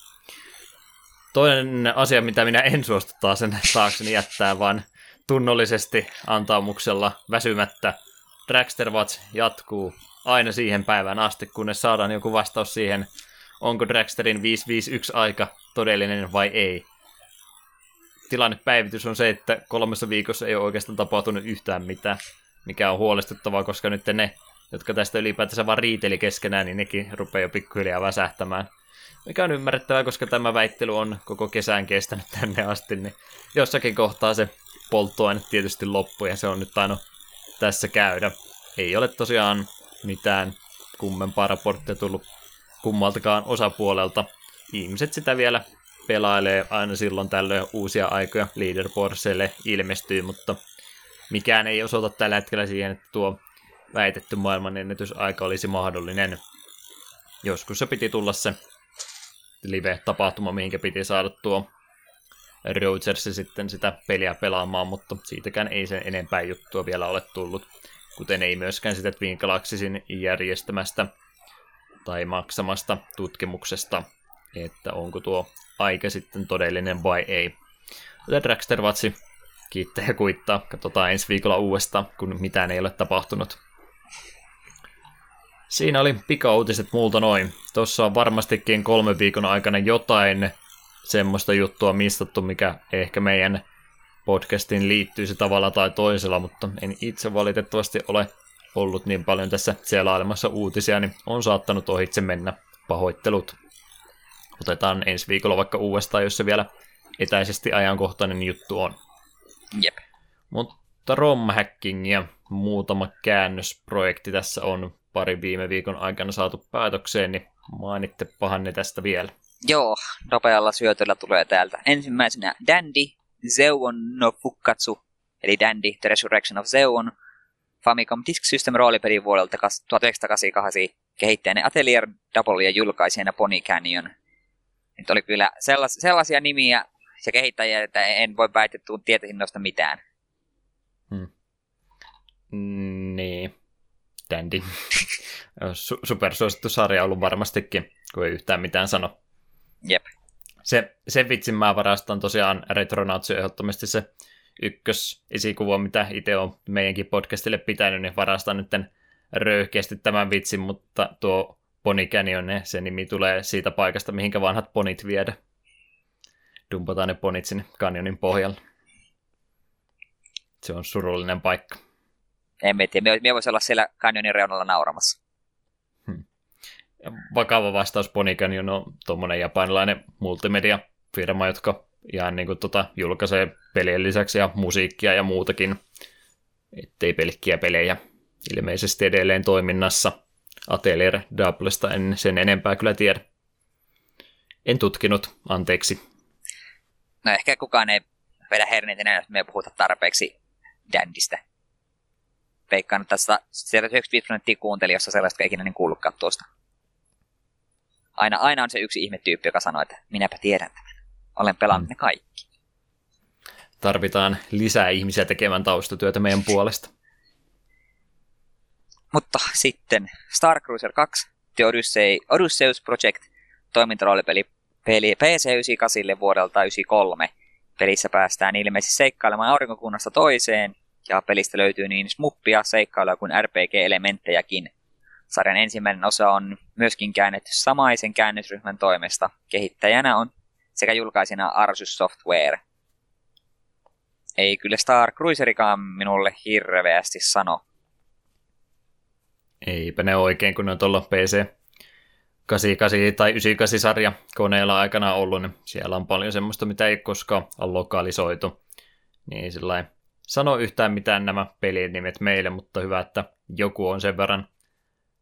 Toinen asia, mitä minä en suostu taas sen taakseni jättää, vaan tunnollisesti antaumuksella väsymättä. Dragster Watch jatkuu aina siihen päivään asti, kunnes saadaan joku vastaus siihen, onko Dragsterin 551 aika todellinen vai ei. Tilannepäivitys on se, että kolmessa viikossa ei ole oikeastaan tapahtunut yhtään mitään, mikä on huolestuttavaa, koska nyt ne, jotka tästä ylipäätänsä vaan riiteli keskenään, niin nekin rupeaa jo pikkuhiljaa väsähtämään. Mikä on ymmärrettävää, koska tämä väittely on koko kesän kestänyt tänne asti, niin jossakin kohtaa se polttoaine tietysti loppuu ja se on nyt tainnut tässä käydä. Ei ole tosiaan mitään kummempaa raporttia tullut kummaltakaan osapuolelta. Ihmiset sitä vielä pelailee aina silloin tällöin uusia aikoja leaderboardsille ilmestyy, mutta mikään ei osoita tällä hetkellä siihen, että tuo väitetty maailmanennätysaika olisi mahdollinen. Joskus se piti tulla se live-tapahtuma, mihinkä piti saada tuo Rogersi sitten sitä peliä pelaamaan, mutta siitäkään ei sen enempää juttua vielä ole tullut, kuten ei myöskään sitä Twin Galaxysin järjestämästä tai maksamasta tutkimuksesta, että onko tuo aika sitten todellinen vai ei. Joten Dragster Vatsi kiittää ja kuittaa. Katsotaan ensi viikolla uudestaan, kun mitään ei ole tapahtunut. Siinä oli pikauutiset multa noin. Tuossa on varmastikin kolme viikon aikana jotain semmoista juttua mistattu, mikä ehkä meidän podcastiin liittyisi tavalla tai toisella, mutta en itse valitettavasti ole ollut niin paljon tässä selailemassa uutisia, niin on saattanut ohitse mennä pahoittelut. Otetaan ensi viikolla vaikka uudestaan, jos se vielä etäisesti ajankohtainen juttu on. Jep. Mutta romhacking ja muutama käännösprojekti tässä on pari viime viikon aikana saatu päätökseen, niin mainittepahan ne tästä vielä. Joo, nopealla syötöllä tulee täältä. Ensimmäisenä Dandy, Zeon no Fukatsu, eli Dandy, The Resurrection of Zeon, Famicom Disk System roolipeli vuodelta 1988, kehittäjänä Atelier Double ja julkaisijana Pony Canyon. Nyt oli kyllä sellas, sellaisia nimiä ja kehittäjiä, että en voi väittää, että tietäisin noista mitään. Hmm. Niin. Dandy. Su- supersuosittu sarja ollut varmastikin, kun ei yhtään mitään sano. Jep. Se, sen vitsin mä varastan tosiaan Retronautsi ehdottomasti se ykkös esikuva, mitä itse on meidänkin podcastille pitänyt, niin varastan nyt röyhkeästi tämän vitsin, mutta tuo Pony Canyon, se nimi tulee siitä paikasta, mihinkä vanhat ponit viedä. Dumpataan ne ponit sinne kanjonin pohjalle. Se on surullinen paikka. En tiedä, me voisi olla siellä kanjonin reunalla nauramassa. Hmm. Vakava vastaus Pony Canyon on tuommoinen japanilainen multimedia-firma, jotka ihan niin kuin tota, julkaisee pelien lisäksi ja musiikkia ja muutakin, ettei pelkkiä pelejä ilmeisesti edelleen toiminnassa. Atelier Doublesta en sen enempää kyllä tiedä. En tutkinut, anteeksi. No ehkä kukaan ei vedä herneitä enää, jos me ei puhuta tarpeeksi Dandista. Veikkaan, että tästä 95 prosenttia kuuntelijassa sellaista ikinä niin kuullutkaan tuosta. Aina, aina on se yksi ihmetyyppi, joka sanoo, että minäpä tiedän tämän. Olen pelannut mm. ne kaikki. Tarvitaan lisää ihmisiä tekemään taustatyötä meidän puolesta. Mutta sitten Star Cruiser 2, The Odyssey, Odysseus Project, toimintaroolipeli peli PC98 vuodelta 93. Pelissä päästään ilmeisesti seikkailemaan aurinkokunnasta toiseen, ja pelistä löytyy niin smuppia, seikkailuja kuin RPG-elementtejäkin. Sarjan ensimmäinen osa on myöskin käännetty samaisen käännösryhmän toimesta. Kehittäjänä on sekä julkaisina Arsus Software. Ei kyllä Star Cruiserikaan minulle hirveästi sano. Eipä ne oikein, kun ne on tuolla PC 88 tai 98 sarja koneella aikana ollut, niin siellä on paljon semmoista, mitä ei koskaan ole lokalisoitu. Niin sillä sano yhtään mitään nämä pelin nimet meille, mutta hyvä, että joku on sen verran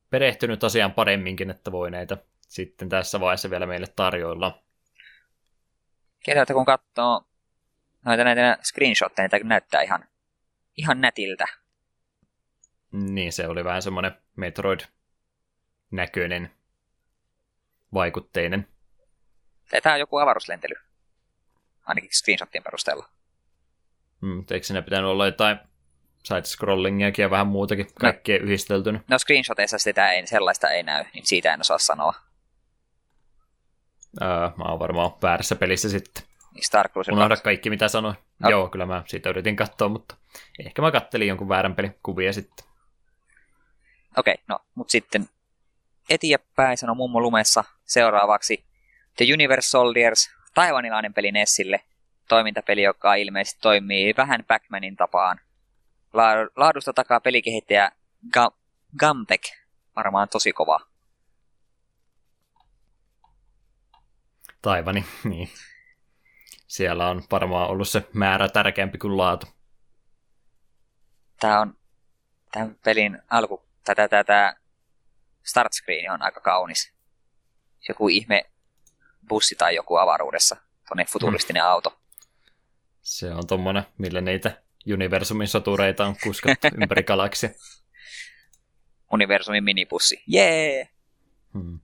perehtynyt asiaan paremminkin, että voi näitä sitten tässä vaiheessa vielä meille tarjoilla. Ketä, kun katsoo noita näitä screenshotteja, niin näyttää ihan, ihan nätiltä. Niin, se oli vähän semmoinen Metroid-näköinen, vaikutteinen. Tämä on joku avaruuslentely, ainakin screenshottien perusteella. Mm, eikö siinä pitänyt olla jotain side-scrollingiakin ja vähän muutakin, kaikkea no, yhdisteltynä? No screenshoteissa sitä ei, sellaista ei näy, niin siitä en osaa sanoa. Öö, mä oon varmaan väärässä pelissä sitten. Niin Star Cruiser Unohda 2. kaikki, mitä sanoin. No. Joo, kyllä mä siitä yritin katsoa, mutta ehkä mä kattelin jonkun väärän pelin kuvia sitten. Okei, no, mut sitten eteenpäin sanoi mummo lumessa seuraavaksi The Universe Soldiers, taivanilainen peli Nessille. Toimintapeli, joka ilmeisesti toimii vähän Pac-Manin tapaan. La- laadusta takaa pelikehittäjä Ga- Gamtek. Varmaan tosi kova. Taivani, niin. Siellä on varmaan ollut se määrä tärkeämpi kuin laatu. Tää on tämän pelin alku, tätä, tätä start screen on aika kaunis. Joku ihme bussi tai joku avaruudessa. Tuonne futuristinen auto. Se on tommonen, millä niitä universumin sotureita on kuskattu ympäri galaksia. Universumin minibussi. Jee! Hmm.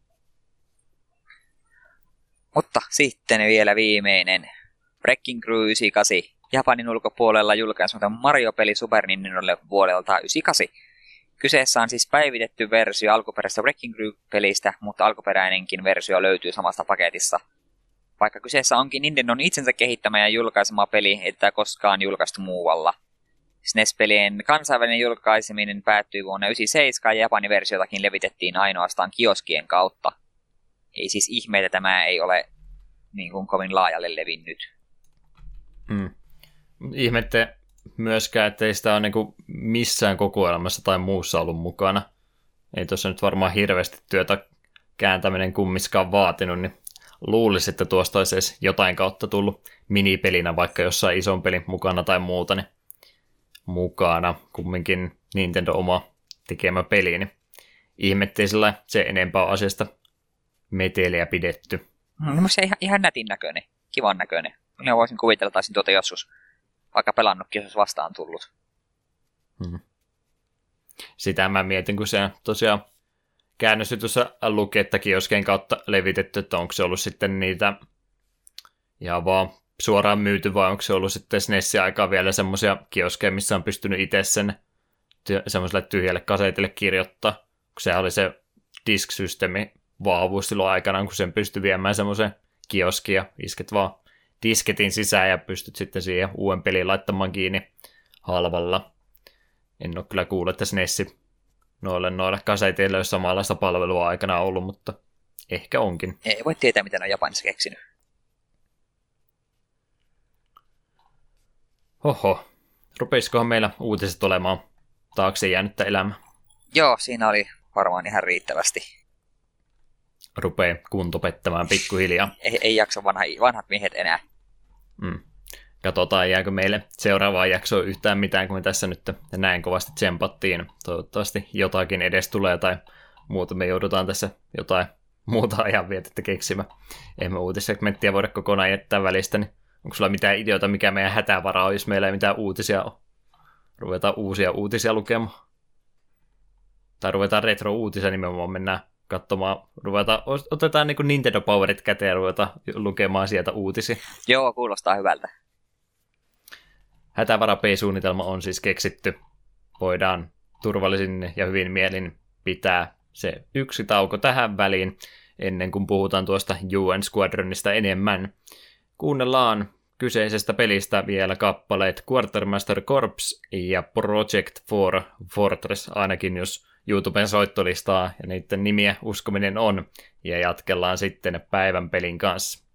Mutta sitten vielä viimeinen. Wrecking Crew 98. Japanin ulkopuolella julkaisematon Mario-peli Super Nintendolle vuodelta 98. Kyseessä on siis päivitetty versio alkuperäisestä Wrecking Crew-pelistä, mutta alkuperäinenkin versio löytyy samasta paketissa. Vaikka kyseessä onkin Nintendon itsensä kehittämä ja julkaisema peli, ei tätä koskaan julkaistu muualla. SNES-pelien kansainvälinen julkaiseminen päättyi vuonna 1997 ja Japanin versiotakin levitettiin ainoastaan kioskien kautta. Ei siis ihme, että tämä ei ole niin kuin kovin laajalle levinnyt. Hmm. Ihmette myöskään, että ei sitä ole niinku missään kokoelmassa tai muussa ollut mukana. Ei tuossa nyt varmaan hirveästi työtä kääntäminen kummiskaan vaatinut, niin luulisi, että tuosta olisi edes jotain kautta tullut minipelinä, vaikka jossain ison pelin mukana tai muuta, niin mukana kumminkin Nintendo oma tekemä peli, niin ihmettei sillä se enempää asiasta meteliä pidetty. No se ihan, ihan nätin näköinen, kivan näköinen. Minä voisin kuvitella, että olisin tuota joskus vaikka pelannutkin, jos vastaan tullut. Hmm. Sitä mä mietin, kun se tosiaan käännösytyssä luki, että kioskeen kautta levitetty, että onko se ollut sitten niitä ihan vaan suoraan myyty, vai onko se ollut sitten SNESin aikaa vielä semmoisia kioskeja, missä on pystynyt itse sen ty- semmoiselle tyhjälle kasetille kirjoittaa, kun se oli se disk-systeemi vahvuus silloin aikanaan, kun sen pystyi viemään semmoisen kioskin ja isket vaan disketin sisään ja pystyt sitten siihen uuden pelin laittamaan kiinni halvalla. En ole kyllä kuullut, että SNESi noille, noille kaseteille olisi samanlaista palvelua aikana ollut, mutta ehkä onkin. Ei voi tietää, mitä ne on Japanissa keksinyt. Oho, rupeisikohan meillä uutiset olemaan taakse jäänyttä elämää? Joo, siinä oli varmaan ihan riittävästi. Rupee kunto pettämään pikkuhiljaa. Ei, ei jaksa vanha, vanhat miehet enää. Mm. Katsotaan, jääkö meille seuraavaan jaksoon yhtään mitään, kun me tässä nyt näin kovasti tsempattiin. Toivottavasti jotakin edes tulee, tai muuta me joudutaan tässä jotain muuta ajanvietettä keksimään. Emme uutissegmenttiä voida kokonaan jättää välistä, niin onko sulla mitään ideoita, mikä meidän hätävara on, jos meillä ei mitään uutisia ole? Ruvetaan uusia uutisia lukemaan. Tai ruvetaan retro-uutisia nimenomaan mennään katsomaan, ruvetaan, otetaan niin Nintendo Powerit käteen ja ruvetaan lukemaan sieltä uutisia. Joo, kuulostaa hyvältä. Hätävara P-suunnitelma on siis keksitty. Voidaan turvallisin ja hyvin mielin pitää se yksi tauko tähän väliin, ennen kuin puhutaan tuosta UN Squadronista enemmän. Kuunnellaan kyseisestä pelistä vielä kappaleet Quartermaster Corps ja Project for Fortress, ainakin jos YouTuben soittolistaa ja niiden nimiä uskominen on, ja jatkellaan sitten päivän pelin kanssa.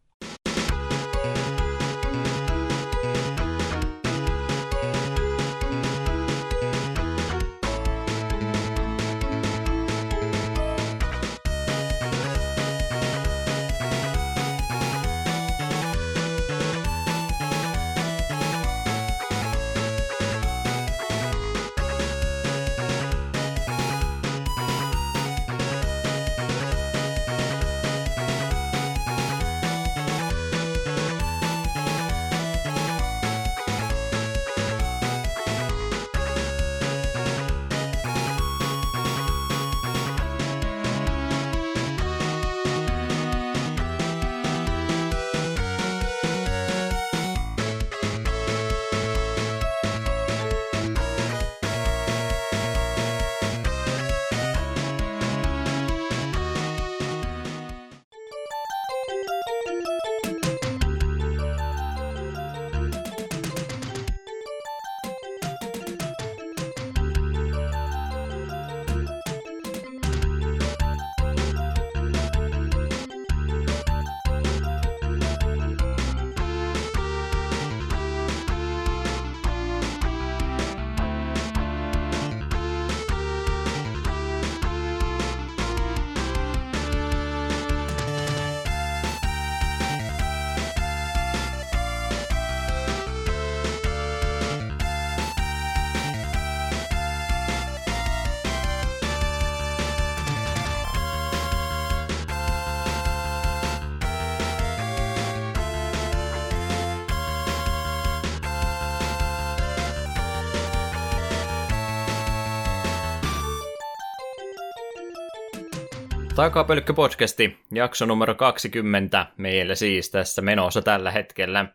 Takapölkkö podcasti, jakso numero 20 meillä siis tässä menossa tällä hetkellä.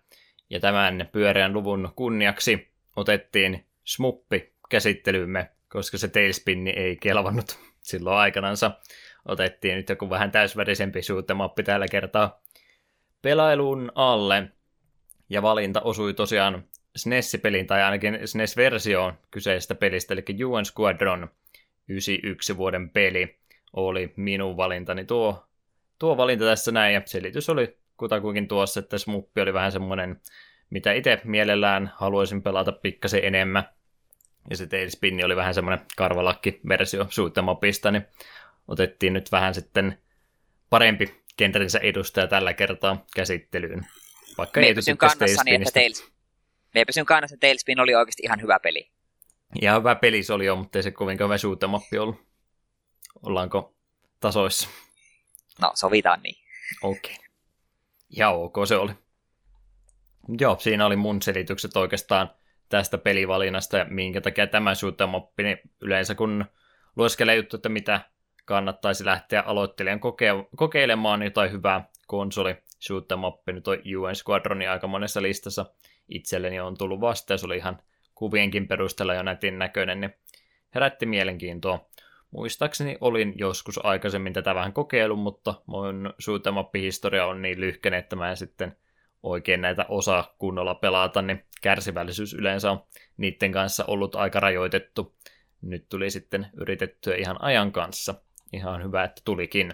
Ja tämän pyöreän luvun kunniaksi otettiin smuppi käsittelyymme, koska se tailspinni ei kelvannut silloin aikanansa. Otettiin nyt joku vähän täysvärisempi suutemappi tällä kertaa pelailuun alle. Ja valinta osui tosiaan SNES-pelin, tai ainakin SNES-versioon kyseisestä pelistä, eli UN Squadron 91 vuoden peli oli minun valintani tuo, tuo valinta tässä näin, ja selitys oli kutakuinkin tuossa, että Smuppi oli vähän semmoinen, mitä itse mielellään haluaisin pelata pikkasen enemmän. Ja se Tailspin oli vähän semmoinen karvalakki-versio suuttamapista, niin otettiin nyt vähän sitten parempi kentänsä edustaja tällä kertaa käsittelyyn. Vaikka ei pysyn kannassani, että Tails... Me pysyn kannassa, että Tailspin oli oikeasti ihan hyvä peli. Ihan hyvä peli se oli jo, mutta ei se kovinkaan hyvä suutamappi ollut. Ollaanko tasoissa? No, sovitaan niin. Okei. Okay. Ja ok se oli. Joo, siinä oli mun selitykset oikeastaan tästä pelivalinnasta ja minkä takia tämä shoot'em niin yleensä kun lueskelee juttu, että mitä kannattaisi lähteä aloittelijan koke- kokeilemaan jotain hyvää konsoli shoot'em nyt on UN Squadroni aika monessa listassa itselleni on tullut vasta, ja se oli ihan kuvienkin perusteella jo nätin näköinen, niin herätti mielenkiintoa. Muistaakseni olin joskus aikaisemmin tätä vähän kokeillut, mutta mun suutemappihistoria on niin lyhkäinen, että mä en sitten oikein näitä osaa kunnolla pelata, niin kärsivällisyys yleensä on niiden kanssa ollut aika rajoitettu. Nyt tuli sitten yritettyä ihan ajan kanssa. Ihan hyvä, että tulikin.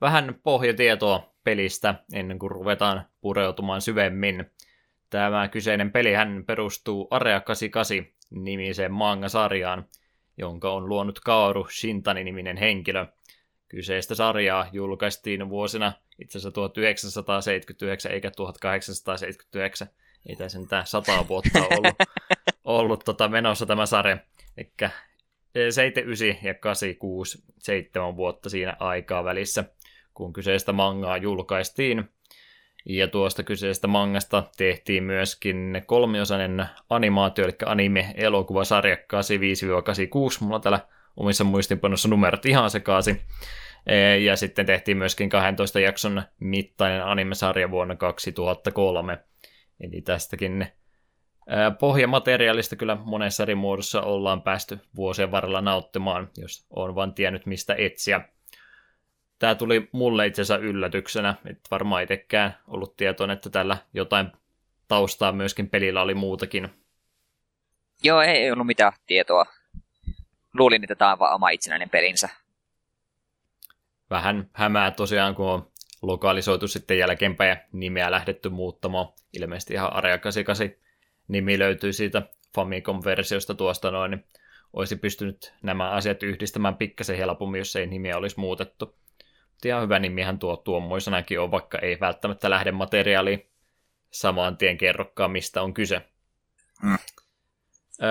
Vähän pohjatietoa pelistä ennen kuin ruvetaan pureutumaan syvemmin. Tämä kyseinen peli hän perustuu Area 88 nimiseen manga-sarjaan, jonka on luonut Kaoru Shintani-niminen henkilö. Kyseistä sarjaa julkaistiin vuosina itse asiassa 1979 eikä 1879. Ei tässä sentään sata vuotta ollut, ollut tota menossa tämä sarja. Eli 79 ja 86, seitsemän vuotta siinä aikaa välissä, kun kyseistä mangaa julkaistiin. Ja tuosta kyseisestä mangasta tehtiin myöskin kolmiosainen animaatio, eli anime-elokuvasarja 85-86. Mulla täällä omissa muistinpanossa numerot ihan sekaisin. E, ja sitten tehtiin myöskin 12 jakson mittainen animesarja vuonna 2003. Eli tästäkin e, pohjamateriaalista kyllä monessa eri muodossa ollaan päästy vuosien varrella nauttimaan, jos on vain tiennyt mistä etsiä tämä tuli mulle itse asiassa yllätyksenä, että varmaan itsekään ollut tietoinen, että tällä jotain taustaa myöskin pelillä oli muutakin. Joo, ei ollut mitään tietoa. Luulin, että tämä on vaan oma itsenäinen pelinsä. Vähän hämää tosiaan, kun on lokalisoitu sitten jälkeenpäin ja nimeä lähdetty muuttamaan. Ilmeisesti ihan Area 88 nimi löytyy siitä Famicom-versiosta tuosta noin, niin olisi pystynyt nämä asiat yhdistämään pikkasen helpommin, jos ei nimiä olisi muutettu ihan hyvä nimihän tuo tuommoisenakin on, vaikka ei välttämättä lähde materiaali samaan tien kerrokaan, mistä on kyse. Mm.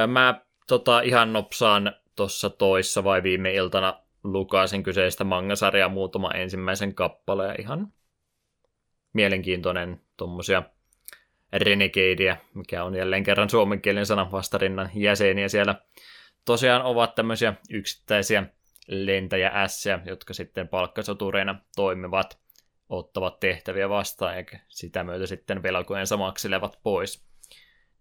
Mä tota, ihan nopsaan tuossa toissa vai viime iltana lukaisin kyseistä mangasarjaa muutama ensimmäisen kappaleen. Ihan mielenkiintoinen tuommoisia renegadeja, mikä on jälleen kerran suomenkielinen sana vastarinnan jäseniä siellä. Tosiaan ovat tämmöisiä yksittäisiä lentäjä S, jotka sitten palkkasotureina toimivat, ottavat tehtäviä vastaan, eikä sitä myötä sitten velkojensa maksilevat pois.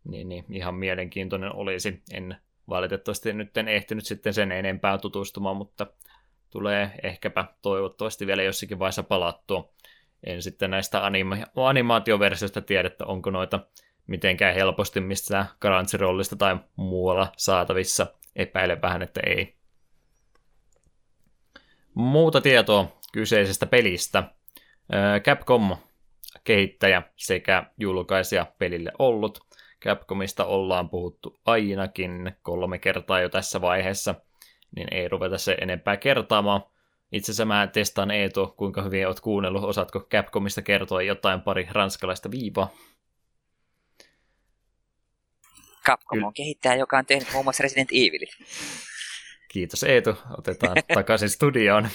Niin, niin ihan mielenkiintoinen olisi. En valitettavasti nyt en ehtinyt sitten sen enempää tutustumaan, mutta tulee ehkäpä toivottavasti vielä jossakin vaiheessa palattua. En sitten näistä anima- animaatioversioista tiedä, että onko noita mitenkään helposti mistä Crunchyrollista tai muualla saatavissa. Epäilen vähän, että ei. Muuta tietoa kyseisestä pelistä. Capcom kehittäjä sekä julkaisija pelille ollut. Capcomista ollaan puhuttu ainakin kolme kertaa jo tässä vaiheessa, niin ei ruveta se enempää kertaamaan. Itse asiassa mä testaan Eetu, kuinka hyvin oot kuunnellut, osaatko Capcomista kertoa jotain pari ranskalaista viivaa? Capcom on kehittäjä, joka on tehnyt muun muassa Resident Evilit. Kiitos Eetu, otetaan takaisin studioon.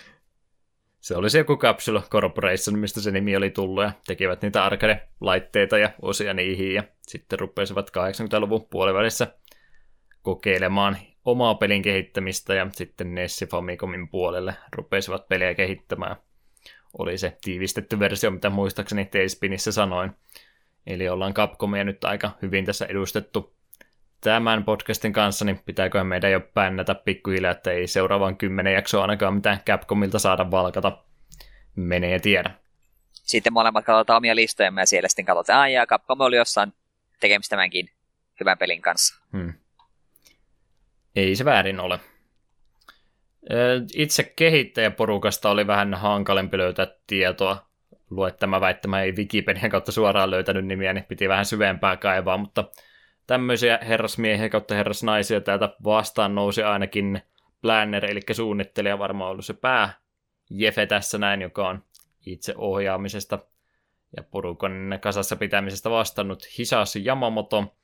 Se oli se joku Capsule Corporation, mistä se nimi oli tullut, ja tekivät niitä arcade-laitteita ja osia niihin, ja sitten rupesivat 80-luvun puolivälissä kokeilemaan omaa pelin kehittämistä ja sitten Nessi Famicomin puolelle rupesivat peliä kehittämään. Oli se tiivistetty versio, mitä muistaakseni Tailspinissä sanoin. Eli ollaan Capcomia nyt aika hyvin tässä edustettu tämän podcastin kanssa, niin pitääkö meidän jo pännätä pikkuhiljaa, että ei seuraavan kymmenen jaksoa ainakaan mitään Capcomilta saada valkata. Menee tiedä. Sitten molemmat katsotaan omia listoja ja siellä sitten katsotaan, että ja Capcom oli jossain tekemistä tämänkin hyvän pelin kanssa. Hmm. Ei se väärin ole. Itse kehittäjäporukasta oli vähän hankalempi löytää tietoa. Lue tämä väittämä ei Wikipedian kautta suoraan löytänyt nimiä, niin piti vähän syvempää kaivaa, mutta tämmöisiä herrasmiehiä kautta herrasnaisia täältä vastaan nousi ainakin planner, eli suunnittelija varmaan ollut se pää Jefe tässä näin, joka on itse ohjaamisesta ja porukan kasassa pitämisestä vastannut Hisashi Yamamoto.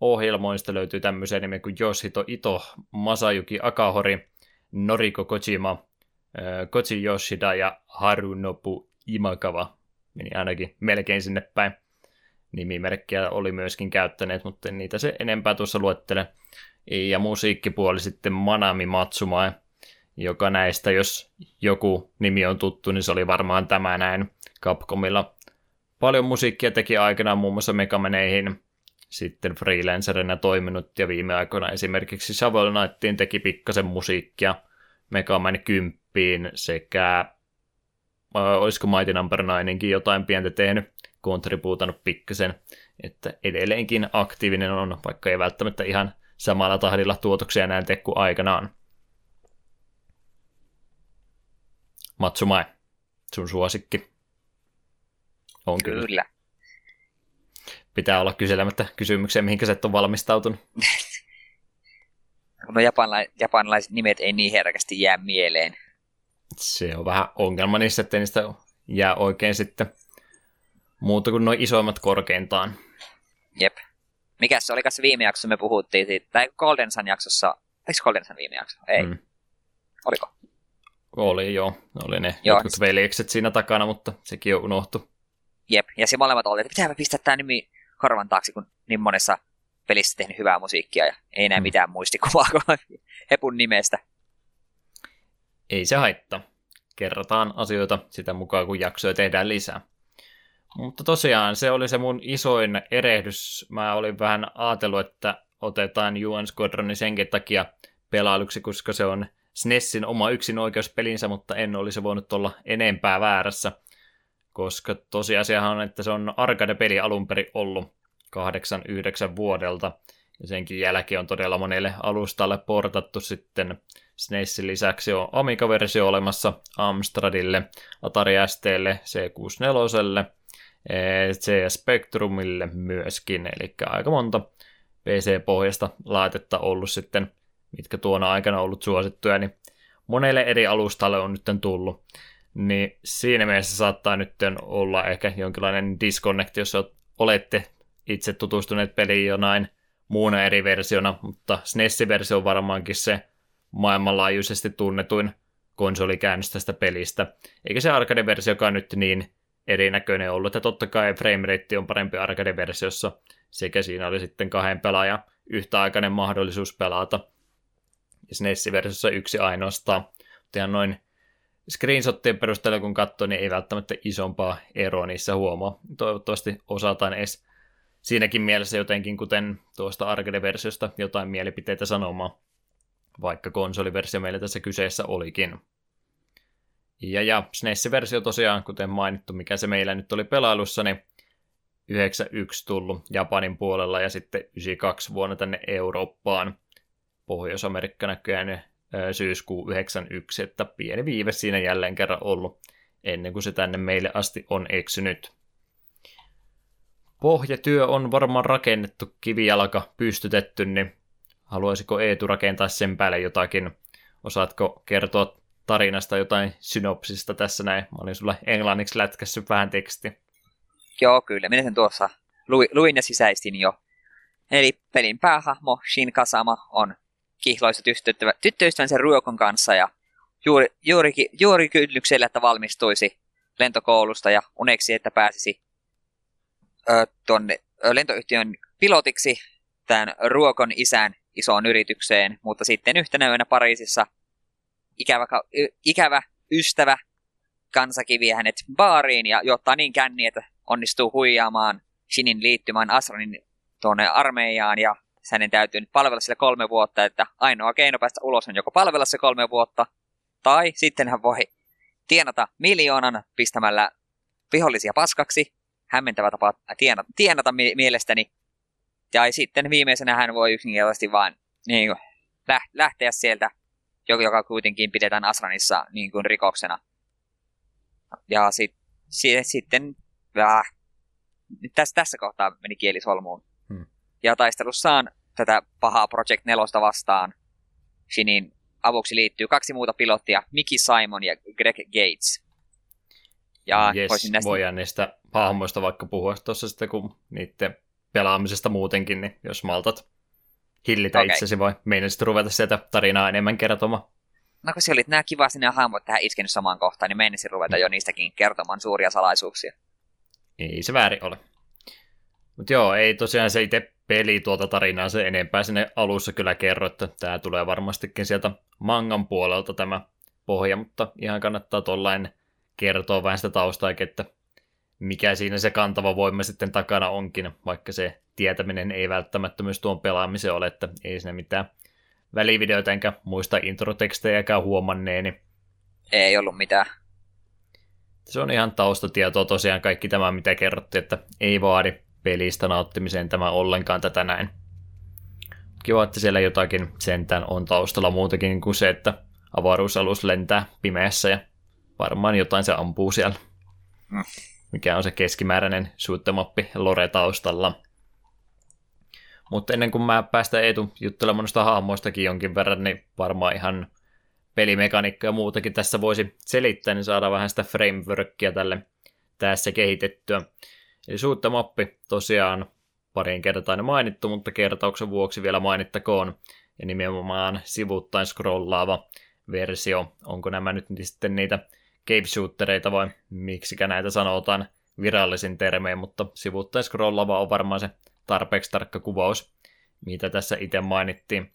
Ohjelmoista löytyy tämmöisiä nimiä kuin Yoshito Ito, Masayuki Akahori, Noriko Kojima, Koji Yoshida ja Harunobu Imakawa. Meni ainakin melkein sinne päin nimimerkkiä oli myöskin käyttäneet, mutta niitä se enempää tuossa luettele. Ja musiikkipuoli sitten Manami Matsumae, joka näistä, jos joku nimi on tuttu, niin se oli varmaan tämä näin Capcomilla. Paljon musiikkia teki aikanaan muun muassa Megameneihin, sitten freelancerina toiminut ja viime aikoina esimerkiksi Shovel Knightiin teki pikkasen musiikkia Megaman 10 sekä äh, olisiko Mighty Number 9 jotain pientä tehnyt kontribuutannut pikkasen, että edelleenkin aktiivinen on, vaikka ei välttämättä ihan samalla tahdilla tuotoksia näin tee kuin aikanaan. Matsumae, sun suosikki. On kyllä. kyllä. Pitää olla kyselemättä kysymyksiä, mihinkä sä et ole valmistautunut. no japanla- japanilaiset nimet ei niin herkästi jää mieleen. Se on vähän ongelma niissä, että niistä jää oikein sitten Muuta kuin noin isoimmat korkeintaan. Jep. Mikäs se oli se viime jaksossa me puhuttiin siitä, tai Golden Sun jaksossa, eikö Golden Sun viime jakso? Ei. Mm. Oliko? Oli joo, oli ne joo. jotkut veljekset siinä takana, mutta sekin on unohtu. Jep, ja se molemmat oli, että pitää pistää tämä nimi korvan taakse, kun niin monessa pelissä tehnyt hyvää musiikkia ja ei enää mm. mitään muistikuvaa Hepun nimestä. Ei se haittaa. Kerrotaan asioita sitä mukaan, kun jaksoja tehdään lisää. Mutta tosiaan se oli se mun isoin erehdys. Mä olin vähän ajatellut, että otetaan UN Squadroni senkin takia pelailuksi, koska se on SNESin oma yksin oikeuspelinsä, mutta en olisi voinut olla enempää väärässä, koska tosiasiahan on, että se on arcade-peli alun perin ollut 8-9 vuodelta, ja senkin jälkeen on todella monelle alustalle portattu sitten SNESin lisäksi on Amiga-versio olemassa Amstradille, Atari STlle, C64, CS Spectrumille myöskin, eli aika monta PC-pohjasta laitetta ollut sitten, mitkä tuona aikana ollut suosittuja, niin monelle eri alustalle on nyt tullut. Niin siinä mielessä saattaa nyt olla ehkä jonkinlainen disconnect, jos olette itse tutustuneet peliin jonain muuna eri versiona, mutta SNES-versio on varmaankin se maailmanlaajuisesti tunnetuin konsolikäännös tästä pelistä. Eikä se arcade-versio, joka on nyt niin erinäköinen ollut. Ja totta kai frame rate on parempi arcade-versiossa, sekä siinä oli sitten kahden pelaajan yhtäaikainen mahdollisuus pelata. Ja SNES-versiossa yksi ainoastaan. Mutta noin screenshottien perusteella kun katsoo, niin ei välttämättä isompaa eroa niissä huomaa. Toivottavasti osataan edes siinäkin mielessä jotenkin, kuten tuosta arcade-versiosta, jotain mielipiteitä sanomaan, vaikka konsoliversio meillä tässä kyseessä olikin. Ja, ja SNES-versio tosiaan, kuten mainittu, mikä se meillä nyt oli pelailussa, niin 91 tullut Japanin puolella ja sitten 92 vuonna tänne Eurooppaan. Pohjois-Amerikka näköjään syyskuu 91, että pieni viive siinä jälleen kerran ollut ennen kuin se tänne meille asti on eksynyt. Pohjatyö on varmaan rakennettu, kivijalka pystytetty, niin haluaisiko Eetu rakentaa sen päälle jotakin? Osaatko kertoa tarinasta jotain synopsista tässä näin. Mä olin sulle englanniksi lätkässyt vähän teksti. Joo, kyllä. Minä sen tuossa luin, ja sisäistin jo. Eli pelin päähahmo Shin Kasama on kihloissa tyttöystävänsä Ruokon kanssa ja juuri, juuri, juuri kynnyksellä, että valmistuisi lentokoulusta ja uneksi, että pääsisi ö, tuonne ö, lentoyhtiön pilotiksi tämän Ruokon isän isoon yritykseen, mutta sitten yhtenä yönä Pariisissa ikävä, ikävä ystävä kansakivi hänet baariin ja jotta niin känni, että onnistuu huijaamaan Shinin liittymään Asranin tuonne armeijaan ja hänen täytyy nyt palvella sille kolme vuotta, että ainoa keino päästä ulos on joko palvella se kolme vuotta, tai sitten hän voi tienata miljoonan pistämällä vihollisia paskaksi, hämmentävä tapa tienata, tienata mielestäni, ja sitten viimeisenä hän voi yksinkertaisesti vain niin kuin, lähteä sieltä, joka kuitenkin pidetään Asranissa niin kuin rikoksena. Ja sit, si, sitten äh, tässä, tässä kohtaa meni kieli solmuun. Hmm. Ja taistelussaan tätä pahaa Project 4 vastaan Shinin avuksi liittyy kaksi muuta pilottia, Mickey Simon ja Greg Gates. Ja yes, näistä... voidaan niistä hahmoista vaikka puhua tuossa sitten, kun niiden pelaamisesta muutenkin, niin jos maltat hillitä okay. itsesi, vai meinasit ruveta sieltä tarinaa enemmän kertomaan? No kun se oli nämä kivasti nämä hahmot tähän iskenyt samaan kohtaan, niin meinasin ruveta jo niistäkin kertomaan suuria salaisuuksia. Ei se väärin ole. Mutta joo, ei tosiaan se itse peli tuota tarinaa se enempää sinne alussa kyllä kerro, että tämä tulee varmastikin sieltä mangan puolelta tämä pohja, mutta ihan kannattaa tuollain kertoa vähän sitä taustaa, että mikä siinä se kantava voima sitten takana onkin, vaikka se tietäminen ei välttämättä myös tuon pelaamisen ole, että ei siinä mitään välivideoita enkä muista introtekstejäkään huomanneeni. Ei ollut mitään. Se on ihan taustatietoa tosiaan kaikki tämä, mitä kerrottiin, että ei vaadi pelistä nauttimiseen tämä ollenkaan tätä näin. Kiva, että siellä jotakin sentään on taustalla muutakin kuin se, että avaruusalus lentää pimeässä ja varmaan jotain se ampuu siellä. Mm mikä on se keskimääräinen suuttemappi lore taustalla. Mutta ennen kuin mä päästän Eetu juttelemaan noista hahmoistakin jonkin verran, niin varmaan ihan pelimekaniikka ja muutakin tässä voisi selittää, niin saada vähän sitä frameworkia tälle tässä kehitettyä. Eli suuttemappi tosiaan parin kertaan mainittu, mutta kertauksen vuoksi vielä mainittakoon. Ja nimenomaan sivuttain scrollaava versio. Onko nämä nyt sitten niitä cave shootereita vai miksikä näitä sanotaan virallisin termein, mutta sivuttain scrollava on varmaan se tarpeeksi tarkka kuvaus, mitä tässä itse mainittiin.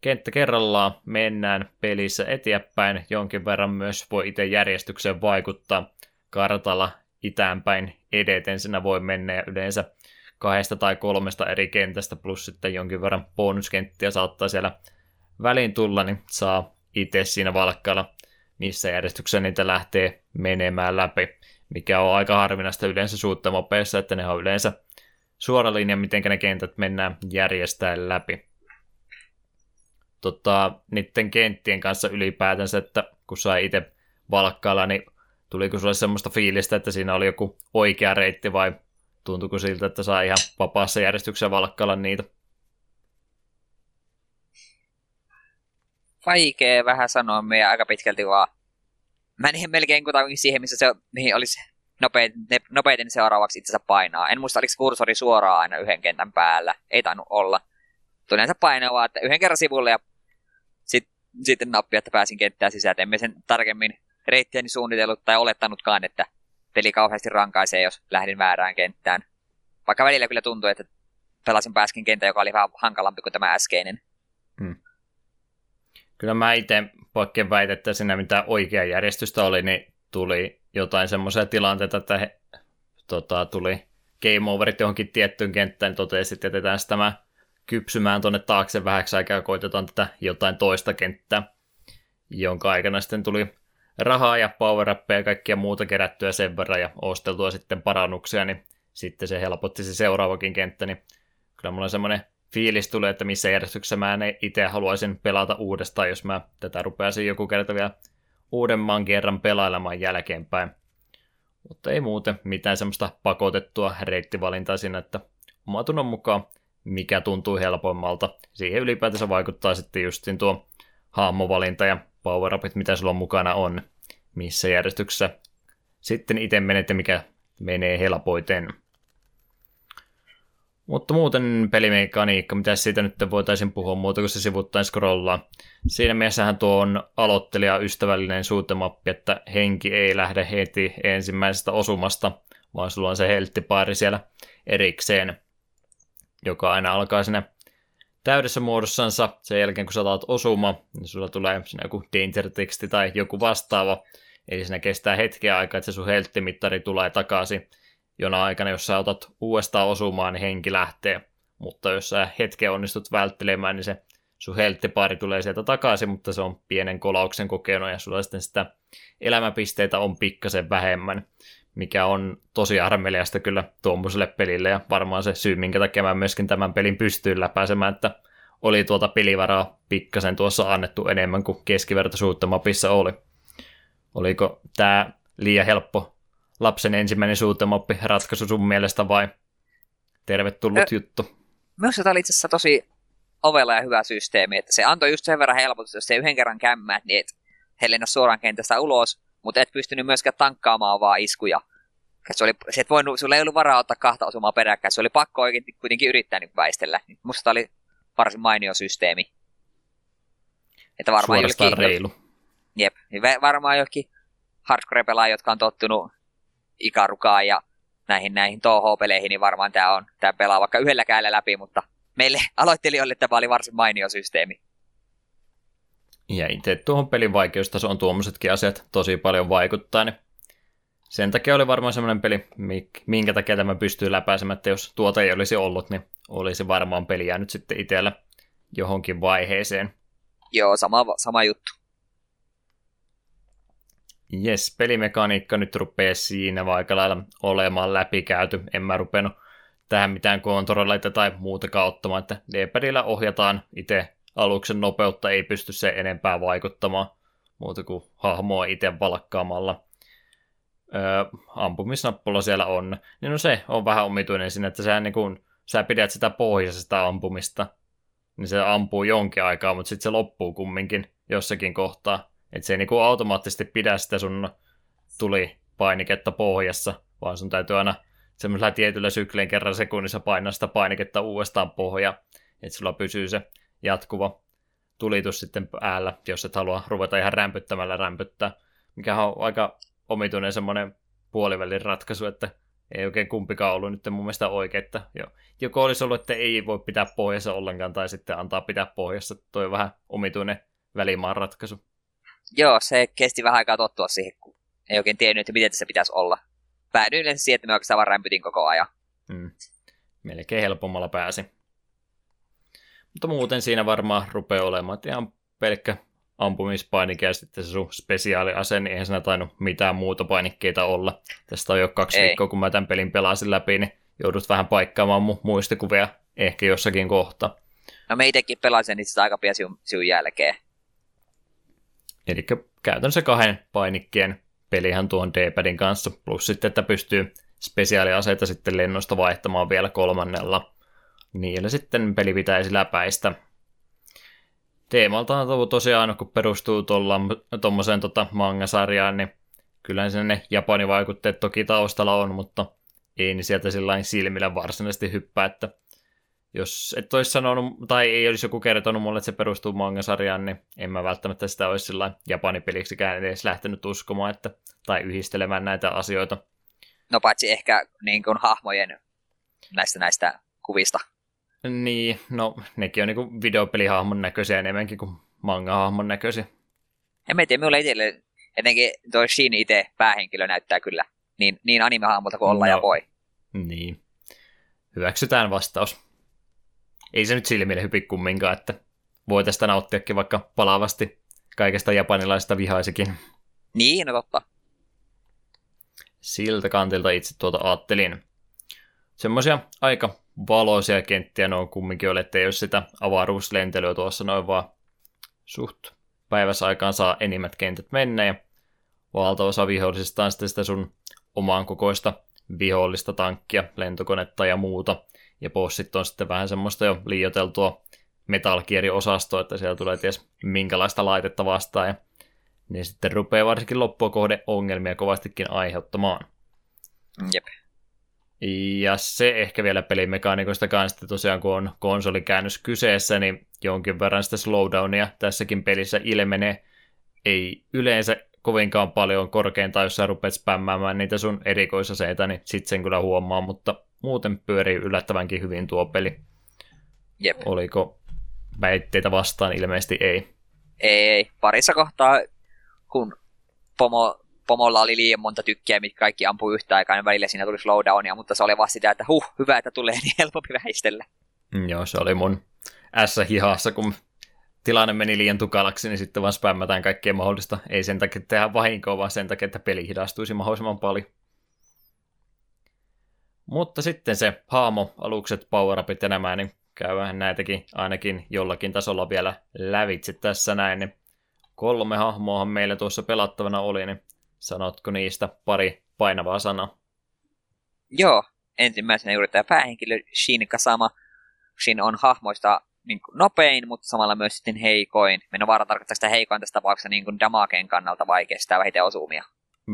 Kenttä kerrallaan mennään pelissä eteenpäin, jonkin verran myös voi itse järjestykseen vaikuttaa. Kartalla itäänpäin edeten sinä voi mennä yleensä kahdesta tai kolmesta eri kentästä, plus sitten jonkin verran bonuskenttiä saattaa siellä väliin tulla, niin saa itse siinä valkkailla missä järjestyksessä niitä lähtee menemään läpi, mikä on aika harvinaista yleensä suuttamopeissa, että ne on yleensä suora linja, miten ne kentät mennään järjestäen läpi. Tota, niiden kenttien kanssa ylipäätänsä, että kun sai itse valkkailla, niin tuliko sulle semmoista fiilistä, että siinä oli joku oikea reitti vai tuntuiko siltä, että saa ihan vapaassa järjestyksessä valkkailla niitä? Vaikea vähän sanoa meidän aika pitkälti vaan. Mä en melkein kutakin siihen, missä se mihin olisi nopeiten, nopeiten seuraavaksi itsensä painaa. En muista, oliko kursori suoraan aina yhden kentän päällä. Ei tainnut olla. Tuli näitä painoa, että yhden kerran sivulle ja sit, sitten nappi, että pääsin kenttään sisään. Emme sen tarkemmin reittiäni suunnitellut tai olettanutkaan, että peli kauheasti rankaisee, jos lähdin väärään kenttään. Vaikka välillä kyllä tuntui, että pelasin pääskin kentän, joka oli vähän hankalampi kuin tämä äskeinen. Hmm kyllä mä itse poikkeen väitä, että siinä mitä oikea järjestystä oli, niin tuli jotain semmoisia tilanteita, että he, tota, tuli game overit johonkin tiettyyn kenttään, niin totesi, että jätetään tämä kypsymään tuonne taakse vähäksi aikaa koitetaan tätä jotain toista kenttää, jonka aikana sitten tuli rahaa ja power ja kaikkia muuta kerättyä sen verran ja osteltua sitten parannuksia, niin sitten se helpotti se seuraavakin kenttä, niin kyllä mulla on semmoinen fiilis tulee, että missä järjestyksessä mä itse haluaisin pelata uudestaan, jos mä tätä rupeaisin joku kerta vielä uudemman kerran pelailemaan jälkeenpäin. Mutta ei muuten mitään semmoista pakotettua reittivalintaa siinä, että oma tunnon mukaan mikä tuntuu helpoimmalta. Siihen ylipäätänsä vaikuttaa sitten justin tuo hahmovalinta ja power upit, mitä sulla mukana on, missä järjestyksessä sitten itse menet ja mikä menee helpoiten. Mutta muuten pelimekaniikka, mitä siitä nyt voitaisiin puhua muuta kuin se sivuttain scrollaa. Siinä mielessähän tuo on aloittelija ystävällinen suutemappi, että henki ei lähde heti ensimmäisestä osumasta, vaan sulla on se helttipaari siellä erikseen, joka aina alkaa sinne täydessä muodossansa. Sen jälkeen kun sä otat osuma, niin sulla tulee joku danger-teksti tai joku vastaava. Eli siinä kestää hetkeä aikaa, että se sun helttimittari tulee takaisin. Jona aikana, jos sä otat uudestaan osumaan, niin henki lähtee. Mutta jos sä hetken onnistut välttelemään, niin se sun helttipari tulee sieltä takaisin, mutta se on pienen kolauksen kokenut ja sulla sitten sitä elämäpisteitä on pikkasen vähemmän, mikä on tosi armeliasta kyllä tuommoiselle pelille ja varmaan se syy, minkä takia mä myöskin tämän pelin pystyin läpäisemään, että oli tuota pelivaraa pikkasen tuossa annettu enemmän kuin keskivertoisuuttamapissa oli. Oliko tämä liian helppo lapsen ensimmäinen suutemappi ratkaisu sun mielestä vai tervetullut Ö, juttu? Minusta tämä oli itse asiassa tosi ovella ja hyvä systeemi, että se antoi just sen verran helpotusta, jos se yhden kerran kämmäät, niin et he lennä suoraan kentästä ulos, mutta et pystynyt myöskään tankkaamaan vaan iskuja. Se oli, se et voinut, sulla ei ollut varaa ottaa kahta osumaa peräkkäin, se oli pakko oikein kuitenkin yrittää niin väistellä. Musta oli varsin mainio systeemi. Että varmaan Suorastaan jokin, reilu. Jep, niin varmaan johonkin hardcore jotka on tottunut Ikarukaan ja näihin, näihin TOH-peleihin, niin varmaan tämä on, tämä pelaa vaikka yhdellä kädellä läpi, mutta meille aloittelijoille tämä oli varsin mainio systeemi. Ja itse tuohon pelin vaikeustasoon tuommoisetkin asiat tosi paljon vaikuttaa, niin sen takia oli varmaan semmoinen peli, minkä takia tämä pystyy läpäisemään, että jos tuota ei olisi ollut, niin olisi varmaan peli jäänyt sitten itsellä johonkin vaiheeseen. Joo, sama, sama juttu. Jes, pelimekaniikka nyt rupeaa siinä vaikka lailla olemaan läpikäyty. En mä rupenut tähän mitään kontrolleita tai muuta ottamaan, että D-padilla ohjataan itse aluksen nopeutta, ei pysty se enempää vaikuttamaan muuta kuin hahmoa itse valkkaamalla. Öö, ampumisnappula siellä on, niin no se on vähän omituinen siinä, että sä, niin kun, sä pidät sitä pohjaisesta ampumista, niin se ampuu jonkin aikaa, mutta sitten se loppuu kumminkin jossakin kohtaa. Että se ei niin kuin automaattisesti pidä sitä sun tuli painiketta pohjassa, vaan sun täytyy aina semmoisella tietyllä sykleen kerran sekunnissa painaa sitä painiketta uudestaan pohja, että sulla pysyy se jatkuva tulitus sitten päällä, jos et halua ruveta ihan rämpyttämällä rämpyttää, mikä on aika omituinen semmoinen puolivälin ratkaisu, että ei oikein kumpikaan ollut nyt mun mielestä jo, joko olisi ollut, että ei voi pitää pohjassa ollenkaan, tai sitten antaa pitää pohjassa. Toi vähän omituinen välimaan ratkaisu. Joo, se kesti vähän aikaa tottua siihen, kun ei oikein tiennyt, että miten se pitäisi olla päädyin yleensä siihen, että me oikeastaan vaan rämpytin koko ajan. Mm. Melkein helpommalla pääsi. Mutta muuten siinä varmaan rupeaa olemaan, että ihan pelkkä ampumispainike ja sitten se sun spesiaaliase, niin eihän siinä tainnut mitään muuta painikkeita olla. Tästä on jo kaksi Ei. viikkoa, kun mä tämän pelin pelasin läpi, niin joudut vähän paikkaamaan mun muistikuvia ehkä jossakin kohta. No me itsekin pelasin niitä aika pian sinun jälkeen. Eli käytännössä kahden painikkeen pelihän tuon D-padin kanssa, plus sitten, että pystyy spesiaaliaseita sitten lennosta vaihtamaan vielä kolmannella. Niillä sitten peli pitäisi läpäistä. Teemalta on tosiaan, kun perustuu tuommoiseen tota manga-sarjaan, niin kyllä se ne Japanin vaikutteet toki taustalla on, mutta ei niin sieltä sillä silmillä varsinaisesti hyppää, että jos et olisi sanonut, tai ei olisi joku kertonut mulle, että se perustuu manga-sarjaan, niin en mä välttämättä sitä olisi sillä japanipeliksikään edes lähtenyt uskomaan, että, tai yhdistelemään näitä asioita. No paitsi ehkä niin kuin hahmojen näistä, näistä kuvista. Niin, no nekin on niin videopelihahmon näköisiä enemmänkin kuin manga-hahmon näköisiä. En mä tiedä, minulle itselle etenkin tuo Shin itse päähenkilö näyttää kyllä niin, niin anime-hahmolta kuin olla no, ja voi. Niin. Hyväksytään vastaus ei se nyt silmille hypi kumminkaan, että voi tästä nauttiakin vaikka palavasti kaikesta japanilaista vihaisikin. Niin, no totta. Siltä kantilta itse tuota ajattelin. Semmoisia aika valoisia kenttiä ne on kumminkin ole, ettei ole sitä avaruuslentelyä tuossa noin vaan suht päivässä aikaan saa enimmät kentät mennä ja valtaosa vihollisista on sitten sitä sun omaan kokoista vihollista tankkia, lentokonetta ja muuta, ja bossit on sitten vähän semmoista jo liioteltua Metal osastoa että siellä tulee ties minkälaista laitetta vastaan, ja ne sitten rupeaa varsinkin loppua kohde ongelmia kovastikin aiheuttamaan. Jep. Ja se ehkä vielä pelimekaanikoista kanssa, tosiaan kun on konsolikäännös kyseessä, niin jonkin verran sitä slowdownia tässäkin pelissä ilmenee. Ei yleensä kovinkaan paljon korkeintaan, jos sä rupeat spämmäämään niitä sun erikoisaseita, niin sit sen kyllä huomaa, mutta muuten pyörii yllättävänkin hyvin tuo peli. Jep. Oliko väitteitä vastaan ilmeisesti ei. Ei, parissa kohtaa, kun pomo, pomolla oli liian monta tykkiä, mitkä kaikki ampuu yhtä aikaa, niin välillä siinä tuli slowdownia, mutta se oli vasta sitä, että huh, hyvä, että tulee niin helpompi väistellä. Mm, joo, se oli mun S-hihassa, kun tilanne meni liian tukalaksi, niin sitten vaan spämmätään kaikkea mahdollista. Ei sen takia tehdä vahinkoa, vaan sen takia, että peli hidastuisi mahdollisimman paljon. Mutta sitten se haamo, alukset, power ja nämä, niin käydään näitäkin ainakin jollakin tasolla vielä lävitse tässä näin. Niin kolme hahmoahan meillä tuossa pelattavana oli, niin sanotko niistä pari painavaa sanaa? Joo, ensimmäisenä juuri tämä päähenkilö Shin Kasama. Shin on hahmoista niin kuin nopein, mutta samalla myös sitten heikoin. Minä vaara tarkoittaa sitä heikoin tässä tapauksessa niin kuin damakeen kannalta vai kestää vähiten osumia.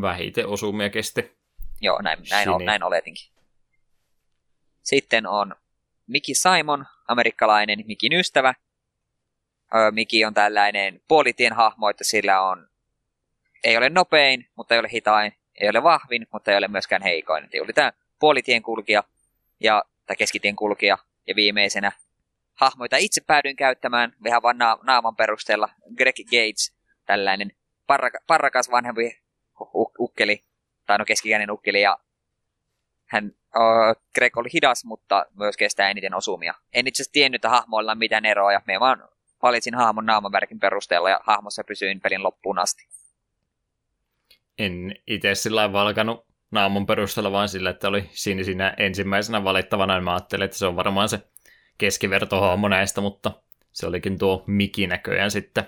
Vähiten osumia kesti. Joo, näin, näin, näin oletinkin. Sitten on Miki Simon, amerikkalainen Mikin ystävä. Miki on tällainen puolitien hahmo, että sillä on, ei ole nopein, mutta ei ole hitain, ei ole vahvin, mutta ei ole myöskään heikoin. Eli oli tämä puolitien kulkija ja, tai keskitien kulkija ja viimeisenä hahmoita itse päädyin käyttämään vähän vain na- naaman perusteella. Greg Gates, tällainen parraka- parrakas vanhempi ukkeli, tai no keskikäinen ukkeli, ja hän, uh, Greg oli hidas, mutta myös kestää eniten osumia. En itse asiassa tiennyt, että hahmoilla on mitään eroa, me vaan valitsin hahmon naamavärkin perusteella, ja hahmossa pysyin pelin loppuun asti. En itse sillä valkanut naamon perusteella, vaan sillä, että oli siinä, siinä ensimmäisenä valittavana, niin mä ajattelin, että se on varmaan se keskivertohahmo näistä, mutta se olikin tuo Miki näköjään sitten.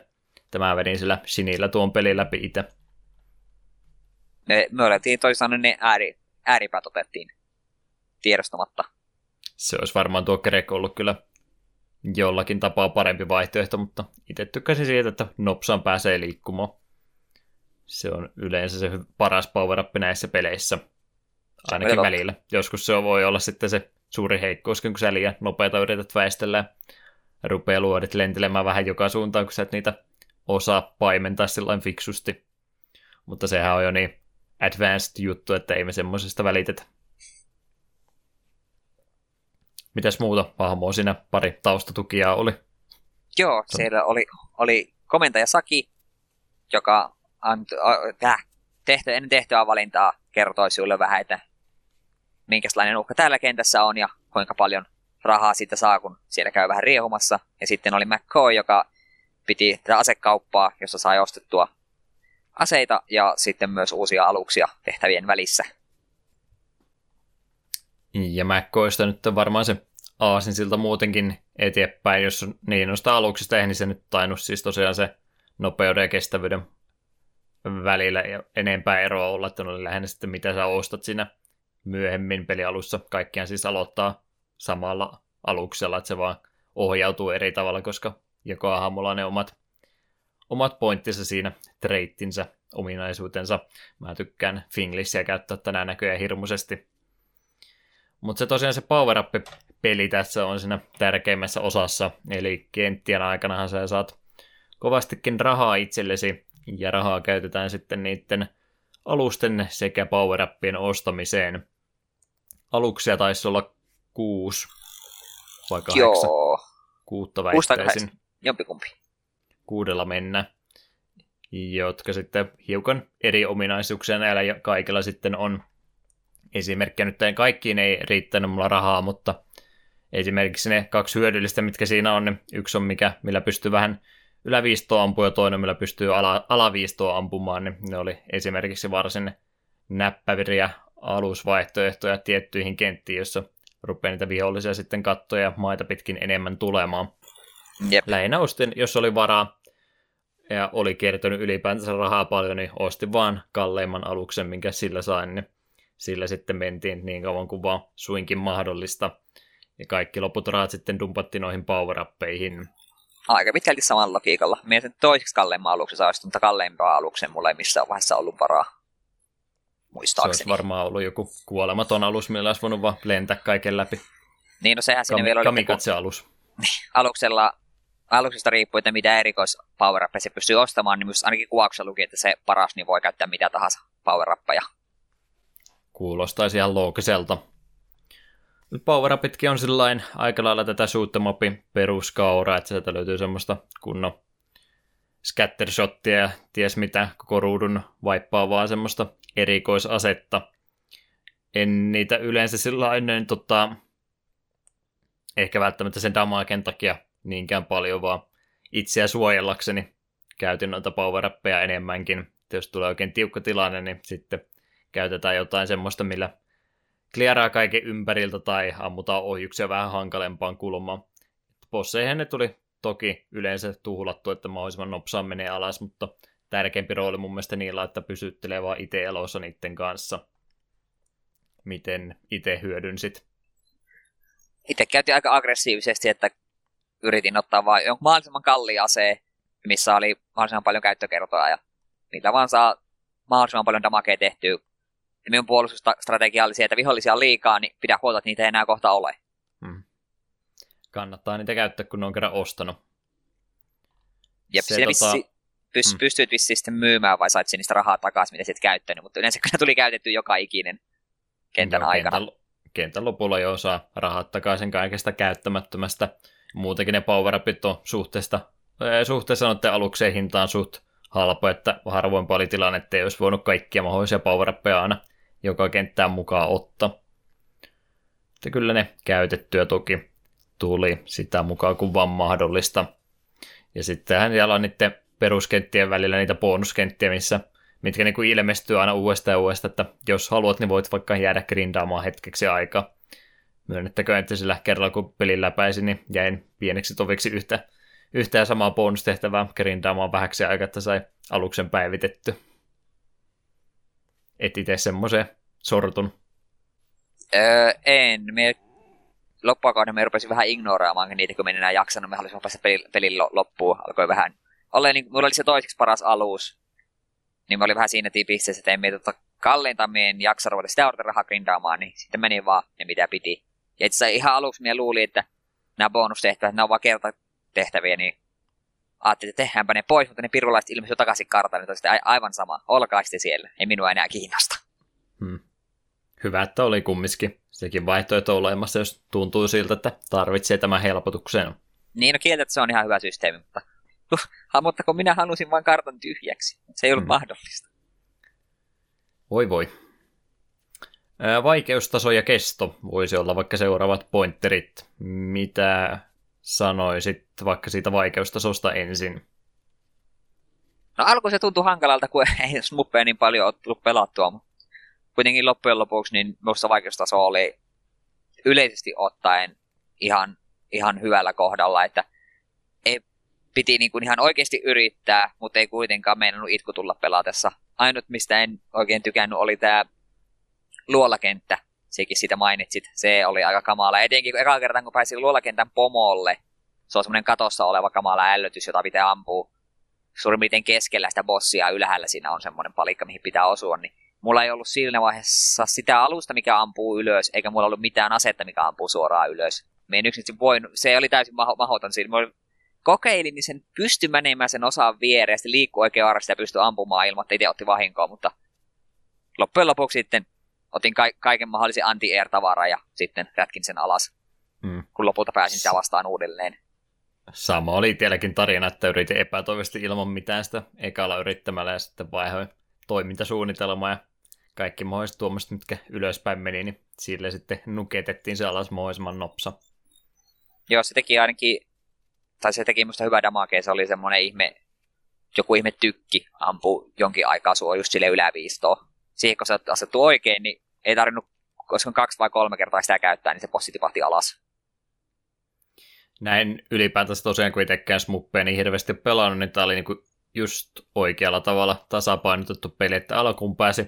Tämä vedin sillä sinillä tuon pelin läpi itse. Me, me olettiin toisaalta ne ääri, ääripäät otettiin tiedostamatta. Se olisi varmaan tuo Greg ollut kyllä jollakin tapaa parempi vaihtoehto, mutta itse tykkäsin siitä, että nopsaan pääsee liikkumaan. Se on yleensä se paras power näissä peleissä. Ainakin välillä. Joskus se voi olla sitten se suuri heikkous, kun sä liian nopeita yrität väistellä ja rupeaa luodit lentelemään vähän joka suuntaan, kun sä et niitä osaa paimentaa sillä fiksusti. Mutta sehän on jo niin advanced juttu, että ei me semmoisesta välitetä. Mitäs muuta hahmoa siinä pari taustatukia oli? Joo, siellä oli, oli komentaja Saki, joka antoi, äh, tehty, ennen tehtyä valintaa kertoi sinulle vähän, että minkälainen uhka täällä kentässä on ja kuinka paljon rahaa siitä saa, kun siellä käy vähän riehumassa. Ja sitten oli McCoy, joka piti tätä asekauppaa, jossa sai ostettua aseita ja sitten myös uusia aluksia tehtävien välissä. Ja McCoysta nyt on varmaan se aasin siltä muutenkin eteenpäin, jos niin noista aluksista eihän niin se nyt tainnut siis tosiaan se nopeuden ja kestävyyden välillä ja enempää eroa olla, että oli lähinnä sitten mitä sä ostat siinä myöhemmin pelialussa. Kaikkiaan siis aloittaa samalla aluksella, että se vaan ohjautuu eri tavalla, koska joka hahmolla on ne omat, omat pointtinsa siinä, treittinsä, ominaisuutensa. Mä tykkään Finglishia käyttää tänään näköjään hirmuisesti. Mutta se tosiaan se power up peli tässä on siinä tärkeimmässä osassa, eli kenttien aikanahan sä saat kovastikin rahaa itsellesi, ja rahaa käytetään sitten niiden alusten sekä power ostamiseen aluksia taisi olla kuusi vai kahdeksan. Joo. Kuutta väittäisin. Jompikumpi. Kuudella mennä. Jotka sitten hiukan eri ominaisuuksia näillä kaikilla sitten on. Esimerkkiä nyt kaikkiin ei riittänyt mulla rahaa, mutta esimerkiksi ne kaksi hyödyllistä, mitkä siinä on, niin yksi on mikä, millä pystyy vähän yläviistoa ampumaan ja toinen, millä pystyy ala, alaviistoa ampumaan, niin ne oli esimerkiksi varsin näppäviriä alusvaihtoehtoja tiettyihin kenttiin, jossa rupeaa niitä vihollisia sitten kattoja maita pitkin enemmän tulemaan. Jep. Lähinnä ostin, jos oli varaa ja oli kertynyt ylipäätänsä rahaa paljon, niin ostin vaan kalleimman aluksen, minkä sillä sain, niin sillä sitten mentiin niin kauan kuin vaan suinkin mahdollista. Ja kaikki loput rahat sitten dumpattiin noihin power Aika pitkälti samalla logiikalla. Mietin toiseksi kalleimman aluksen saa mutta kalleimpaa aluksen mulla ei missään vaiheessa ollut varaa muistaakseni. Se olisi varmaan ollut joku kuolematon alus, millä olisi voinut vaan lentää kaiken läpi. Niin, no sehän siinä vielä oli... Kamikatse-alus. Aluksella, aluksesta riippuu, että mitä erikois power se pystyy ostamaan, niin myös ainakin kuvauksessa luki, että se paras niin voi käyttää mitä tahansa power. Kuulostaisi ihan loogiselta. Power on sillain aika lailla tätä shoot'em peruskauraa, että sieltä löytyy semmoista kunnon scattershottia ja ties mitä koko ruudun vaippaa vaan semmoista erikoisasetta. En niitä yleensä sillä ennen tota, ehkä välttämättä sen damaken takia niinkään paljon, vaan itseä suojellakseni käytin noita power enemmänkin. Jos tulee oikein tiukka tilanne, niin sitten käytetään jotain semmoista, millä kliaraa kaiken ympäriltä tai ammutaan ohjuksia vähän hankalempaan kulmaan. Bosseihin ne tuli toki yleensä tuhlattu, että mahdollisimman nopsaan menee alas, mutta tärkeämpi rooli mun mielestä niillä, että pysyttelee vaan itse elossa niiden kanssa. Miten itse hyödynsit? Itse käytiin aika aggressiivisesti, että yritin ottaa vain jonkun mahdollisimman kalliin aseen, missä oli mahdollisimman paljon käyttökertoa ja niitä vaan saa mahdollisimman paljon damakea tehtyä. Ja minun puolustusstrategia oli se, että vihollisia on liikaa, niin pidä huolta, että niitä ei enää kohta ole. Hmm. Kannattaa niitä käyttää, kun ne on kerran ostanut. Ja se, tota... vissi, hmm. pystyit vissiin sitten myymään vai sait niistä rahaa takaisin, mitä sitten käyttänyt, mutta yleensä kyllä tuli käytetty joka ikinen kentän no, aikana. Kentän, kentän lopulla jo saa rahat takaisin kaikesta käyttämättömästä. Muutenkin ne power on suhteesta, suhteessa noiden alukseen hintaan suht halpa, että harvoin paljon tilanne, että ei olisi voinut kaikkia mahdollisia power aina joka kenttään mukaan ottaa. Että kyllä ne käytettyä toki tuli sitä mukaan kuin vaan mahdollista. Ja sittenhän siellä on niiden peruskenttien välillä niitä bonuskenttiä, missä, mitkä niin kuin ilmestyy aina uudestaan ja uudestaan, että jos haluat, niin voit vaikka jäädä grindaamaan hetkeksi aikaa. Myönnettäkö, että sillä kerralla kun pelin läpäisin, niin jäin pieneksi toviksi yhtä, yhtä ja samaa bonustehtävää grindaamaan vähäksi aikaa, että sai aluksen päivitetty. Et itse semmoiseen sortun. Öö, en. Me loppuakauden me rupesin vähän ignoraamaan niitä, kun me enää jaksanut. Me halusimme päästä pelin, pelin loppuun. Alkoi vähän olla, niin, mulla oli se toiseksi paras alus. Niin mä olin vähän siinä pisteessä, että emme tota kalleinta meidän jaksa ruveta sitä orta rahaa grindaamaan, niin sitten meni vaan ne mitä piti. Ja itse ihan aluksi minä luulin, että nämä bonustehtävät, ne on vaan kertatehtäviä, niin ajattelin, että tehdäänpä ne pois, mutta ne pirulaiset ilmestyi takaisin kartalle, niin aivan sama. Olkaa sitten siellä, ei minua enää kiinnosta. Hmm. Hyvä, että oli kumminkin sekin vaihtoehto olemassa, jos tuntuu siltä, että tarvitsee tämän helpotuksen. Niin, no kieltä, että se on ihan hyvä systeemi, mutta, mutta kun minä halusin vain kartan tyhjäksi, se ei ollut hmm. mahdollista. Voi voi. Vaikeustaso ja kesto voisi olla vaikka seuraavat pointterit. Mitä sanoisit vaikka siitä vaikeustasosta ensin? No alku se tuntui hankalalta, kun ei smuppeja niin paljon ole tullut pelattua, mutta kuitenkin loppujen lopuksi niin minusta vaikeustaso oli yleisesti ottaen ihan, ihan hyvällä kohdalla, että ei, piti niin kuin ihan oikeasti yrittää, mutta ei kuitenkaan meinannut itku tulla pelatessa. Ainut, mistä en oikein tykännyt, oli tämä luolakenttä. Sekin sitä mainitsit. Se oli aika kamala. Etenkin kun eka kertaa, kun pääsin luolakentän pomolle, se on semmoinen katossa oleva kamala ällötys, jota pitää ampua suurin piirtein keskellä sitä bossia ylhäällä siinä on semmoinen palikka, mihin pitää osua, niin mulla ei ollut siinä vaiheessa sitä alusta, mikä ampuu ylös, eikä mulla ollut mitään asetta, mikä ampuu suoraan ylös. Me en yksin voinut, se oli täysin maho, mahoton siinä. Mulla kokeilin, niin sen pysty menemään sen osaan viereen, ja liikkuu oikein arvasti ja pystyi ampumaan ilman, että itse otti vahinkoa, mutta loppujen lopuksi sitten otin ka- kaiken mahdollisen anti-air-tavaraa ja sitten rätkin sen alas, mm. kun lopulta pääsin sitä vastaan uudelleen. Sama oli itselläkin tarina, että yritin epätoivisesti ilman mitään sitä ekalla yrittämällä ja sitten vaihoin toimintasuunnitelmaa ja kaikki mahdolliset tuommoiset, mitkä ylöspäin meni, niin sille sitten nuketettiin se alas mahdollisimman nopsa. Joo, se teki ainakin, tai se teki musta hyvä damage, se oli semmoinen ihme, joku ihme tykki ampuu jonkin aikaa sua just sille yläviistoon. Siihen kun se asettu oikein, niin ei tarvinnut, koska kaksi vai kolme kertaa sitä käyttää, niin se possi tipahti alas. Näin ylipäätänsä tosiaan, kun itsekään smuppeen niin hirveästi pelannut, niin tämä oli niinku just oikealla tavalla tasapainotettu peli, että alkuun pääsi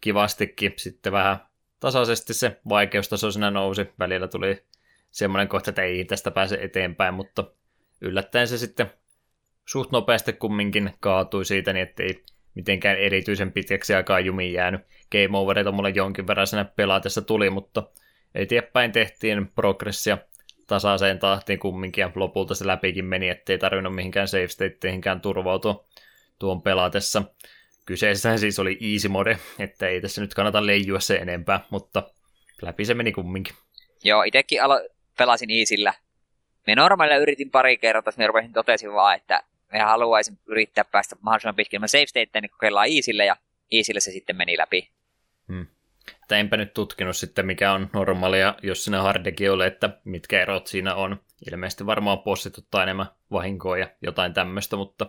kivastikin, sitten vähän tasaisesti se vaikeustaso siinä nousi, välillä tuli semmoinen kohta, että ei tästä pääse eteenpäin, mutta yllättäen se sitten suht nopeasti kumminkin kaatui siitä, niin ettei mitenkään erityisen pitkäksi aikaa jumiin jäänyt. Game overita mulle jonkin verran siinä pelaatessa tuli, mutta eteenpäin tehtiin progressia tasaiseen tahtiin kumminkin, ja lopulta se läpikin meni, ettei tarvinnut mihinkään save stateihinkään turvautua tuon pelatessa. Kyseessä siis oli easy mode, että ei tässä nyt kannata leijua se enempää, mutta läpi se meni kumminkin. Joo, itekin alo- pelasin Iisillä. Me normaalilla yritin pari kertaa, sitten rupesin totesin vaan, että me haluaisin yrittää päästä mahdollisimman pitkin. Mä save niin kokeillaan Iisille ja Iisille se sitten meni läpi. Hmm. Enpä nyt tutkinut sitten, mikä on normaalia, jos sinä hardekin ole, että mitkä erot siinä on. Ilmeisesti varmaan possit ottaa enemmän vahinkoa ja jotain tämmöistä, mutta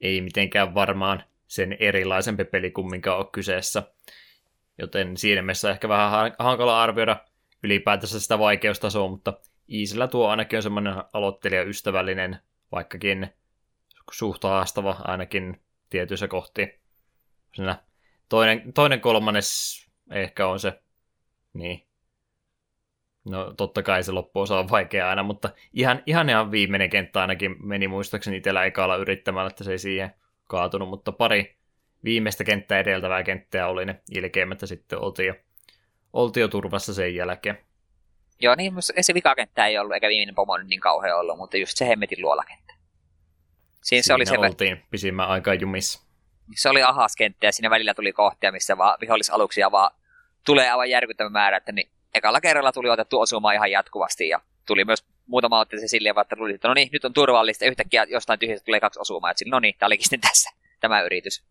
ei mitenkään varmaan sen erilaisempi peli minkä on kyseessä. Joten siinä mielessä ehkä vähän hankala arvioida ylipäätänsä sitä vaikeustasoa, mutta Iisillä tuo ainakin on semmoinen aloittelijaystävällinen, vaikkakin suht haastava ainakin tietyissä kohti. Siinä toinen, toinen kolmannes ehkä on se, niin. No totta kai se loppuosa on vaikea aina, mutta ihan, ihan ihan viimeinen kenttä ainakin meni muistaakseni itsellä ekalla yrittämällä, että se ei siihen kaatunut, mutta pari viimeistä kenttää edeltävää kenttää oli ne ilkeimmättä sitten oltiin jo, oltiin jo turvassa sen jälkeen. Joo, niin se vikakenttä ei ollut, eikä viimeinen pomo niin kauhean ollut, mutta just se hemmetin luolakenttä. Siinä, Siinä se oli se... oltiin pisimmän aikaa jumissa. Se oli ahas kenttä ja siinä välillä tuli kohtia, missä vaan vihollisaluksia vaan tulee aivan järkyttävä määrä, että niin ekalla kerralla tuli otettu osumaan ihan jatkuvasti ja tuli myös muutama otti se silleen, että tuli, että no niin, nyt on turvallista, yhtäkkiä jostain tyhjästä tulee kaksi osumaa, että no niin, tämä olikin sitten tässä tämä yritys.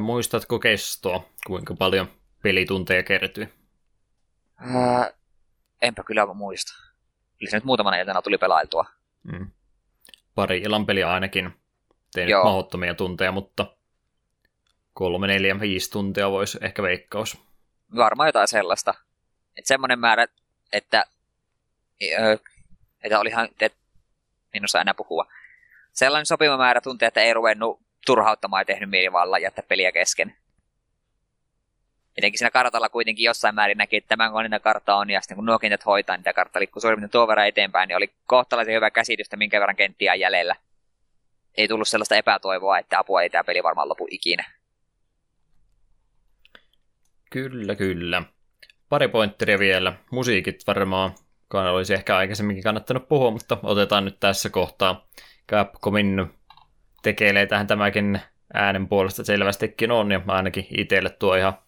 Muistatko kestoa, kuinka paljon pelitunteja kertyi? Ää, enpä kyllä muista. Eli se nyt muutamana iltana tuli pelailtua. Mm. Pari illan peliä ainakin. Tein Joo. mahdottomia tunteja, mutta kolme, neljä, viisi tuntia voisi ehkä veikkaus. Varmaan jotain sellaista. Että semmoinen määrä, että, että olihan, että osaa enää puhua. Sellainen sopiva määrä tunteja, että ei ruvennut turhauttamaan ja tehnyt mieli vaan jättää peliä kesken. Etenkin siinä kartalla kuitenkin jossain määrin näki, että tämän niitä kartta on, ja sitten kun nuo kentät hoitaa, tämä kartta liikkuu suurin tuo verran eteenpäin, niin oli kohtalaisen hyvä käsitystä, minkä verran kenttiä on jäljellä. Ei tullut sellaista epätoivoa, että apua ei tämä peli varmaan lopu ikinä. Kyllä, kyllä. Pari pointteria vielä. Musiikit varmaan olisi ehkä aikaisemminkin kannattanut puhua, mutta otetaan nyt tässä kohtaa. Capcomin tekee tähän tämäkin äänen puolesta selvästikin on, ja ainakin itselle tuo ihan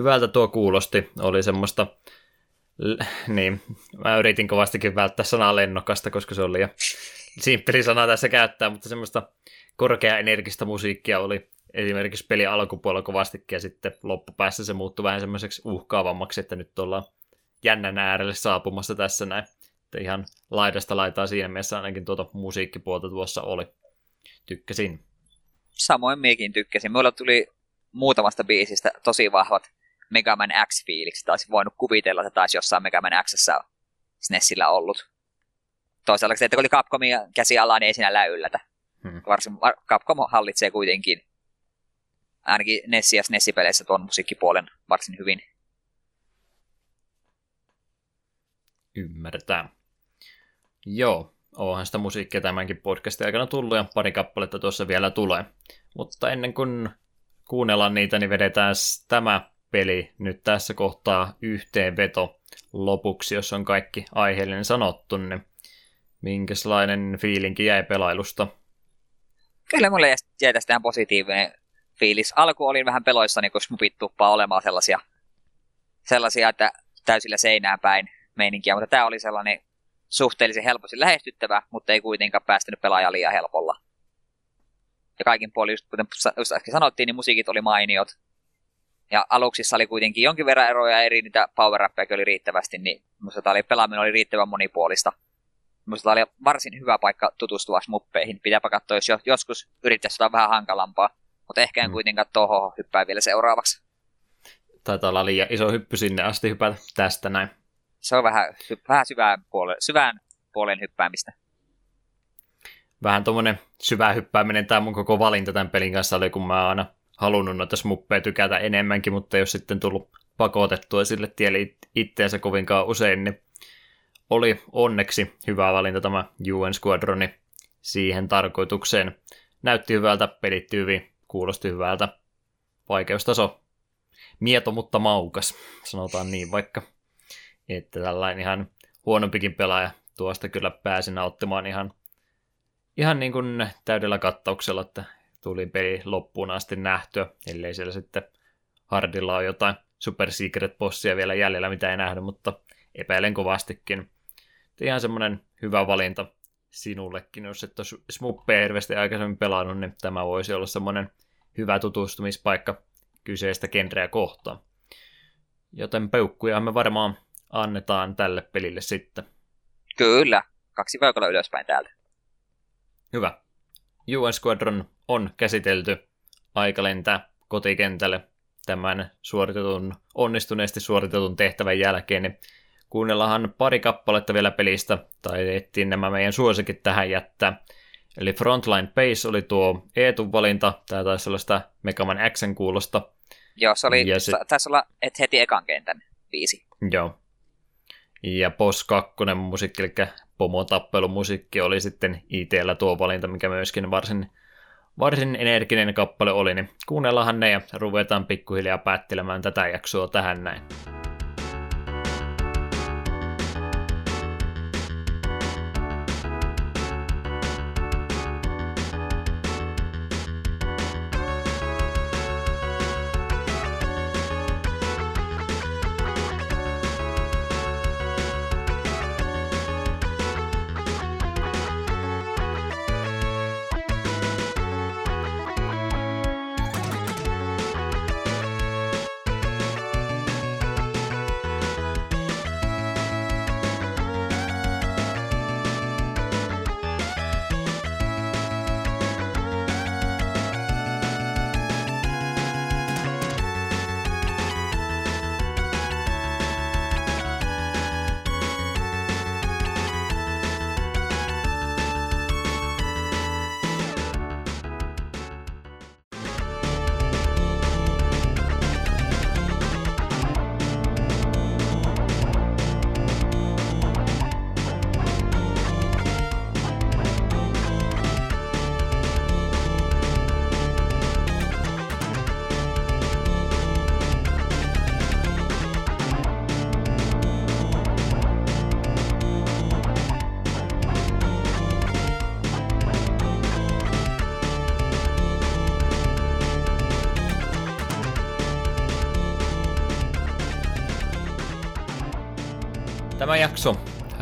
hyvältä tuo kuulosti. Oli semmoista, niin, mä yritin kovastikin välttää sanaa lennokasta, koska se oli liian simppeli sana tässä käyttää, mutta semmoista korkea-energistä musiikkia oli esimerkiksi peli alkupuolella kovastikin ja sitten loppupäässä se muuttui vähän semmoiseksi uhkaavammaksi, että nyt ollaan jännän äärelle saapumassa tässä näin. Että ihan laidasta laitaa siinä mielessä ainakin tuota musiikkipuolta tuossa oli. Tykkäsin. Samoin miekin tykkäsin. Mulla tuli muutamasta biisistä tosi vahvat Mega Man X-fiiliksi. Taisi voinut kuvitella, että taisi jossain Mega Man Xssä SNESillä ollut. Toisaalta se, että kun oli Capcomin käsialaa, niin ei siinä yllätä. Hmm. Varsin Capcom hallitsee kuitenkin ainakin Nessi ja Nessi-peleissä tuon musiikkipuolen varsin hyvin. Ymmärtää. Joo, onhan sitä musiikkia tämänkin podcastin aikana tullut ja pari kappaletta tuossa vielä tulee. Mutta ennen kuin kuunnellaan niitä, niin vedetään tämä peli nyt tässä kohtaa yhteenveto lopuksi, jos on kaikki aiheellinen sanottu, niin minkälainen fiilinki jäi pelailusta? Kyllä mulle jäi tästä ihan positiivinen fiilis. Alku olin vähän peloissani, kun smupit tuppaa olemaan sellaisia, sellaisia, että täysillä seinään päin meininkiä, mutta tämä oli sellainen suhteellisen helposti lähestyttävä, mutta ei kuitenkaan päästänyt pelaajaa liian helpolla. Ja kaikin puolin, just kuten äsken sanottiin, niin musiikit oli mainiot. Ja aluksissa oli kuitenkin jonkin verran eroja eri niitä power oli riittävästi, niin minusta oli, pelaaminen oli riittävän monipuolista. Minusta oli varsin hyvä paikka tutustua smuppeihin. Pitääpä katsoa, jos joskus yrittäisi jotain vähän hankalampaa. Mutta ehkä en mm. kuitenkaan tuohon hyppää vielä seuraavaksi. Taitaa olla liian iso hyppy sinne asti hypätä tästä näin. Se on vähän, vähän syvään, puolen, syvään puolen hyppäämistä. Vähän tuommoinen syvä hyppääminen tämä mun koko valinta tämän pelin kanssa oli, kun mä aina halunnut noita smuppeja tykätä enemmänkin, mutta jos sitten tullut pakotettua sille tielle itteensä kovinkaan usein, niin oli onneksi hyvä valinta tämä UN Squadroni siihen tarkoitukseen. Näytti hyvältä, pelitti hyvin, kuulosti hyvältä. Vaikeustaso mieto, mutta maukas, sanotaan niin vaikka. Että tällainen ihan huonompikin pelaaja tuosta kyllä pääsi nauttimaan ihan, ihan niin kuin täydellä kattauksella, että tuli peli loppuun asti nähtyä, ellei siellä sitten Hardilla on jotain Super Secret Bossia vielä jäljellä, mitä ei nähdä, mutta epäilen kovastikin. Ihan semmoinen hyvä valinta sinullekin, jos et ole Smuppeja hirveästi aikaisemmin pelannut, niin tämä voisi olla semmoinen hyvä tutustumispaikka kyseistä genreä kohtaan. Joten peukkuja me varmaan annetaan tälle pelille sitten. Kyllä, kaksi peukalla ylöspäin täältä. Hyvä. UN Squadron on käsitelty aika lentää kotikentälle tämän suoritetun, onnistuneesti suoritetun tehtävän jälkeen, niin kuunnellaanhan pari kappaletta vielä pelistä, tai ettiin nämä meidän suosikit tähän jättää. Eli Frontline Base oli tuo Eetun valinta, tämä taisi olla sitä Megaman Xn kuulosta. Joo, se oli, ja se... taisi olla et heti ekan kentän viisi. Joo. Ja Boss 2 musiikki, eli musiikki oli sitten ITllä tuo valinta, mikä myöskin varsin, varsin energinen kappale oli, niin kuunnellaanhan ne ja ruvetaan pikkuhiljaa päättelemään tätä jaksoa tähän näin.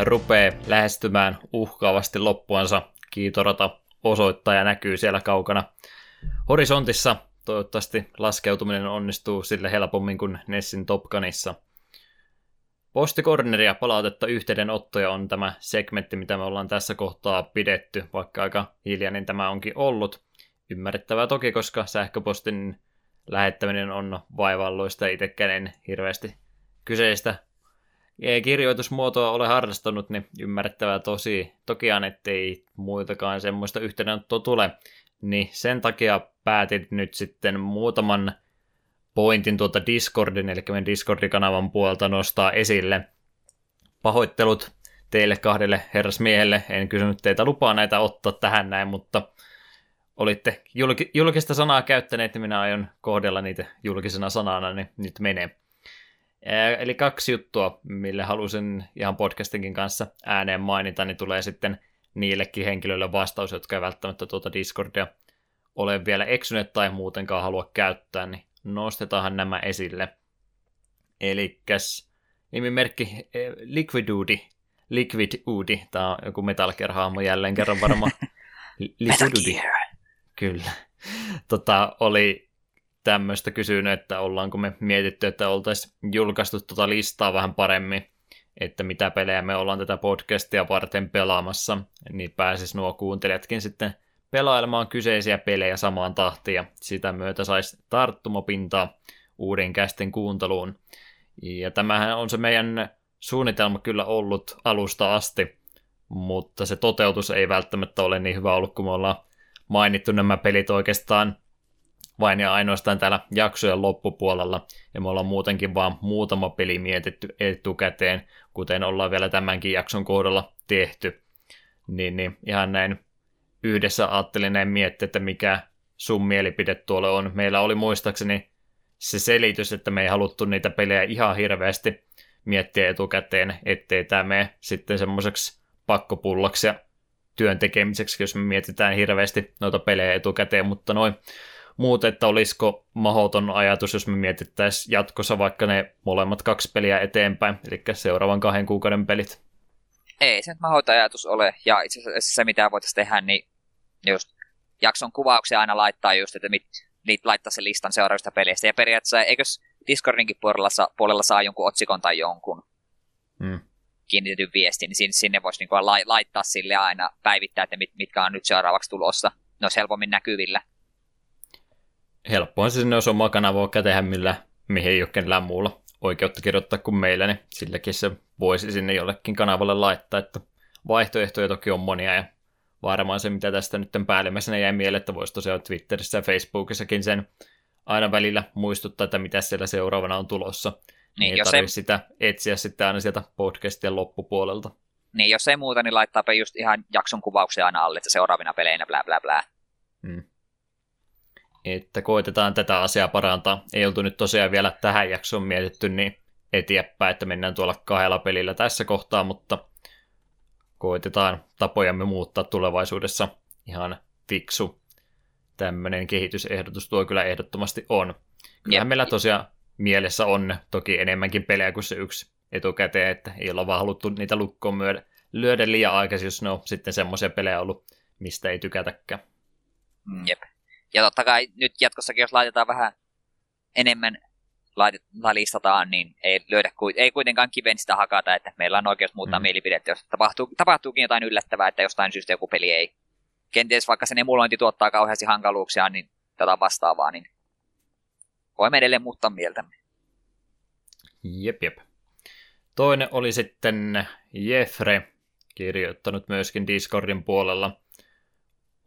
Rupeaa lähestymään uhkaavasti loppuansa. Kiitorata osoittaja näkyy siellä kaukana horisontissa. Toivottavasti laskeutuminen onnistuu sille helpommin kuin Nessin Topkanissa. Postikorneria palautetta yhteydenottoja on tämä segmentti, mitä me ollaan tässä kohtaa pidetty, vaikka aika hiljainen tämä onkin ollut. Ymmärrettävää toki, koska sähköpostin lähettäminen on vaivalloista itsekään en hirveästi kyseistä kirjoitusmuotoa ole harrastanut, niin ymmärrettävää tosi, tokiaan, ettei muiltakaan semmoista yhteydenottoa tule, niin sen takia päätin nyt sitten muutaman pointin tuota Discordin, eli meidän Discord-kanavan puolta nostaa esille. Pahoittelut teille kahdelle herrasmiehelle, en kysynyt teitä lupaa näitä ottaa tähän näin, mutta olitte julkista sanaa käyttäneet, niin minä aion kohdella niitä julkisena sanana, niin nyt menee. Eli kaksi juttua, mille halusin ihan podcastinkin kanssa ääneen mainita, niin tulee sitten niillekin henkilöille vastaus, jotka ei välttämättä tuota Discordia ole vielä eksyneet tai muutenkaan halua käyttää, niin nostetaanhan nämä esille. Eli nimimerkki Liquid Udi, Liquid Udi, tämä on joku Metal Gear-hahmo jälleen kerran varmaan. Liquid Udi. Kyllä. Tota, oli tämmöistä kysynyt, että ollaanko me mietitty, että oltaisiin julkaistu tuota listaa vähän paremmin, että mitä pelejä me ollaan tätä podcastia varten pelaamassa, niin pääsis nuo kuuntelijatkin sitten pelailemaan kyseisiä pelejä samaan tahtiin ja sitä myötä saisi tarttumapintaa uuden kästen kuunteluun. Ja tämähän on se meidän suunnitelma kyllä ollut alusta asti, mutta se toteutus ei välttämättä ole niin hyvä ollut, kun me ollaan mainittu nämä pelit oikeastaan vain ja ainoastaan täällä jaksojen loppupuolella, ja me ollaan muutenkin vaan muutama peli mietitty etukäteen, kuten ollaan vielä tämänkin jakson kohdalla tehty. Niin, niin ihan näin yhdessä ajattelin näin miettiä, että mikä sun mielipide tuolle on. Meillä oli muistaakseni se selitys, että me ei haluttu niitä pelejä ihan hirveästi miettiä etukäteen, ettei tämä mene sitten semmoiseksi pakkopullaksi ja työn tekemiseksi, jos me mietitään hirveästi noita pelejä etukäteen, mutta noin muut, että olisiko mahoton ajatus, jos me mietittäisiin jatkossa vaikka ne molemmat kaksi peliä eteenpäin, eli seuraavan kahden kuukauden pelit. Ei se mahoton ajatus ole, ja itse asiassa se mitä voitaisiin tehdä, niin just jakson kuvauksia aina laittaa just, että mit, niitä laittaa sen listan seuraavista peleistä, ja periaatteessa eikös Discordinkin puolella, saa, puolella saa jonkun otsikon tai jonkun Hmm. kiinnitetyn viestin, niin sinne, sinne voisi niin laittaa sille aina päivittää, että mit, mitkä on nyt seuraavaksi tulossa. Ne olisi helpommin näkyvillä. Helppoin se sinne, jos oma kanava vaikka tehdä, millä, mihin ei ole kenellään muulla oikeutta kirjoittaa kuin meillä, niin silläkin se voisi sinne jollekin kanavalle laittaa, että vaihtoehtoja toki on monia ja varmaan se, mitä tästä nyt päällimmäisenä jäi mieleen, että voisi tosiaan Twitterissä ja Facebookissakin sen aina välillä muistuttaa, että mitä siellä seuraavana on tulossa. Niin, ei jos ei... sitä etsiä sitten aina sieltä podcastien loppupuolelta. Niin, jos ei muuta, niin laittaa just ihan jakson kuvauksia aina alle, että seuraavina peleinä blää blää blää. Hmm. Että koitetaan tätä asiaa parantaa. Ei oltu nyt tosiaan vielä tähän jaksoon mietitty niin eteenpäin, että mennään tuolla kahdella pelillä tässä kohtaa, mutta koitetaan tapojamme muuttaa tulevaisuudessa ihan fiksu. Tämmöinen kehitysehdotus tuo kyllä ehdottomasti on. Kyllähän meillä tosiaan mielessä on toki enemmänkin pelejä kuin se yksi etukäteen, että ei olla vaan haluttu niitä lukkoon myödä, lyödä liian aikaisin, jos ne on sitten semmoisia pelejä ollut, mistä ei tykätäkään. Jep. Ja totta kai nyt jatkossakin, jos laitetaan vähän enemmän listataan, niin ei, löydä, ei kuitenkaan kiven sitä hakata, että meillä on oikeus muuttaa mm. mielipidettä, jos tapahtuu, tapahtuukin jotain yllättävää, että jostain syystä joku peli ei. Kenties vaikka sen emulointi tuottaa kauheasti hankaluuksia, niin tätä vastaavaa, niin voimme edelleen muuttaa mieltämme. Jep, jep. Toinen oli sitten Jeffre, kirjoittanut myöskin Discordin puolella.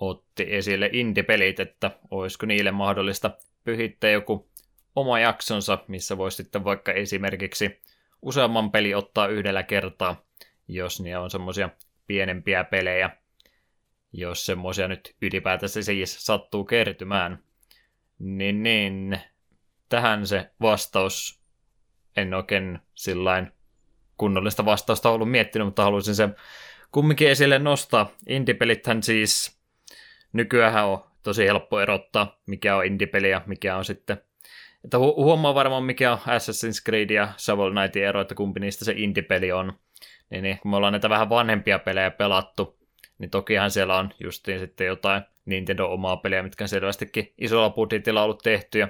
Otti esille indie-pelit, että olisiko niille mahdollista pyhittää joku oma jaksonsa, missä voisi sitten vaikka esimerkiksi useamman peli ottaa yhdellä kertaa, jos ne on semmoisia pienempiä pelejä, jos semmoisia nyt ylipäätänsä siis sattuu kertymään. Niin, niin tähän se vastaus, en oikein sillain kunnollista vastausta ollut miettinyt, mutta haluaisin sen kumminkin esille nostaa. Indie-pelithän siis nykyään on tosi helppo erottaa, mikä on indie-peli ja mikä on sitten että hu- huomaa varmaan, mikä on Assassin's Creed ja Shovel Knightin ero, että kumpi niistä se indie-peli on. Niin, niin kun me ollaan näitä vähän vanhempia pelejä pelattu, niin tokihan siellä on justiin sitten jotain Nintendo omaa pelejä, mitkä on selvästikin isolla budjetilla ollut tehtyjä.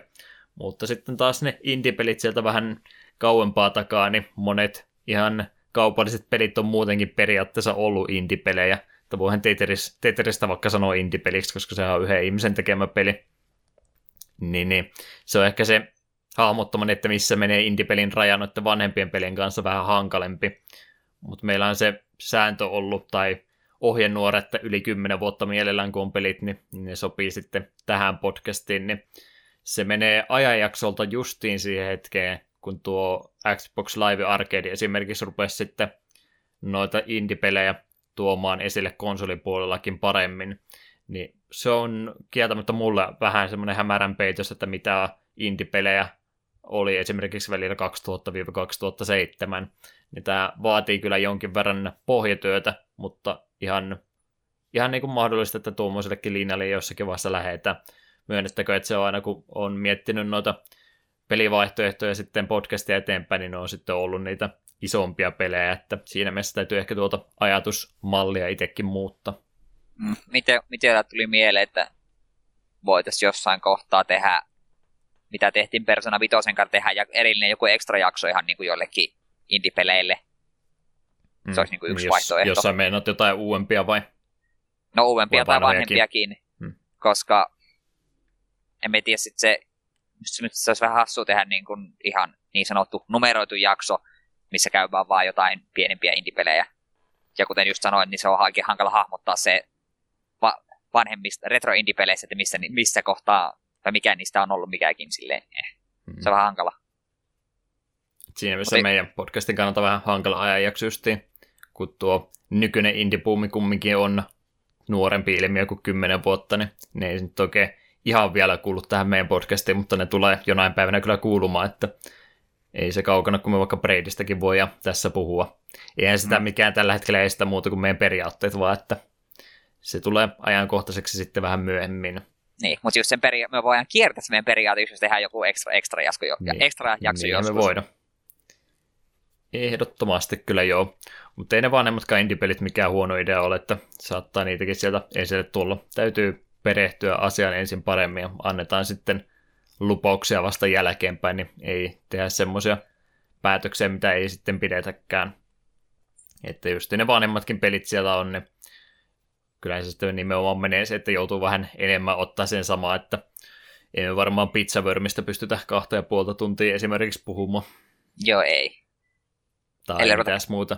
Mutta sitten taas ne indie-pelit sieltä vähän kauempaa takaa, niin monet ihan kaupalliset pelit on muutenkin periaatteessa ollut indie-pelejä. Että voihan Tetris, Tetristä vaikka sanoa indie-peliksi, koska se on yhden ihmisen tekemä peli. Niin, niin. Se on ehkä se hahmottaminen, että missä menee indie-pelin raja noiden vanhempien pelien kanssa vähän hankalempi. Mutta meillä on se sääntö ollut, tai ohjenuora, että yli 10 vuotta mielellään kun on pelit, niin ne sopii sitten tähän podcastiin, niin se menee ajanjaksolta justiin siihen hetkeen, kun tuo Xbox Live Arcade esimerkiksi rupesi sitten noita indie-pelejä tuomaan esille konsolipuolellakin paremmin, niin se on kieltämättä mulle vähän semmoinen hämärän peitos, että mitä indie-pelejä oli esimerkiksi välillä 2000-2007, niin tämä vaatii kyllä jonkin verran pohjatyötä, mutta ihan, ihan niin kuin mahdollista, että tuommoisellekin linjalle jossakin vaiheessa lähetään myönnettäkö, että se on aina kun on miettinyt noita pelivaihtoehtoja sitten podcastia eteenpäin, niin ne on sitten ollut niitä isompia pelejä, että siinä mielessä täytyy ehkä tuota ajatusmallia itsekin muuttaa. Mm. Miten, miten tuli mieleen, että voitaisiin jossain kohtaa tehdä, mitä tehtiin Persona Vitosen kanssa, tehdä erillinen joku ekstra jakso ihan niin kuin jollekin indie-peleille. Se mm. olisi niin kuin yksi jos, vaihtoehto. Jossain meinaat jotain uudempia vai? No uudempia tai vanhempiakin, hmm. koska en tiedä, sit se, nyt se olisi vähän hassua tehdä niin kuin ihan niin sanottu numeroitu jakso, missä käy vaan, vaan jotain pienempiä indie-pelejä. Ja kuten just sanoin, niin se on oikein hankala hahmottaa se va- vanhemmista retro indie-peleissä, että missä, missä kohtaa, tai mikä niistä on ollut mikäkin silleen. Eh. Mm. Se on vähän hankala. Siinä missä Mutta... meidän podcastin kannalta vähän hankala ajanjakso justiin, kun tuo nykyinen indie-puumi kumminkin on nuorempi ilmiö kuin 10 vuotta, niin ne ei nyt oikein ihan vielä kuullut tähän meidän podcastiin, mutta ne tulee jonain päivänä kyllä kuulumaan, että ei se kaukana, kun me vaikka Breidistäkin voi ja tässä puhua. Eihän sitä mm. mikään tällä hetkellä estä muuta kuin meidän periaatteet, vaan että se tulee ajankohtaiseksi sitten vähän myöhemmin. Niin, mutta just sen peria- me voidaan kiertää se meidän periaate, jos tehdään joku ekstra, ekstra, jakso, jo, Niin. ekstra jakso niin joskus. me voida. Ehdottomasti kyllä joo. Mutta ei ne vanhemmatkaan indie-pelit mikään huono idea ole, että saattaa niitäkin sieltä esille tulla. Täytyy perehtyä asiaan ensin paremmin ja annetaan sitten lupauksia vasta jälkeenpäin, niin ei tehdä semmoisia päätöksiä, mitä ei sitten pidetäkään. Että just ne vanhemmatkin pelit siellä on, niin kyllä se sitten nimenomaan menee se, että joutuu vähän enemmän ottaa sen samaa, että ei me varmaan pizzavörmistä pystytä kahta ja puolta tuntia esimerkiksi puhumaan. Joo, ei. Tai Ellei mitäs muuta.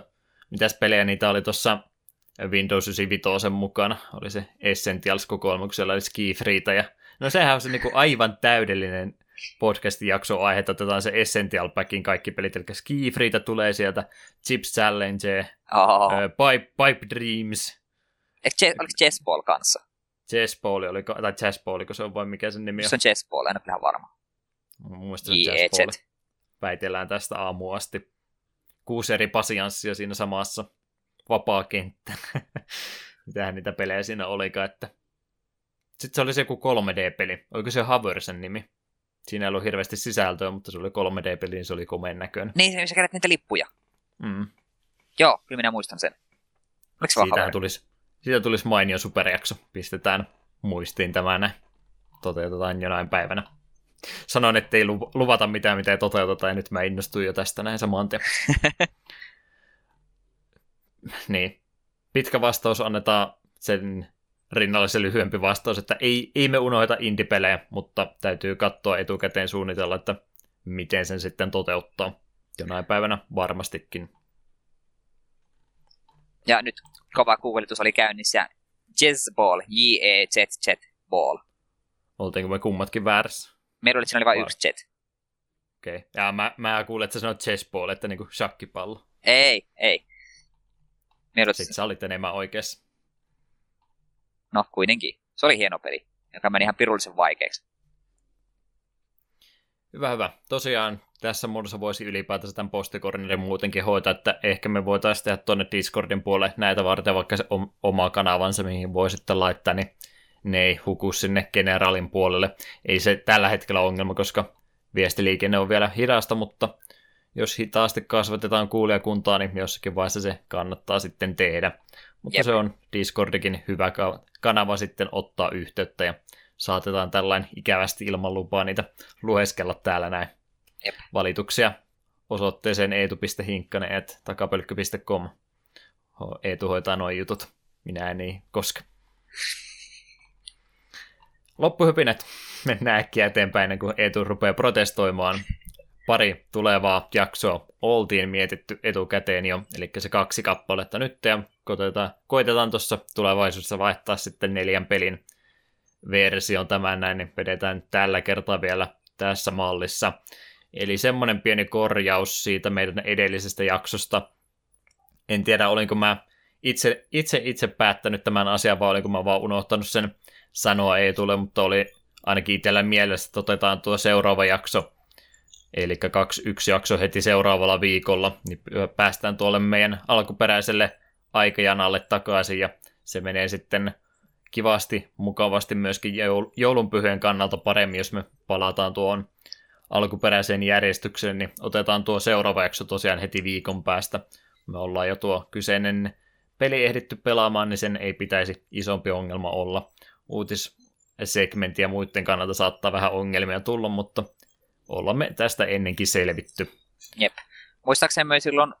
Mitäs pelejä niitä oli tuossa Windows 95 mukana. Oli se Essentials kokoelma, kun siellä oli Skifriitä. Ja... No sehän on se niinku aivan täydellinen podcastin jakso aihe, että otetaan se Essential Packin kaikki pelit, eli Skifriitä tulee sieltä, Chips Challenge, Oh. ö, Pipe, Pipe Dreams, Eikö oliko Chessball kanssa? Chessball, oli, tai Chessball, kun se on vai mikä sen nimi on. Se on Chessball, en ole ihan varma. Mun mielestä se on Chessball. Jet. Väitellään tästä aamuun asti. Kuusi eri pasianssia siinä samassa vapaa kenttä. Mitähän niitä pelejä siinä olikaan, että... Sitten se oli se joku 3D-peli. Oliko se Haversen nimi? Siinä ei ollut hirveästi sisältöä, mutta se oli 3D-peli, niin se oli komeen näköinen. Niin, sä kerät niitä lippuja. Mm. Joo, kyllä minä muistan sen. Oliko se Haver? tulisi, siitä tulisi mainio superjakso. Pistetään muistiin tämä näin. Toteutetaan jonain päivänä. Sanoin, että ei luvata mitään, mitä ei toteuteta, ja nyt mä innostuin jo tästä näin saman tien. niin. Pitkä vastaus annetaan sen rinnalle se lyhyempi vastaus, että ei, ei me unohda indie-pelejä, mutta täytyy katsoa etukäteen suunnitella, että miten sen sitten toteuttaa. Jonain päivänä varmastikin. Ja nyt kova googletus oli käynnissä. Jazzball, J-E-Z-Z ball. Oltiinko me kummatkin väärässä? Meillä oli, siinä oli vain Vai. yksi jet. Okei. Okay. Ja mä, mä kuulin, että sä sanoit chessball, että niinku shakkipallo. Ei, ei. Meillä oli, Sitten sä olit enemmän oikeassa. No kuitenkin. Se oli hieno peli, joka meni ihan pirullisen vaikeaksi. Hyvä, hyvä. Tosiaan tässä muodossa voisi ylipäätänsä tämän postikornerin muutenkin hoitaa, että ehkä me voitaisiin tehdä tuonne Discordin puolelle näitä varten vaikka se om- oma kanavansa, mihin voi sitten laittaa, niin ne ei huku sinne generaalin puolelle. Ei se tällä hetkellä ongelma, koska viestiliikenne on vielä hidasta, mutta jos hitaasti kasvatetaan kuulijakuntaa, niin jossakin vaiheessa se kannattaa sitten tehdä. Mutta Jep. se on Discordikin hyvä ka- kanava sitten ottaa yhteyttä ja saatetaan tällainen ikävästi ilman lupaa niitä lueskella täällä näin. Jep. Valituksia osoitteeseen eetu.hinkkanen.takapölkky.com. Ho- Eetu hoitaa noin jutut. Minä en niin koske. Loppuhypinet. Mennään äkkiä eteenpäin kuin Eetu rupeaa protestoimaan. Pari tulevaa jaksoa oltiin mietitty etukäteen jo, eli se kaksi kappaletta nyt, ja koitetaan, koitetaan tuossa tulevaisuudessa vaihtaa sitten neljän pelin version tämän näin, niin vedetään tällä kertaa vielä tässä mallissa. Eli semmoinen pieni korjaus siitä meidän edellisestä jaksosta. En tiedä, olinko mä itse, itse, itse päättänyt tämän asian, vai olinko mä vaan unohtanut sen sanoa ei tule, mutta oli ainakin itsellä mielessä, että otetaan tuo seuraava jakso, eli kaksi yksi jakso heti seuraavalla viikolla, niin päästään tuolle meidän alkuperäiselle aikajanalle takaisin, ja se menee sitten kivasti, mukavasti myöskin joul- joulunpyhien kannalta paremmin, jos me palataan tuohon alkuperäiseen järjestykseen, niin otetaan tuo seuraava jakso tosiaan heti viikon päästä. Me ollaan jo tuo kyseinen peli ehditty pelaamaan, niin sen ei pitäisi isompi ongelma olla. Uutissegmentti ja muiden kannalta saattaa vähän ongelmia tulla, mutta ollaan me tästä ennenkin selvitty. Jep. Muistaakseni me silloin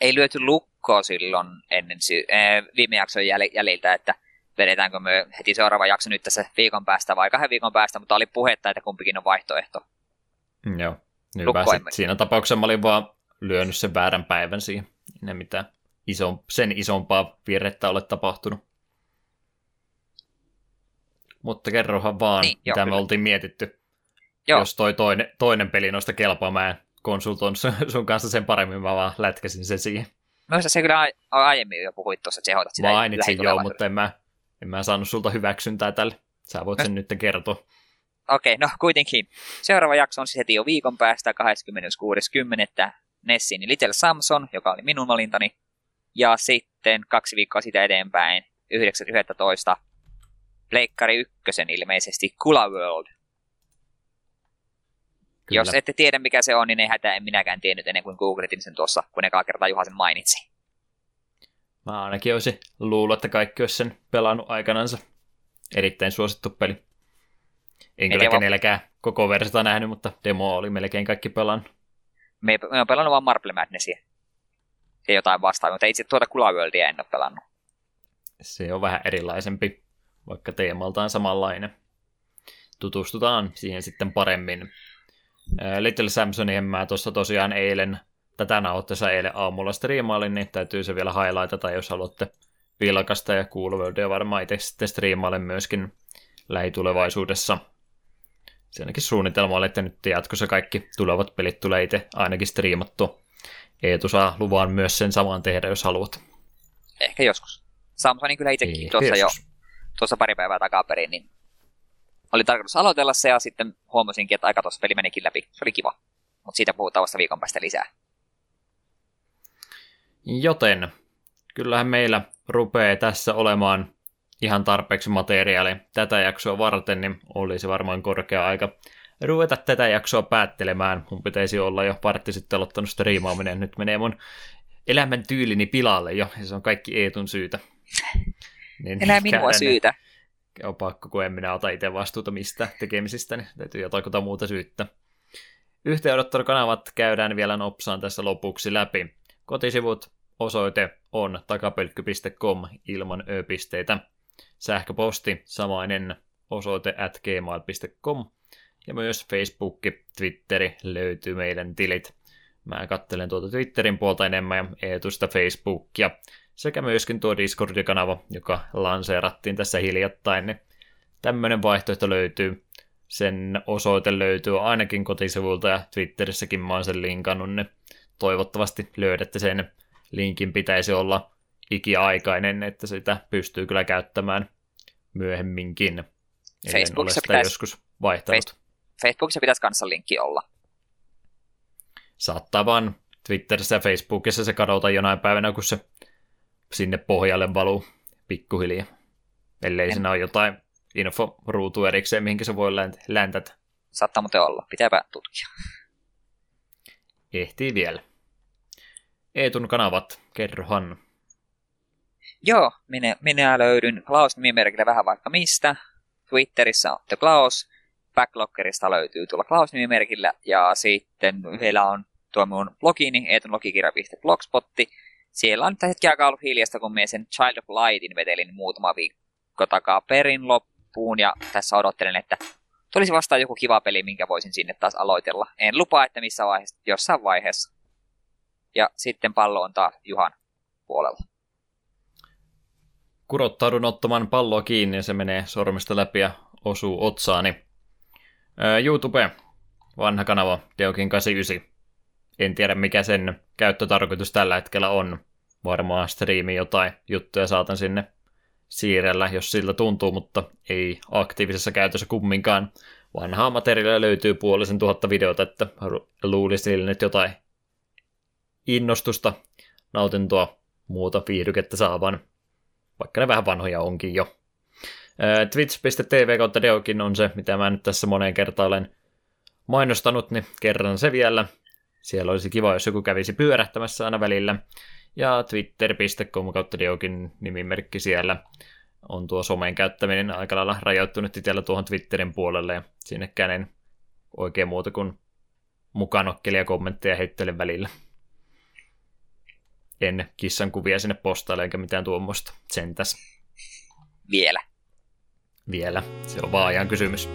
ei lyöty lukkoa silloin ennen sy- äh, viime jakson jäl- jäljiltä, että vedetäänkö me heti seuraava jakso nyt tässä viikon päästä vai kahden viikon päästä, mutta oli puhetta, että kumpikin on vaihtoehto. Joo, hyvä. Siinä tapauksessa mä olin vaan lyönyt sen väärän päivän siihen. Ne mitään iso, sen isompaa virrettä ole tapahtunut. Mutta kerrohan vaan, Niin, joo, mitä me kyllä. oltiin mietitty. Joo. Jos toi toinen, toinen peli noista kelpaa, mä en konsultoinut sun- kanssa sen paremmin, mä vaan lätkäsin sen siihen. Minusta se kyllä a- aiemmin jo puhuit tuossa, että se hoidat sitä Mainitsin joo, mutta en mä, en mä saanut sulta hyväksyntää tälle. Sä voit sen nyt kertoa. Okei, no kuitenkin. Seuraava jakso on siis heti jo viikon päästä 26.10. Nessin Little Samson, joka oli minun valintani. Ja sitten kaksi viikkoa sitä eteenpäin, 9.11. Pleikkari ykkösen ilmeisesti Kula World. Kyllä. Jos ette tiedä mikä se on, niin ei hätää, en minäkään tiennyt ennen kuin googletin sen tuossa, kun ekaa kertaa Juha sen mainitsi. Mä ainakin olisin luullut, että kaikki olisi sen pelannut aikanansa. Erittäin suosittu peli. En kyllä kenelläkään koko versiota nähnyt, mutta demo oli melkein kaikki pelannut. Me, me on pelannut vain Marble Madnessia. Ja jotain vastaavaa, mutta itse tuota Kula Worldia en ole pelannut. Se on vähän erilaisempi, vaikka teemaltaan samanlainen. Tutustutaan siihen sitten paremmin. Little Samsonin mä tuossa tosiaan eilen, tätä nauhoittaessa eilen aamulla striimailin, niin täytyy se vielä highlightata, jos haluatte vilkasta ja Cool varmaan itse sitten striimailin myöskin lähitulevaisuudessa. Se ainakin suunnitelma oli, että nyt jatkossa kaikki tulevat pelit tulee itse ainakin striimattu. Eetu saa luvan myös sen saman tehdä, jos haluat. Ehkä joskus. Samsonin kyllä itsekin tuossa jo tuossa pari päivää takaperin, niin oli tarkoitus aloitella se ja sitten huomasinkin, että aika tuossa peli menikin läpi. Se oli kiva. Mutta siitä puhutaan vasta viikon päästä lisää. Joten kyllähän meillä rupeaa tässä olemaan ihan tarpeeksi materiaalia tätä jaksoa varten, niin olisi varmaan korkea aika ruveta tätä jaksoa päättelemään. Mun pitäisi olla jo partti sitten aloittanut striimaaminen. Nyt menee mun elämän tyylini pilalle jo, ja se on kaikki Eetun syytä. Niin Enää minua syytä. On pakko, kun en minä ota itse vastuuta mistä tekemisistä, niin täytyy jotain muuta syyttä. Yhteenottelukanavat käydään vielä nopsaan tässä lopuksi läpi. Kotisivut osoite on takapelkky.com ilman ö-pisteitä. Sähköposti samainen osoite at gmail.com ja myös Facebook, Twitteri löytyy meidän tilit. Mä kattelen tuota Twitterin puolta enemmän ja Eetusta Facebookia sekä myöskin tuo Discord-kanava, joka lanseerattiin tässä hiljattain, niin tämmöinen vaihtoehto löytyy. Sen osoite löytyy ainakin kotisivulta ja Twitterissäkin mä oon sen linkannut, niin toivottavasti löydätte sen. Linkin pitäisi olla ikiaikainen, että sitä pystyy kyllä käyttämään myöhemminkin. Facebookissa pitäisi, joskus vaihtanut. Facebookissa pitäisi kanssa linkki olla. Saattaa vaan Twitterissä ja Facebookissa se kadota jonain päivänä, kun se sinne pohjalle valuu pikkuhiljaa. Ellei en. siinä ole jotain inforuutu erikseen, mihinkä se voi läntätä. Saattaa muuten olla. Pitääpä tutkia. Ehtii vielä. Eetun kanavat, kerrohan. Joo, minä, minä löydyn Klaus-nimimerkillä vähän vaikka mistä. Twitterissä on The Klaus. Backloggerista löytyy tuolla Klaus-nimimerkillä. Ja sitten vielä on tuo mun blogini, eetunlogikirja.blogspotti. Siellä on tällä hetkellä ollut hiljasta, kun minä sen Child of Lightin vetelin muutama viikko takaa perin loppuun. Ja tässä odottelen, että tulisi vastaan joku kiva peli, minkä voisin sinne taas aloitella. En lupaa, että missä vaiheessa, jossain vaiheessa. Ja sitten pallo on taas Juhan puolella. Kurottaudun ottamaan palloa kiinni ja se menee sormista läpi ja osuu otsaani. YouTube, vanha kanava, Deokin 89. En tiedä mikä sen käyttötarkoitus tällä hetkellä on. Varmaan striimi jotain juttuja saatan sinne siirrellä, jos siltä tuntuu, mutta ei aktiivisessa käytössä kumminkaan. Vanhaa materiaalia löytyy puolisen tuhatta videota, että luulisi sille nyt jotain innostusta, nautintoa, muuta viihdykettä saavan, vaikka ne vähän vanhoja onkin jo. Twitch.tv kautta Deokin on se, mitä mä nyt tässä moneen kertaan olen mainostanut, niin kerran se vielä. Siellä olisi kiva, jos joku kävisi pyörähtämässä aina välillä. Ja twitter.com kautta Deokin nimimerkki siellä on tuo somen käyttäminen aika lailla rajoittunut itsellä tuohon Twitterin puolelle ja sinnekään en oikein muuta kuin mukanokkelia kommentteja heittelen välillä. En kissan kuvia sinne postaile eikä mitään tuommoista. Sentäs. Vielä. Vielä. Se on vaan ajan kysymys.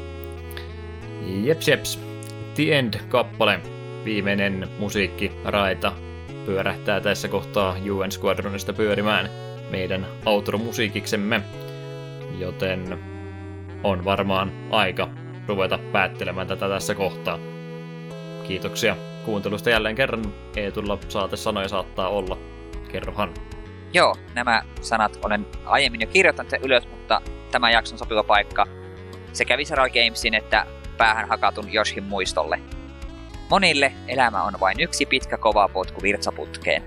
Jeps, jeps. The End-kappale. Viimeinen musiikki, raita, pyörähtää tässä kohtaa UN Squadronista pyörimään meidän outro-musiikiksemme. Joten on varmaan aika ruveta päättelemään tätä tässä kohtaa. Kiitoksia kuuntelusta jälleen kerran. Eetulla saate sanoja saattaa olla. Kerrohan. Joo, nämä sanat olen aiemmin jo kirjoittanut ylös, mutta tämä jakson sopiva paikka sekä Visceral Gamesin että päähän hakatun Joshin muistolle. Monille elämä on vain yksi pitkä kova potku virtsaputkeen.